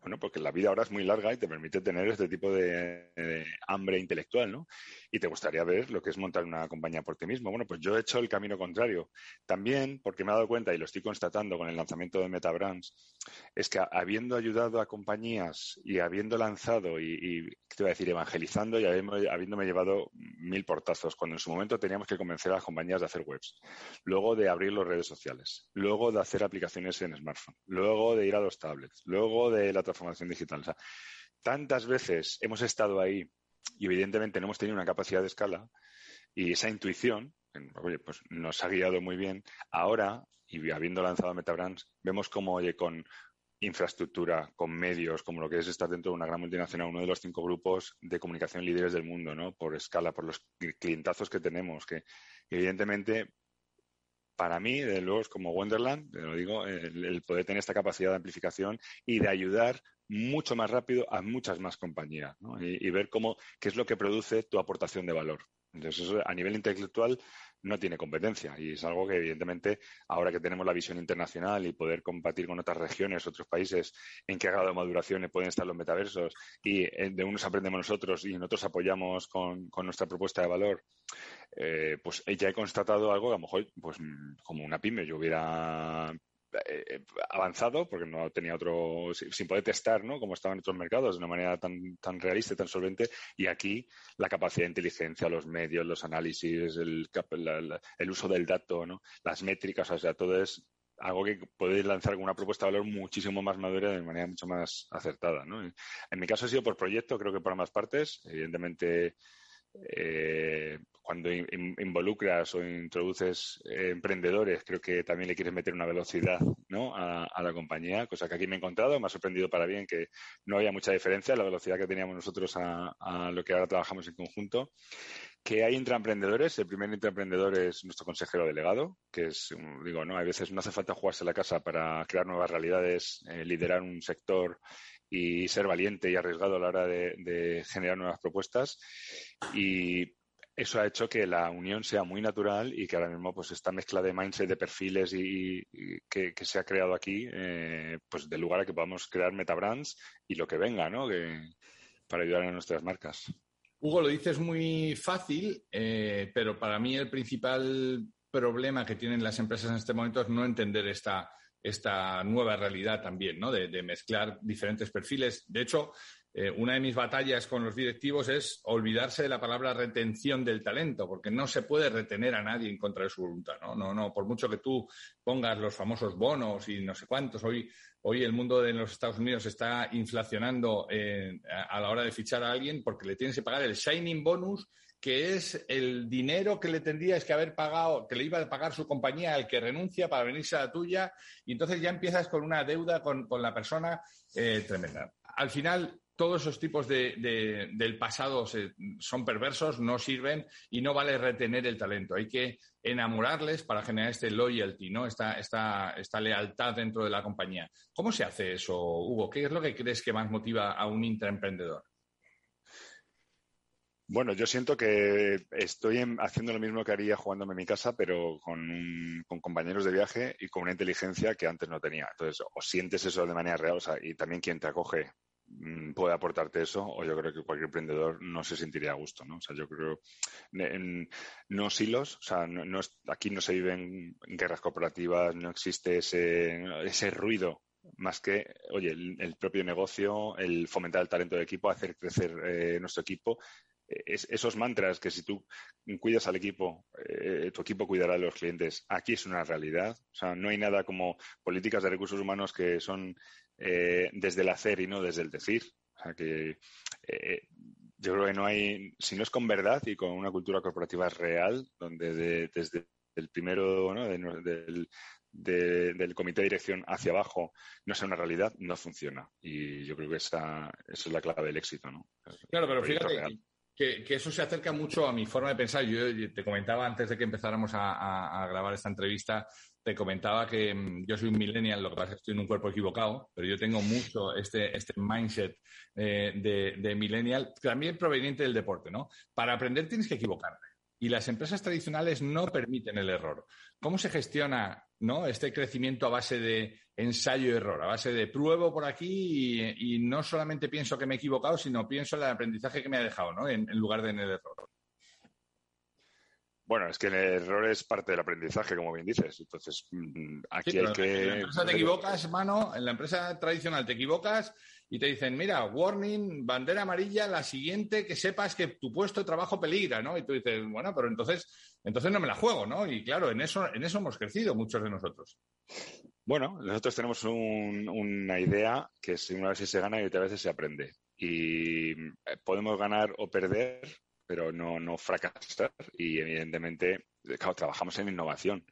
bueno, porque la vida ahora es muy larga y te permite tener este tipo de, hambre intelectual, ¿no? Y te gustaría ver lo que es montar una compañía por ti mismo. Bueno, pues yo he hecho el camino contrario. También porque me he dado cuenta, y lo estoy constatando con el lanzamiento de Metabrands, es que habiendo ayudado a compañías y habiendo lanzado y, te voy a decir, evangelizando y habiéndome llevado mil portazos, cuando en su momento teníamos que convencer a las compañías de hacer webs, luego de abrir las redes sociales, luego de hacer aplicaciones en smartphone, luego de ir a los tablets, luego de la transformación digital. O sea, tantas veces hemos estado ahí y evidentemente no hemos tenido una capacidad de escala y esa intuición, oye, pues nos ha guiado muy bien. Ahora, y habiendo lanzado Metabrands, vemos cómo, oye, con infraestructura, con medios, como lo que es estar dentro de una gran multinacional, uno de los cinco grupos de comunicación líderes del mundo, ¿no? Por escala, por los clientazos que tenemos, que evidentemente para mí, de luego, es como Wonderland, te lo digo, el, poder tener esta capacidad de amplificación y de ayudar mucho más rápido a muchas más compañías y, y, ver cómo, qué es lo que produce tu aportación de valor. Entonces, eso a nivel intelectual no tiene competencia. Y es algo que, evidentemente, ahora que tenemos la visión internacional y poder compartir con otras regiones, otros países, en qué grado de maduración pueden estar los metaversos y eh, de unos aprendemos nosotros y nosotros apoyamos con, nuestra propuesta de valor, eh, pues ya he constatado algo que a lo mejor, pues como una pyme, yo hubiera eh, avanzado, porque no tenía otro, sin poder testar, ¿no? Como estaban otros mercados, de una manera tan, tan realista y tan solvente. Y aquí la capacidad de inteligencia, los medios, los análisis, el, el uso del dato, ¿no? Las métricas, o sea, todo es algo que puede lanzar una propuesta de valor muchísimo más madura de manera mucho más acertada, ¿no? En mi caso ha sido por proyecto, creo que por ambas partes. Evidentemente, eh, cuando involucras o introduces eh, emprendedores, creo que también le quieres meter una velocidad ¿no? a, la compañía, cosa que aquí me he encontrado. Me ha sorprendido para bien que no había mucha diferencia la velocidad que teníamos nosotros a, a lo que ahora trabajamos en conjunto. Que hay intraemprendedores. El primer intraemprendedor es nuestro consejero delegado, que es, digo, no, a veces no hace falta jugarse la casa para crear nuevas realidades, eh, liderar un sector y ser valiente y arriesgado a la hora de, generar nuevas propuestas. Y eso ha hecho que la unión sea muy natural y que ahora mismo pues esta mezcla de mindset, de perfiles y, que, se ha creado aquí, eh, pues de lugar a que podamos crear metabrands y lo que venga, ¿no? para ayudar a nuestras marcas. Hugo, lo dices muy fácil, eh, pero para mí el principal problema que tienen las empresas en este momento es no entender esta esta nueva realidad también, ¿no? De, mezclar diferentes perfiles. De hecho, eh, una de mis batallas con los directivos es olvidarse de la palabra retención del talento, porque no se puede retener a nadie en contra de su voluntad, ¿no? No, no, por mucho que tú pongas los famosos bonos y no sé cuántos, hoy, hoy el mundo de los Estados Unidos está inflacionando eh, a la hora de fichar a alguien porque le tienes que pagar el signing bonus que es el dinero que le tendrías que haber pagado, que le iba a pagar su compañía al que renuncia para venirse a la tuya, y entonces ya empiezas con una deuda con, la persona eh, tremenda. Al final, todos esos tipos de, del pasado son perversos, no sirven y no vale retener el talento. Hay que enamorarles para generar este loyalty, ¿no? Esta, esta, esta lealtad dentro de la compañía. ¿Cómo se hace eso, Hugo? ¿Qué es lo que crees que más motiva a un intraemprendedor? Bueno, yo siento que estoy haciendo lo mismo que haría jugándome en mi casa, pero con, compañeros de viaje y con una inteligencia que antes no tenía. Entonces, o sientes eso de manera real, o sea, y también quien te acoge mm, puede aportarte eso, o yo creo que cualquier emprendedor no se sentiría a gusto, ¿no? O sea, yo creo, en, no silos, o sea, no, aquí no se viven guerras corporativas, no existe ese, ese ruido más que, oye, el, propio negocio, el fomentar el talento del equipo, hacer crecer eh, nuestro equipo esos mantras que si tú cuidas al equipo, eh, tu equipo cuidará de los clientes, aquí es una realidad. O sea, no hay nada como políticas de recursos humanos que son eh, desde el hacer y no desde el decir. O sea que eh, yo creo que no hay, si no es con verdad y con una cultura corporativa real, donde desde el primero, ¿no? del, del comité de dirección hacia abajo no sea una realidad, no funciona. Y yo creo que esa, es la clave del éxito. ¿no? Claro, pero fíjate que, eso se acerca mucho a mi forma de pensar. Yo te comentaba antes de que empezáramos a, grabar esta entrevista, te comentaba que mm, yo soy un millennial, lo que pasa es que estoy en un cuerpo equivocado, pero yo tengo mucho este, este mindset eh, de, de millennial, también proveniente del deporte, ¿no? Para aprender tienes que equivocarte y las empresas tradicionales no permiten el error. ¿Cómo se gestiona ¿no? este crecimiento a base de ensayo y error, a base de pruebo por aquí y, no solamente pienso que me he equivocado, sino pienso en el aprendizaje que me ha dejado, ¿no? en, lugar de en el error? Bueno, es que el error es parte del aprendizaje, como bien dices. Entonces, mm, aquí hay que. En la empresa te equivocas, mano, en la empresa tradicional te equivocas y te dicen, mira, warning, bandera amarilla, la siguiente, que sepas que tu puesto de trabajo peligra, ¿no? Y tú dices, bueno, pero entonces, entonces no me la juego, ¿no? Y claro, en eso, en eso hemos crecido muchos de nosotros. Bueno, nosotros tenemos una idea que es una vez se gana y otra vez se aprende. Y eh, podemos ganar o perder, pero no, no fracasar. Y evidentemente, claro, trabajamos en innovación.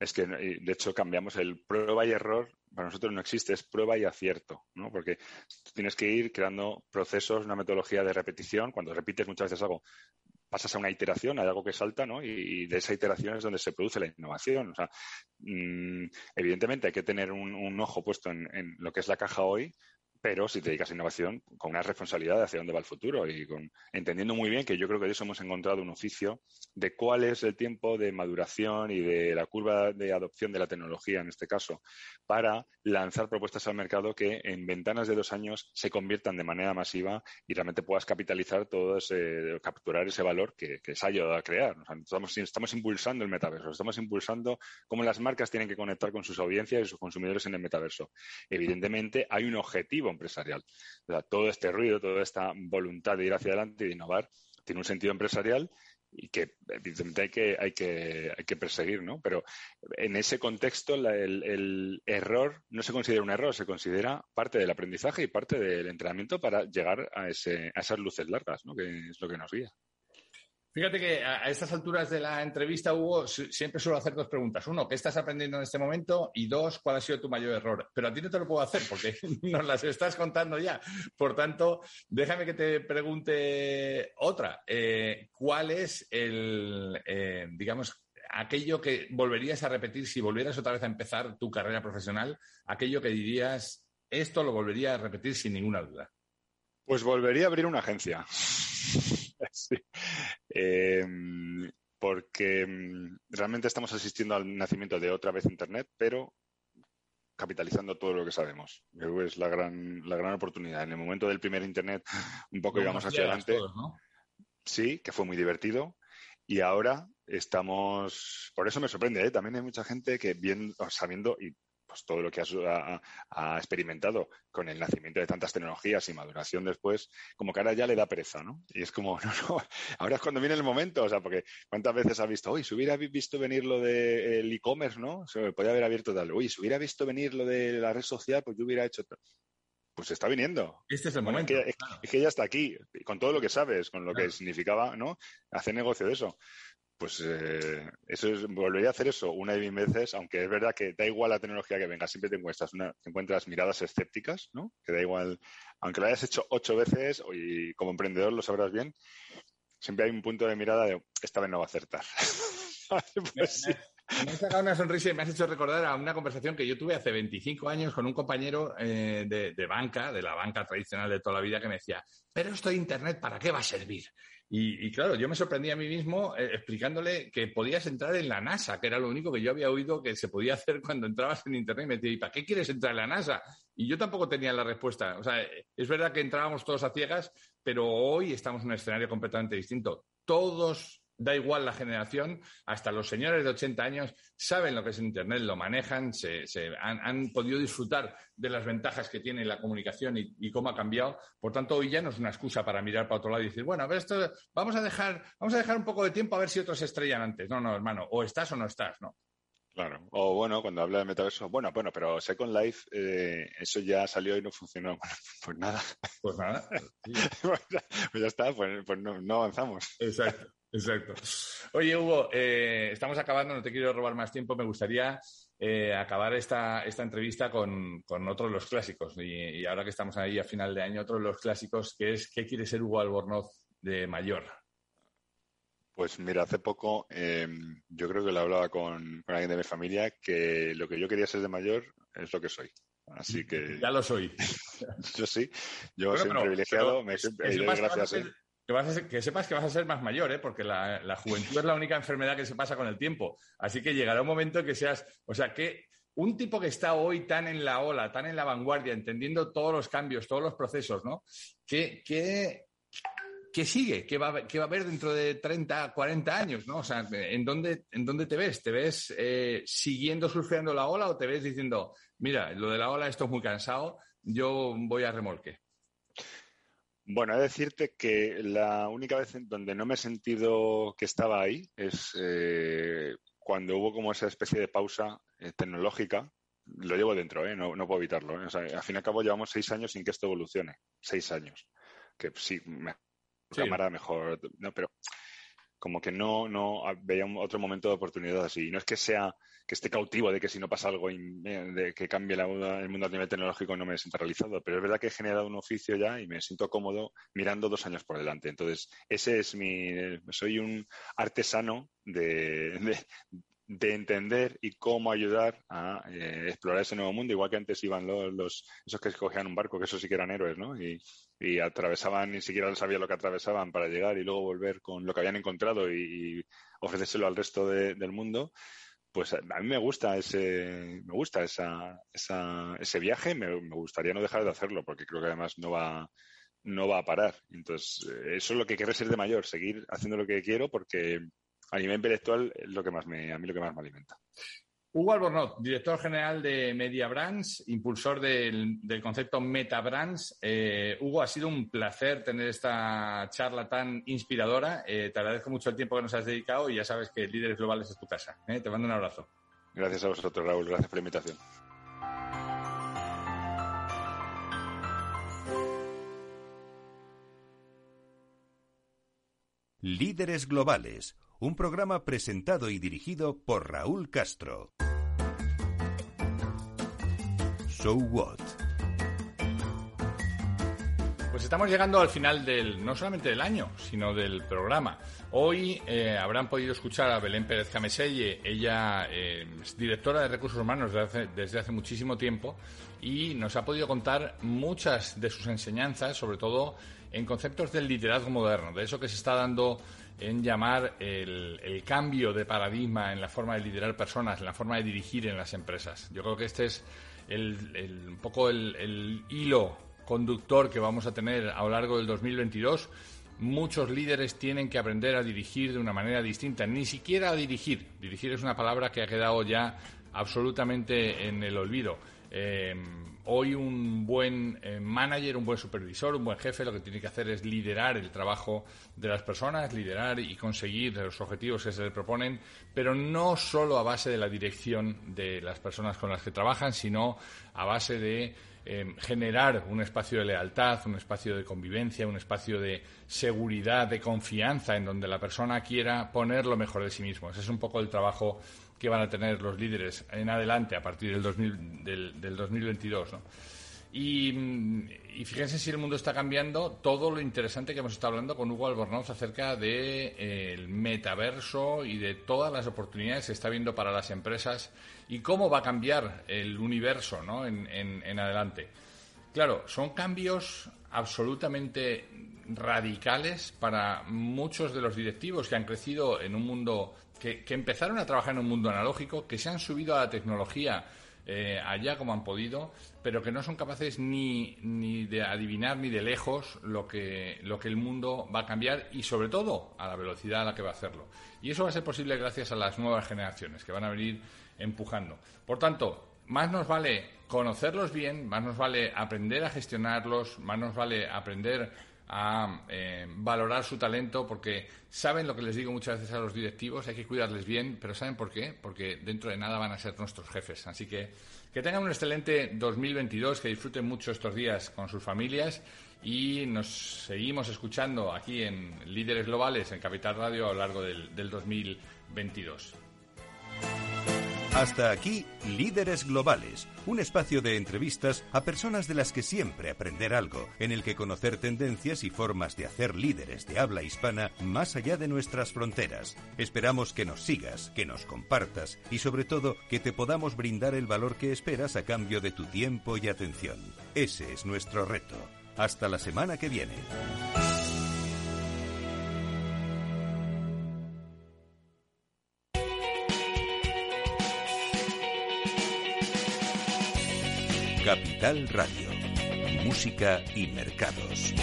Es que, de hecho, cambiamos el prueba y error para nosotros no existe, es prueba y acierto, ¿no? Porque tienes que ir creando procesos, una metodología de repetición. Cuando repites muchas veces algo, pasas a una iteración, hay algo que salta, ¿no? Y, de esa iteración es donde se produce la innovación. O sea, mm, evidentemente hay que tener un, ojo puesto en, lo que es la caja hoy, pero si te dedicas a innovación, con una responsabilidad de hacia dónde va el futuro y con, entendiendo muy bien que yo creo que de eso hemos encontrado un oficio de cuál es el tiempo de maduración y de la curva de adopción de la tecnología, en este caso, para lanzar propuestas al mercado que en ventanas de dos años se conviertan de manera masiva y realmente puedas capitalizar todo ese, capturar ese valor que, se ha ayudado a crear. estamos, estamos impulsando el metaverso, estamos impulsando cómo las marcas tienen que conectar con sus audiencias y sus consumidores en el metaverso. Evidentemente, hay un objetivo empresarial. todo este ruido, toda esta voluntad de ir hacia adelante y de innovar tiene un sentido empresarial y que evidentemente hay que, hay que, hay que perseguir, ¿no? Pero en ese contexto el, error no se considera un error, se considera parte del aprendizaje y parte del entrenamiento para llegar a, ese, a esas luces largas, ¿no? Que es lo que nos guía. Fíjate que a, estas alturas de la entrevista, Hugo, siempre suelo hacer dos preguntas. Uno, ¿qué estás aprendiendo en este momento? Y dos, ¿cuál ha sido tu mayor error? Pero a ti no te lo puedo hacer porque *laughs* nos las estás contando ya. Por tanto, déjame que te pregunte otra. Eh, ¿Cuál es el, eh, digamos, aquello que volverías a repetir si volvieras otra vez a empezar tu carrera profesional? Aquello que dirías, esto lo volvería a repetir sin ninguna duda. Pues volvería a abrir una agencia. *laughs* sí. Em, porque mm, realmente estamos asistiendo al nacimiento de otra vez Internet, pero capitalizando todo lo que sabemos. Creo que es la gran, la gran oportunidad. En el momento del primer Internet, un poco íbamos hacia adelante. Sí, que fue muy divertido. Y ahora estamos. Por eso me sorprende, ¿eh? también hay mucha gente que, bien, sabiendo, y pues, todo lo que ha, experimentado con el nacimiento de tantas tecnologías y maduración después, como que ahora ya le da pereza, ¿no? Y es como, *laughs* no, no, ahora es cuando viene el momento, o sea, porque cuántas veces ha visto, uy, si hubiera visto venir lo del e-commerce, ¿no? Se podía haber abierto tal, uy, si hubiera visto venir lo de la red social, pues yo hubiera hecho tal pues está viniendo. Este es el momento. Es que, ya está aquí, con todo lo que sabes, con lo que significaba, ¿no? Hacer negocio de eso pues eh, eso es, volvería a hacer eso una y mil veces, aunque es verdad que da igual la tecnología que venga, siempre te encuentras, una, encuentras miradas escépticas, ¿no? Que da igual, aunque lo hayas hecho ocho veces y como emprendedor lo sabrás bien, siempre hay un punto de mirada de esta vez no va a acertar. *laughs* pues, me, has sacado una sonrisa y me has hecho recordar a una conversación que yo tuve hace 25 años con un compañero eh, de, de, banca, de la banca tradicional de toda la vida, que me decía, pero esto de Internet, ¿para qué va a servir? Y, claro, yo me sorprendí a mí mismo eh, explicándole que podías entrar en la NASA, que era lo único que yo había oído que se podía hacer cuando entrabas en Internet. Y me decía, ¿y para qué quieres entrar en la NASA? Y yo tampoco tenía la respuesta. O sea, es verdad que entrábamos todos a ciegas, pero hoy estamos en un escenario completamente distinto. Todos da igual la generación, hasta los señores de 80 años saben lo que es Internet, lo manejan, se, han, podido disfrutar de las ventajas que tiene la comunicación y, cómo ha cambiado. Por tanto, hoy ya no es una excusa para mirar para otro lado y decir, bueno, a ver, esto, vamos a dejar, vamos a dejar un poco de tiempo a ver si otros se estrellan antes. No, no, hermano, o estás o no estás, ¿no? Claro. O bueno, cuando habla de metaverso, bueno, bueno, pero Second Life, eh, eso ya salió y no funcionó. *laughs* pues nada. Pues nada. *laughs* pues, ya, está, pues, pues no, avanzamos. Exacto, exacto. Oye, Hugo, eh, estamos acabando, no te quiero robar más tiempo. Me gustaría eh, acabar esta, esta entrevista con, con otro de los clásicos. Y, ahora que estamos ahí a final de año, otro de los clásicos, que es ¿qué quiere ser Hugo Albornoz de mayor? Pues mira, hace poco em, yo creo que lo hablaba con, alguien de mi familia que lo que yo quería ser de mayor es lo que soy. Así *laughs* que. Ya lo soy. *laughs* yo sí. Yo soy un privilegiado. me, que, gracias, ¿eh? Que, sepas que vas a ser más mayor, ¿eh? porque la, juventud es la única enfermedad que se pasa con el tiempo. Así que llegará un momento en que seas. O sea, que un tipo que está hoy tan en la ola, tan en la vanguardia, entendiendo todos los cambios, todos los procesos, ¿no? ¿Qué, qué, ¿qué sigue? ¿Qué va, a, va a haber dentro de 30, 40 años? ¿no? O sea, ¿en dónde, en dónde te ves? ¿Te ves eh, siguiendo surfeando la ola o te ves diciendo, mira, lo de la ola esto es muy cansado, yo voy a remolque? Bueno, he de decirte que la única vez en donde no me he sentido que estaba ahí es eh, cuando hubo como esa especie de pausa eh, tecnológica. Lo llevo dentro, no, no puedo evitarlo. O sea, al fin y al cabo llevamos seis años sin que esto evolucione. Seis años. Que sí, me cámara mejor, no, pero como que no, no veía otro momento de oportunidad así. No es que sea que esté cautivo de que si no pasa algo eh, de que cambie el mundo a nivel tecnológico no me sienta realizado, pero es verdad que he generado un oficio ya y me siento cómodo mirando dos años por delante. Entonces, ese es mi, soy un artesano de, de entender y cómo ayudar a eh, explorar ese nuevo mundo, igual que antes iban los, esos que escogían un barco, que esos sí que eran héroes, ¿no? Y, atravesaban, ni siquiera sabía lo que atravesaban para llegar y luego volver con lo que habían encontrado y, ofrecérselo al resto del mundo. Pues a, mí me gusta ese, me gusta esa, ese viaje, me, gustaría no dejar de hacerlo, porque creo que además no va, no va a parar. Entonces, eh, eso es lo que quiero ser de mayor, seguir haciendo lo que quiero, porque a nivel intelectual es lo que más me, a mí lo que más me alimenta. Hugo Albornoz, director general de Media Brands, impulsor del, concepto Meta Brands. Eh, Hugo, ha sido un placer tener esta charla tan inspiradora. Eh, te agradezco mucho el tiempo que nos has dedicado y ya sabes que Líderes Globales es tu casa. Eh. Te mando un abrazo. Gracias a vosotros, Raúl. Gracias por la invitación. Líderes Globales un programa presentado y dirigido por Raúl Castro. So What? Pues estamos llegando al final del, no solamente del año, sino del programa. Hoy eh, habrán podido escuchar a Belén Pérez Cameselle, ella eh, es directora de recursos humanos desde hace, desde hace muchísimo tiempo y nos ha podido contar muchas de sus enseñanzas, sobre todo en conceptos del liderazgo moderno, de eso que se está dando en llamar el, cambio de paradigma en la forma de liderar personas, en la forma de dirigir en las empresas. Yo creo que este es un poco el, hilo conductor que vamos a tener a lo largo del 2022. Muchos líderes tienen que aprender a dirigir de una manera distinta, ni siquiera a dirigir. Dirigir es una palabra que ha quedado ya absolutamente en el olvido. Eh, Hoy un buen eh, manager, un buen supervisor, un buen jefe lo que tiene que hacer es liderar el trabajo de las personas, liderar y conseguir los objetivos que se le proponen, pero no solo a base de la dirección de las personas con las que trabajan, sino a base de eh, generar un espacio de lealtad, un espacio de convivencia, un espacio de seguridad, de confianza, en donde la persona quiera poner lo mejor de sí mismo. Ese es un poco el trabajo que van a tener los líderes en adelante a partir del, 2000, del, 2022. Y, y, fíjense si el mundo está cambiando, todo lo interesante que hemos estado hablando con Hugo Albornoz acerca del de, eh, metaverso y de todas las oportunidades que está viendo para las empresas y cómo va a cambiar el universo ¿no? en adelante. Claro, son cambios absolutamente radicales para muchos de los directivos que han crecido en un mundo que, empezaron a trabajar en un mundo analógico, que se han subido a la tecnología eh, allá como han podido, pero que no son capaces ni, ni de adivinar ni de lejos lo que, lo que el mundo va a cambiar y sobre todo a la velocidad a la que va a hacerlo. Y eso va a ser posible gracias a las nuevas generaciones que van a venir empujando. Por tanto, más nos vale conocerlos bien, más nos vale aprender a gestionarlos, más nos vale aprender a eh, valorar su talento porque saben lo que les digo muchas veces a los directivos, hay que cuidarles bien, pero ¿saben por qué? Porque dentro de nada van a ser nuestros jefes. Así que que tengan un excelente 2022, que disfruten mucho estos días con sus familias y nos seguimos escuchando aquí en Líderes Globales en Capital Radio a lo largo del, del 2022. Hasta aquí, Líderes Globales, un espacio de entrevistas a personas de las que siempre aprender algo, en el que conocer tendencias y formas de hacer líderes de habla hispana más allá de nuestras fronteras. Esperamos que nos sigas, que nos compartas y sobre todo que te podamos brindar el valor que esperas a cambio de tu tiempo y atención. Ese es nuestro reto. Hasta la semana que viene. Capital Radio. Música y mercados.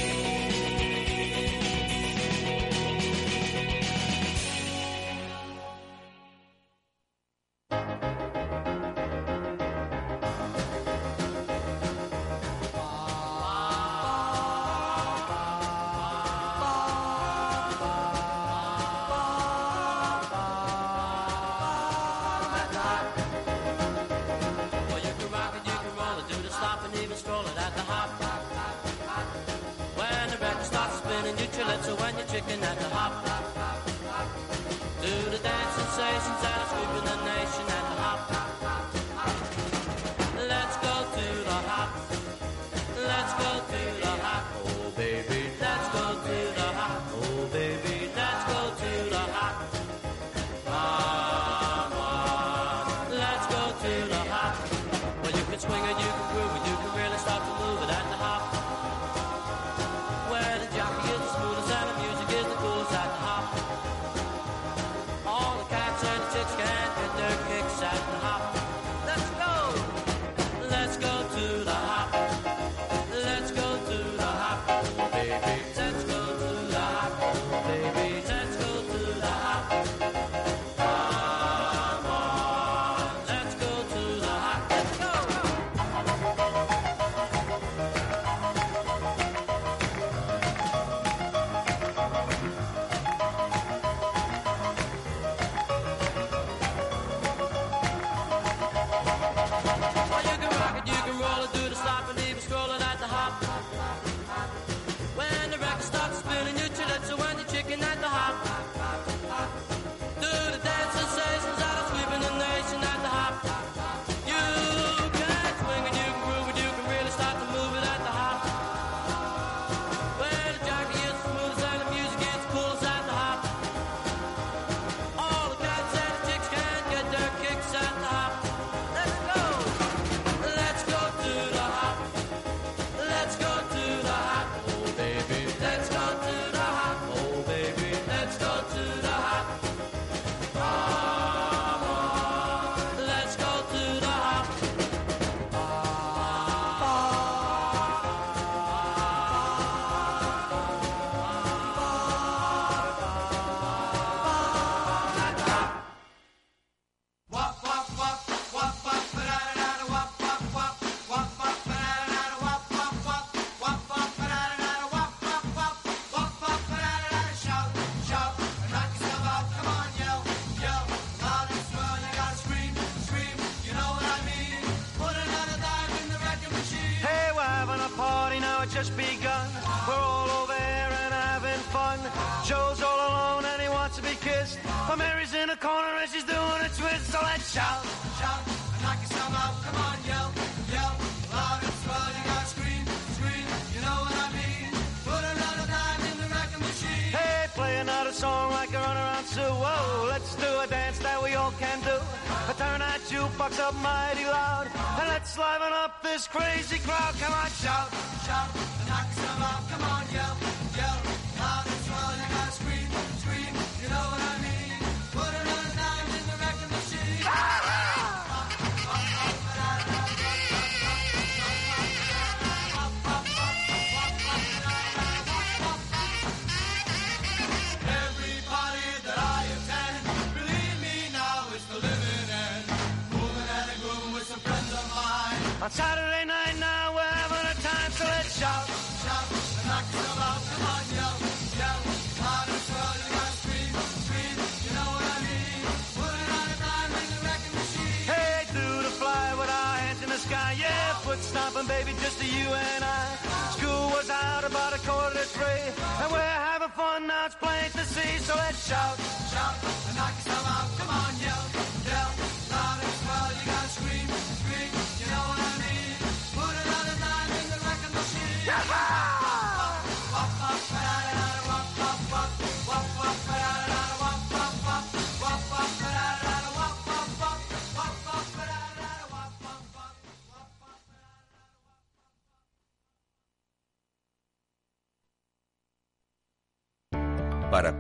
see you later.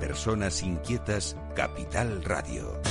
Personas inquietas, Capital Radio.